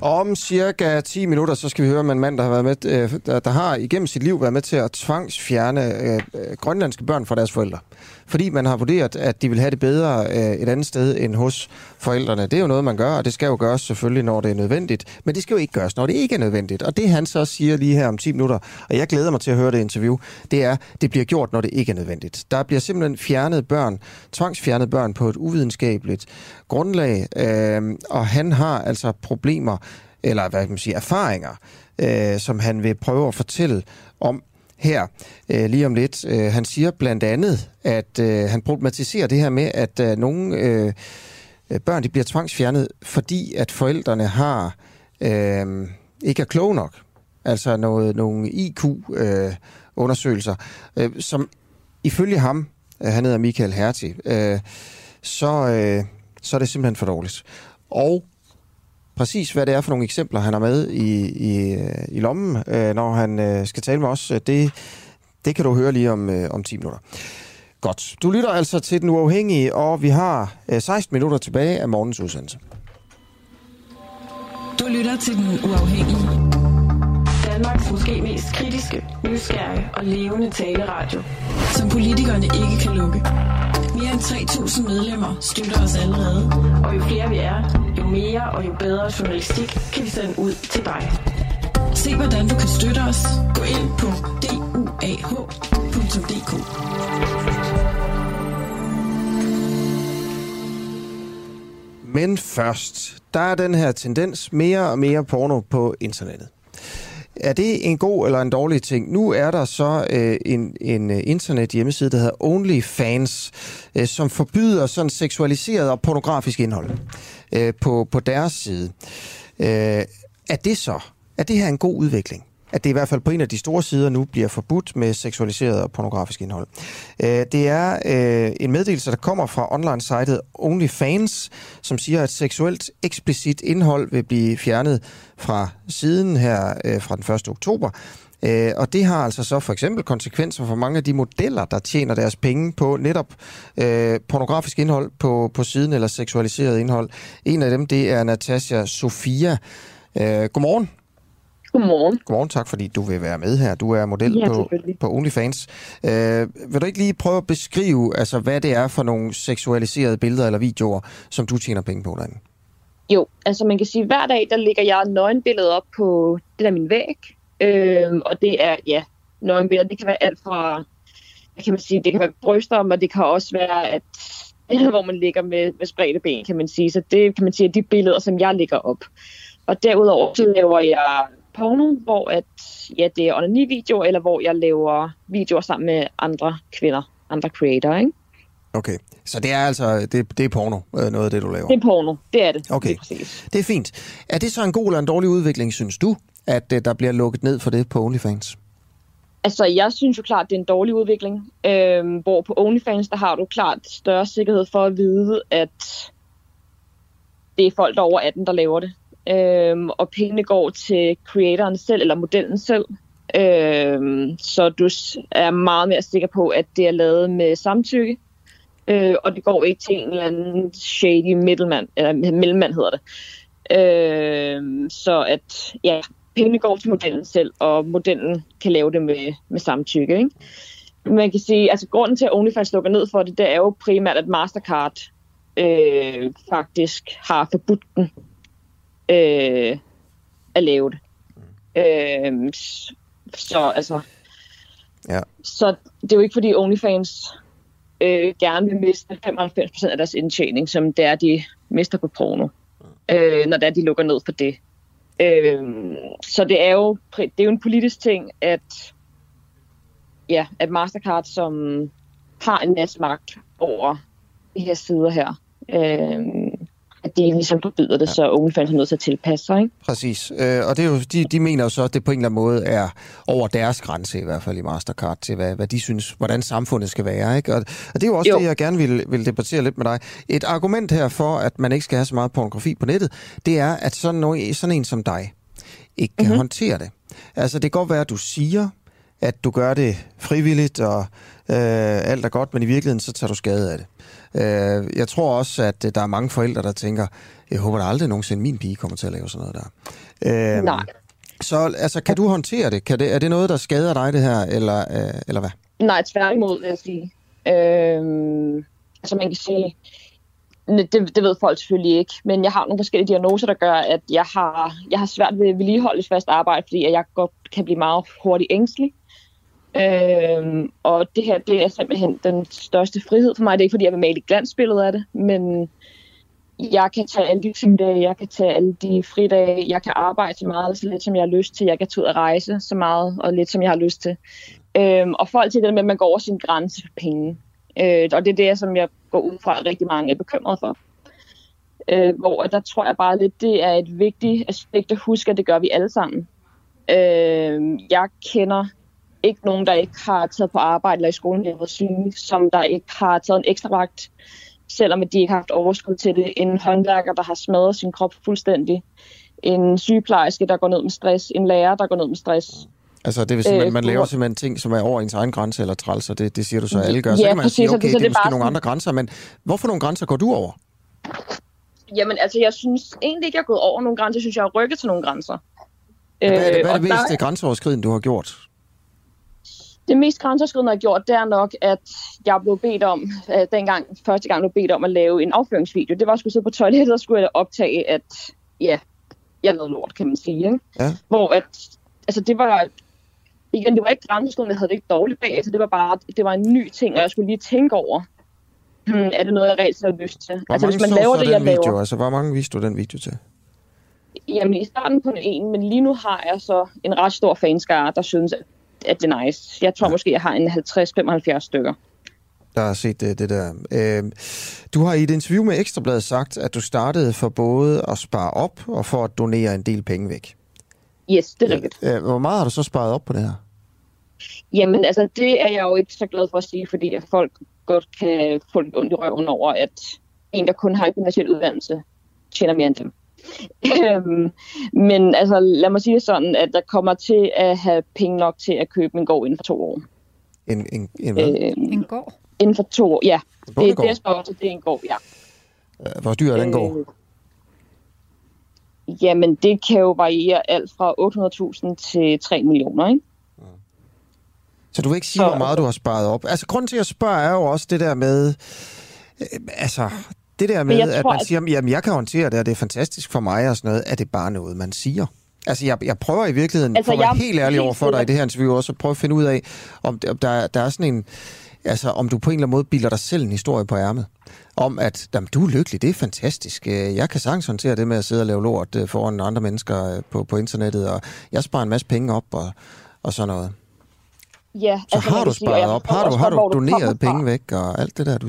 Om cirka 10 minutter, så skal vi høre om en mand, der har, været med, der, der har igennem sit liv været med til at tvangsfjerne øh, grønlandske børn fra deres forældre. Fordi man har vurderet, at de vil have det bedre øh, et andet sted end hos forældrene. Det er jo noget, man gør, og det skal jo gøres selvfølgelig, når det er nødvendigt. Men det skal jo ikke gøres, når det ikke er nødvendigt. Og det han så siger lige her om 10 minutter, og jeg glæder mig til at høre det interview, det er, det bliver gjort, når det ikke er nødvendigt. Der bliver simpelthen fjernet børn, tvangsfjernet børn på et uvidenskabeligt grundlag, øh, og han har altså problemer, eller hvad kan man sige, erfaringer, øh, som han vil prøve at fortælle om her øh, lige om lidt. Øh, han siger blandt andet, at øh, han problematiserer det her med, at øh, nogle øh, øh børn de bliver tvangsfjernet, fordi at forældrene har øh, ikke er kloge nok. Altså noget, nogle IQ-undersøgelser, øh, øh, som ifølge ham, øh, han hedder Michael Herti, øh, så, øh, så er det simpelthen for dårligt. Og præcis hvad det er for nogle eksempler, han har med i, i, i lommen, øh, når han øh, skal tale med os, det, det kan du høre lige om, øh, om 10 minutter. Godt. Du lytter altså til Den Uafhængige, og vi har øh, 16 minutter tilbage af morgens udsendelse. Du lytter til Den Uafhængige. Danmarks måske mest kritiske, nysgerrige og levende taleradio. Som politikerne ikke kan lukke. Mere end 3.000 medlemmer støtter os allerede. Og jo flere vi er, jo mere og jo bedre journalistik kan vi sende ud til dig. Se hvordan du kan støtte os. Gå ind på duah.dk. Men først, der er den her tendens mere og mere porno på internettet. Er det en god eller en dårlig ting? Nu er der så øh, en, en øh, internet hjemmeside, der hedder OnlyFans, øh, som forbyder sådan seksualiseret og pornografisk indhold øh, på, på deres side. Øh, er det så? Er det her en god udvikling? At det i hvert fald på en af de store sider nu bliver forbudt med seksualiseret og pornografisk indhold. Øh, det er øh, en meddelelse, der kommer fra online-sitet OnlyFans, som siger, at seksuelt eksplicit indhold vil blive fjernet fra siden her øh, fra den 1. oktober. Øh, og det har altså så for eksempel konsekvenser for mange af de modeller, der tjener deres penge på netop øh, pornografisk indhold på, på siden eller seksualiseret indhold. En af dem, det er Natasha Sofia. Øh, godmorgen. Godmorgen. Godmorgen, tak fordi du vil være med her. Du er model ja, på, på OnlyFans. Øh, vil du ikke lige prøve at beskrive, altså, hvad det er for nogle seksualiserede billeder eller videoer, som du tjener penge på derinde? Jo, altså man kan sige, at hver dag, der ligger jeg nøgenbilleder op på det der min væg. Øh, og det er, ja, nøgenbilleder. Det kan være alt fra, hvad kan man sige, det kan være bryster, men det kan også være, at hvor man ligger med, med spredte ben, kan man sige. Så det kan man sige, er de billeder, som jeg lægger op. Og derudover så laver jeg porno, hvor at, ja, det er onani-videoer, eller hvor jeg laver videoer sammen med andre kvinder, andre creator, ikke? Okay, så det er altså, det, det er porno, øh, noget af det, du laver? Det er porno, det er det. Okay, det er fint. Er det så en god eller en dårlig udvikling, synes du, at øh, der bliver lukket ned for det på OnlyFans? Altså, jeg synes jo klart, det er en dårlig udvikling. Øhm, hvor på OnlyFans, der har du klart større sikkerhed for at vide, at det er folk der over 18, der laver det øhm, og pengene går til creatoren selv, eller modellen selv. Øhm, så du er meget mere sikker på, at det er lavet med samtykke, øh, og det går ikke til en eller anden shady middleman, eller mellemmand hedder det. Øh, så at ja, pengene går til modellen selv, og modellen kan lave det med, med samtykke. Ikke? Man kan sige, altså grunden til, at OnlyFans lukker ned for det, det er jo primært, at Mastercard øh, faktisk har forbudt den øh, at lave det. Øh, så altså... Ja. Så det er jo ikke fordi OnlyFans øh, gerne vil miste 95% af deres indtjening, som det er, de mister på porno, øh, når det er, de lukker ned for det. Øh, så det er jo det er jo en politisk ting, at ja, at Mastercard, som har en masse magt over de her sider her, øh, at de ligesom forbyder det, ja. så OnlyFans er nødt til at tilpasse sig. Ikke? Præcis. Øh, og det er jo, de, de mener jo så, at det på en eller anden måde er over deres grænse, i hvert fald i Mastercard, til hvad, hvad de synes, hvordan samfundet skal være. Ikke? Og, og det er jo også jo. det, jeg gerne vil, vil debattere lidt med dig. Et argument her for, at man ikke skal have så meget pornografi på nettet, det er, at sådan, noget, sådan en som dig ikke kan mm-hmm. håndtere det. Altså, det kan godt være, at du siger, at du gør det frivilligt, og øh, alt er godt, men i virkeligheden så tager du skade af det. Øh, jeg tror også, at der er mange forældre, der tænker, jeg håber da aldrig nogensinde, min pige kommer til at lave sådan noget der. Øh, Nej. Så altså, kan du håndtere det? Kan det? Er det noget, der skader dig, det her, eller, øh, eller hvad? Nej, tværtimod, vil jeg sige. Øh, altså, man kan sige, det, det ved folk selvfølgelig ikke, men jeg har nogle forskellige diagnoser, der gør, at jeg har, jeg har svært ved at vedligeholde et fast arbejde, fordi jeg godt kan blive meget hurtigt ængstelig. Øhm, og det her, det er simpelthen den største frihed for mig. Det er ikke, fordi jeg vil male et glansbillede af det, men jeg kan tage alle de fridage, jeg kan tage alle de fridage, jeg kan arbejde så meget, så lidt som jeg har lyst til, jeg kan tage ud og rejse så meget, og lidt som jeg har lyst til. Øhm, og folk til det med, at man går over sin grænse for penge. Øh, og det er det, som jeg går ud fra, at rigtig mange er bekymret for. Øh, hvor der tror jeg bare lidt, det er et vigtigt aspekt at huske, at det gør vi alle sammen. Øh, jeg kender ikke nogen, der ikke har taget på arbejde eller i skolen eller været syge, som der ikke har taget en ekstra vagt, selvom de ikke har haft overskud til det. En håndværker, der har smadret sin krop fuldstændig. En sygeplejerske, der går ned med stress. En lærer, der går ned med stress. Altså det vil sige, at Øh, man laver simpelthen ting, som er over ens egen grænse eller træls, og det, det siger du så, at alle gør. Så Ja, kan man præcis, sige, okay, det- det, så er det er måske bare nogle andre grænser, men hvorfor nogle grænser går du over? Jamen, altså, jeg synes egentlig ikke, jeg er gået over nogle grænser. Jeg synes, jeg har rykket til nogle grænser. Hvad er det, hvad er Øh, det mest der- grænseoverskridende, du har gjort? Det mest grænseoverskridende, jeg har gjort, det er nok, at jeg blev bedt om, øh, dengang, første gang blev bedt om at lave en afføringsvideo. Det var at skulle sidde på toilettet, og skulle jeg optage, at ja, jeg lavede lort, kan man sige. Ikke? Ja. Hvor at, altså det var, igen, det var ikke grænseoverskridende, jeg havde det ikke dårligt bag, så det var bare, det var en ny ting, og jeg skulle lige tænke over, hmm, er det noget, jeg reelt har lyst til? Hvor altså hvis man laver det, jeg video? laver. Altså, hvor mange viste du den video til? Jamen, i starten kun en, men lige nu har jeg så en ret stor fanskare, der synes, at, at det er nice. Jeg tror måske, jeg har en 50-75 stykker. der har set det, det der. Øh, du har i et interview med Ekstrabladet sagt, at du startede for både at spare op og for at donere en del penge væk. Yes, det er rigtigt. Øh, hvor meget har du så sparet op på det her? Jamen, altså, det er jeg jo ikke så glad for at sige, fordi at folk godt kan få lidt ondt i røven over, at en, der kun har en gymnasiel uddannelse, tjener mere end dem. Øhm, Men altså, lad mig sige det sådan, at der kommer til at have penge nok til at købe en gård inden for to år. En, en, en hvad? en gård? Inden for to år, ja. Det er det, jeg spørger til, det er en gård, ja. Øh, Hvor dyr er den går? Øh, Jamen, det kan jo variere alt fra 800.000 til 3 millioner, ikke? Så du vil ikke sige, hvor meget du har sparet op? Altså, grunden til, at jeg spørger, er jo også det der med... Øh, altså, det der med, at tror, man at- siger, jamen, jeg kan håndtere det, og det er fantastisk for mig og sådan noget. Er det bare noget, man siger? Altså, jeg, jeg prøver i virkeligheden, Altså, for at være helt ærlig over for dig i det her interview også, at prøve at finde ud af, om, om der, der er sådan en... Altså, om du på en eller anden måde bilder dig selv en historie på ærmet. Om at, jamen, du er lykkelig, det er fantastisk. Øh, Jeg kan sagtens håndtere det med at sidde og lave lort øh, foran andre mennesker øh, på, på internettet, og jeg sparer en masse penge op og, og sådan noget. Ja, Så altså, har du sige, sparet op? Har du, har du doneret fra. penge væk og alt det der, du,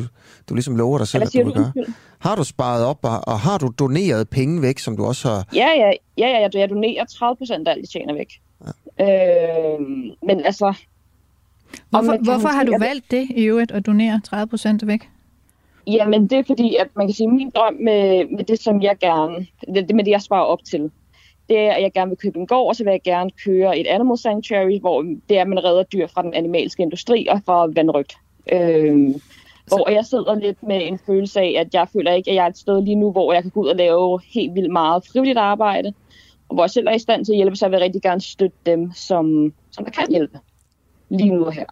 du ligesom lover dig selv, at du vil gøre? Har du sparet op, og, og har du doneret penge væk, som du også har... Ja, ja, ja, ja, jeg- jeg donerer 30 procent af alt, jeg tjener væk. Ja. Øh, men altså... Hvorfor, man hvorfor har du valgt det i øvrigt at donere 30 procent væk? Jamen, det er fordi, at man kan sige, at min drøm med, med det, som jeg gerne... Det, det med det, jeg sparer op til, det er, at jeg gerne vil købe en gård, og så vil jeg gerne køre et animal sanctuary, hvor det er, at man redder dyr fra den animalske industri og fra vandrygt. Øh, hvor jeg sidder lidt med en følelse af, at jeg føler ikke, at jeg er et sted lige nu, hvor jeg kan gå ud og lave helt vildt meget frivilligt arbejde, og hvor jeg selv er i stand til at hjælpe, så jeg vil rigtig gerne støtte dem, som, som der kan hjælpe lige nu og her.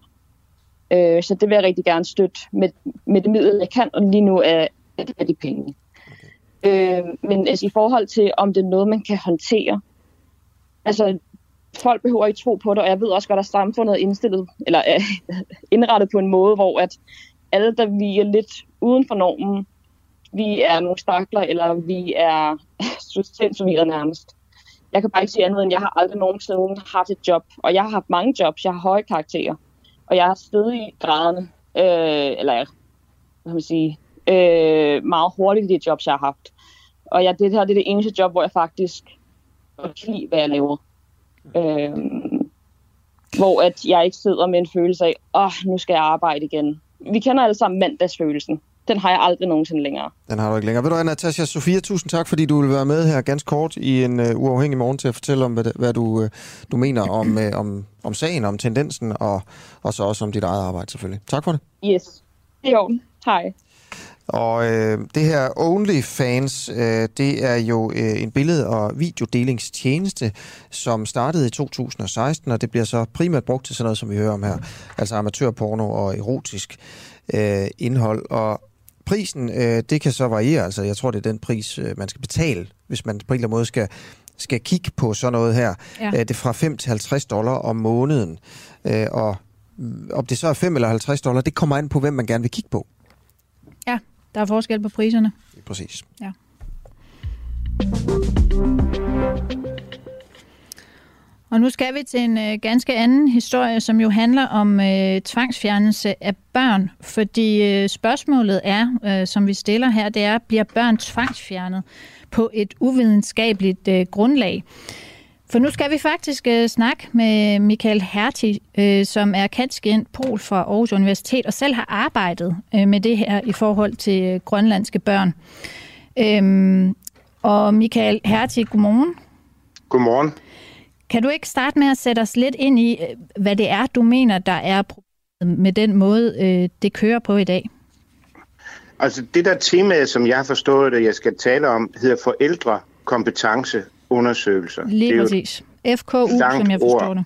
Øh, så det vil jeg rigtig gerne støtte med, med det middel, jeg kan, og lige nu er, er det de penge. Øh, men altså, i forhold til, om det er noget, man kan håndtere, altså folk behøver ikke tro på det, og jeg ved også godt, at samfundet er indstillet, eller er øh, indrettet på en måde, hvor at alle, der vi er lidt uden for normen, vi er nogle stakler, eller vi er sindsforvirret nærmest. Jeg kan bare ikke sige andet, end jeg har aldrig nogensinde haft et job, og jeg har haft mange jobs, jeg har høje karakterer, og jeg har stedet i graderne, øh, eller hvad kan man sige, øh, meget hurtigt i de jobs, jeg har haft. Og jeg, det her det er det eneste job, hvor jeg faktisk godt kan lide, hvad jeg laver. Øh, hvor at jeg ikke sidder med en følelse af, åh, oh, nu skal jeg arbejde igen. Vi kender alle sammen mandagsfølelsen. Den har jeg aldrig nogensinde længere. Den har du ikke længere. Ved du hvad, Natasha Sofia, tusind tak, fordi du vil være med her ganske kort i en uh, uafhængig morgen til at fortælle om, hvad, hvad du, uh, du mener om, uh, om, om sagen, om tendensen, og, og så også om dit eget arbejde selvfølgelig. Tak for det. Yes, det er. Hej. Og øh, det her OnlyFans, øh, det er jo øh, en billede- og videodelingstjeneste, som startede i 2016, og det bliver så primært brugt til sådan noget, som vi hører om her, altså amatørporno og erotisk øh, indhold. Og prisen, øh, det kan så variere, altså jeg tror, det er den pris, øh, man skal betale, hvis man på en eller anden måde skal, skal kigge på sådan noget her. Ja. Øh, det er fra 5 til 50 dollar om måneden, øh, og mm, om det så er 5 eller 50 dollar, det kommer an på, hvem man gerne vil kigge på. Ja, der er forskel på priserne. Præcis. Ja. Og nu skal vi til en øh, ganske anden historie, som jo handler om øh, tvangsfjernelse af børn. Fordi øh, spørgsmålet er, øh, som vi stiller her, det er, bliver børn tvangsfjernet på et uvidenskabeligt øh, grundlag? For nu skal vi faktisk øh, snakke med Michael Herti, øh, som er katskend pol fra Aarhus Universitet, og selv har arbejdet øh, med det her i forhold til øh, grønlandske børn. Øhm, og Michael Herti, godmorgen. Godmorgen. Kan du ikke starte med at sætte os lidt ind i, øh, hvad det er, du mener, der er problemet med den måde, øh, det kører på i dag? Altså det der tema, som jeg har forstået, at jeg skal tale om, hedder forældrekompetenceundersøgelser. Lige det er præcis. FKU, som jeg forstår ord, det.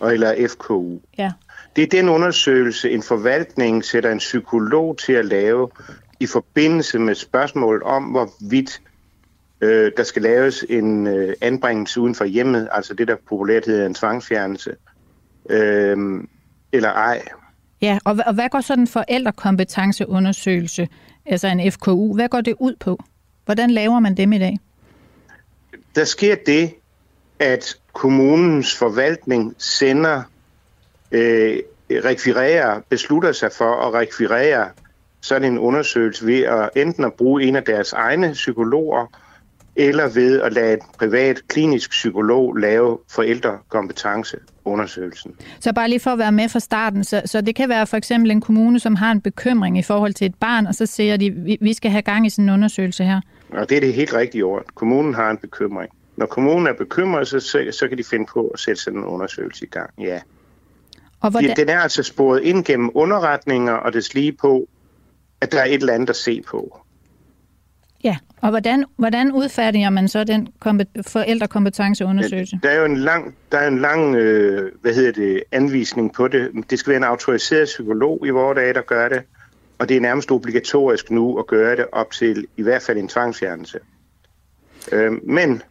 Og, eller FKU. Ja. Det er den undersøgelse, en forvaltning sætter en psykolog til at lave i forbindelse med spørgsmålet om, hvorvidt øh, der skal laves en øh, anbringelse uden for hjemmet, altså det, der populært hedder en tvangsfjernelse, øh, eller ej. Ja, og, og hvad går sådan en forældrekompetenceundersøgelse, altså en FKU, hvad går det ud på? Hvordan laver man dem i dag? Der sker det, at kommunens forvaltning sender, øh, rekvirerer, beslutter sig for at rekvirere sådan en undersøgelse ved at enten at bruge en af deres egne psykologer, eller ved at lade et privat klinisk psykolog lave forældrekompetenceundersøgelsen. Så bare lige for at være med fra starten, så, så det kan være for eksempel en kommune, som har en bekymring i forhold til et barn, og så siger de, vi, vi skal have gang i sådan en undersøgelse her. Og det er det helt rigtige ord. Kommunen har en bekymring. Når kommunen er bekymret, så, så, så kan de finde på at sætte sådan en undersøgelse i gang. Ja. Og hvordan... Den er altså sporet ind gennem underretninger og det lige på, at der er et eller andet at se på. Ja, og hvordan, hvordan udfærdiger man så den kompet- forældrekompetenceundersøgelse? Der er jo en lang, der er en lang øh, hvad hedder det, anvisning på det. Det skal være en autoriseret psykolog i vores dage, der gør det. Og det er nærmest obligatorisk nu at gøre det op til i hvert fald en tvangsfjernelse. Øh, men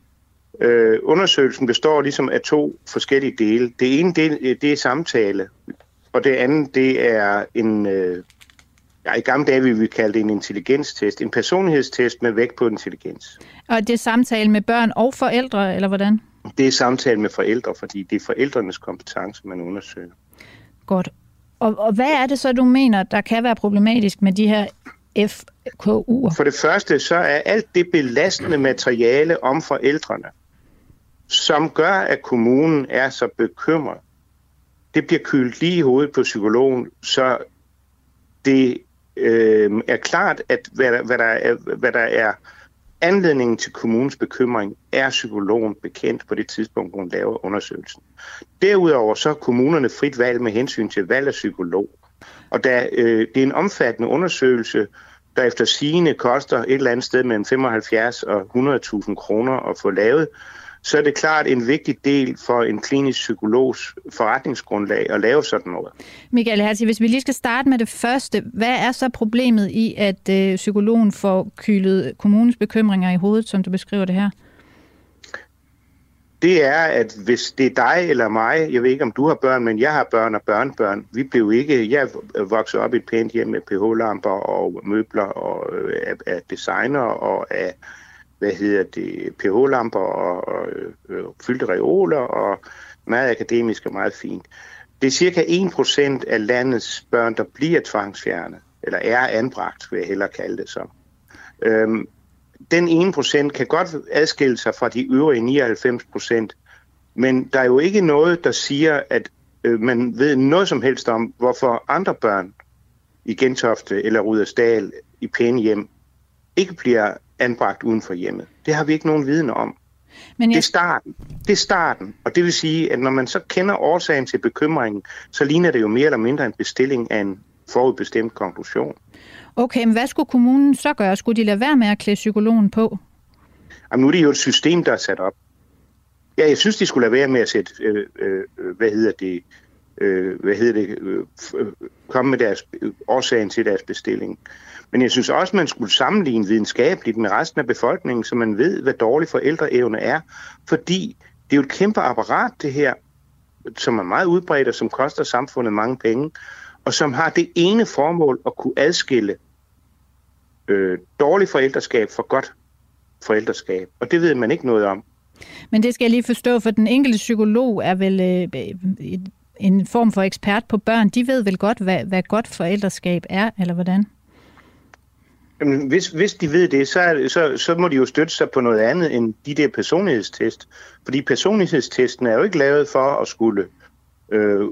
øh, undersøgelsen består ligesom af to forskellige dele. Det ene del, det er samtale, og det andet det er en... Øh, Ja, i gamle dage ville vi kalde det en intelligenstest. En personlighedstest med vægt på intelligens. Og det er samtale med børn og forældre, eller hvordan? Det er samtale med forældre, fordi det er forældrenes kompetence, man undersøger. Godt. Og, og hvad er det så, du mener, der kan være problematisk med de her FKU'er? For det første, så er alt det belastende materiale om forældrene, som gør, at kommunen er så bekymret, det bliver kølt lige i hovedet på psykologen, så det øh, er klart, at hvad hvad, der er, hvad der er anledningen til kommunens bekymring, er psykologen bekendt på det tidspunkt, hvor hun laver undersøgelsen. Derudover så er kommunerne frit valg med hensyn til valg af psykolog. Og da øh, det er en omfattende undersøgelse, der efter sigende koster et eller andet sted mellem 75 og 100.000 kroner at få lavet, så er det klart en vigtig del for en klinisk psykologs forretningsgrundlag at lave sådan noget. Michael Hertz, hvis vi lige skal starte med det første, hvad er så problemet i, at øh, psykologen får kylet kommunens bekymringer i hovedet, som du beskriver det her? Det er, at hvis det er dig eller mig, jeg ved ikke om du har børn, men jeg har børn og børnebørn. Vi blev ikke, jeg voksede op i et pænt hjem med pH-lamper og møbler og øh, af, af designer og af hvad hedder det, pH-lamper og, og øh, øh, fyldte reoler og meget akademisk og meget fint. Det er cirka 1% af landets børn, der bliver tvangsfjernet, eller er anbragt, vil jeg hellere kalde det så. Øhm, den 1% kan godt adskille sig fra de øvrige 99%, men der er jo ikke noget, der siger, at øh, man ved noget som helst om, hvorfor andre børn i Gentofte eller Rudersdal i pæne hjem ikke bliver anbragt uden for hjemmet. Det har vi ikke nogen viden om. Men jeg... det, er starten. det er starten, og det vil sige, at når man så kender årsagen til bekymringen, så ligner det jo mere eller mindre en bestilling af en forudbestemt konklusion. Okay, men hvad skulle kommunen så gøre? Skulle de lade være med at klæde psykologen på? Jamen, nu er det jo et system, der er sat op. Ja, jeg synes, de skulle lade være med at sætte, øh, øh, hvad hedder det, øh, hvad hedder det, øh, komme med deres øh, årsagen til deres bestilling. Men jeg synes også, man skulle sammenligne videnskabeligt med resten af befolkningen, så man ved, hvad dårlig forældreevne er. Fordi det er jo et kæmpe apparat, det her, som er meget udbredt og som koster samfundet mange penge, og som har det ene formål at kunne adskille øh, dårlig forældreskab fra godt forældreskab. Og det ved man ikke noget om. Men det skal jeg lige forstå, for den enkelte psykolog er vel øh, en form for ekspert på børn. De ved vel godt, hvad, hvad godt forældreskab er, eller hvordan? Jamen, hvis, hvis de ved det, så, er, så, så må de jo støtte sig på noget andet end de der personlighedstest. Fordi personlighedstesten er jo ikke lavet for at skulle øh,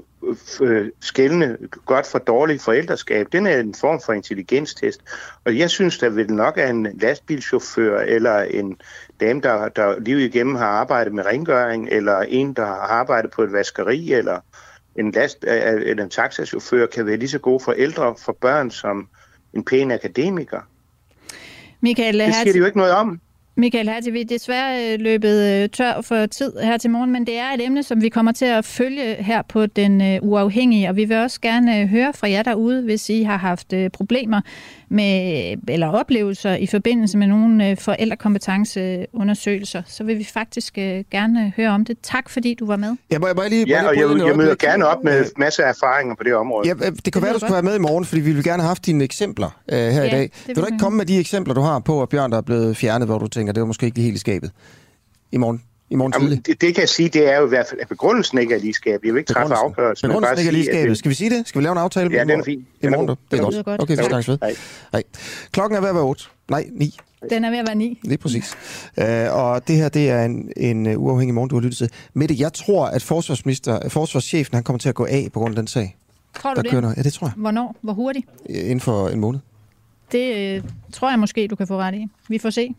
øh, skældende godt for dårligt forældreskab. Den er en form for intelligenstest. Og jeg synes, der vil nok er en lastbilchauffør eller en dame, der, der livet igennem har arbejdet med rengøring, eller en, der har arbejdet på et vaskeri, eller en, last, øh, øh, eller en taxachauffør, kan være lige så gode forældre for børn som en pæn akademiker. Michael, det siger de jo ikke noget om. Michael Hertig, vi er desværre øh, løbet øh, tør for tid her til morgen, men det er et emne, som vi kommer til at følge her på Den øh, Uafhængige, og vi vil også gerne høre fra jer derude, hvis I har haft problemer med, eller oplevelser i forbindelse med nogle forældrekompetenceundersøgelser, så vil vi faktisk gerne høre om det. Tak fordi du var med. Jeg må, jeg må lige, ja, og jeg, jeg møder gerne op med masser af erfaringer på det område. Ja, det kan det være, du skulle være med i morgen, fordi vi vil gerne have haft dine eksempler uh, her ja, i dag. Vil du ikke komme med de eksempler, du har på, at Bjørn der er blevet fjernet, hvor du tænker, det var måske ikke lige helt i skabet i morgen? I morgen Jamen, det, det, kan jeg sige, det er jo i hvert fald, at begrundelsen ikke er lige skabet. Jeg vil ikke træffe afgørelsen. Begrundelsen ikke er lige skabet. Skal vi sige det? Skal vi lave en aftale? Ja, den er fint. I morgen. Det er godt. godt. Okay, vi snakkes ved. Nej. Klokken er ved at være 8. Nej, 9. Den er ved at være 9. Lige præcis. Uh, og det her, det er en, en uh, uafhængig morgen, du har lyttet til. Mette, jeg tror, at forsvarsminister, forsvarschefen, han kommer til at gå af på grund af den sag. Tror du der det? Ja, det tror jeg. Hvornår? Hvor hurtigt? Inden for en måned. Det øh, tror jeg måske, du kan få ret i. Vi får se.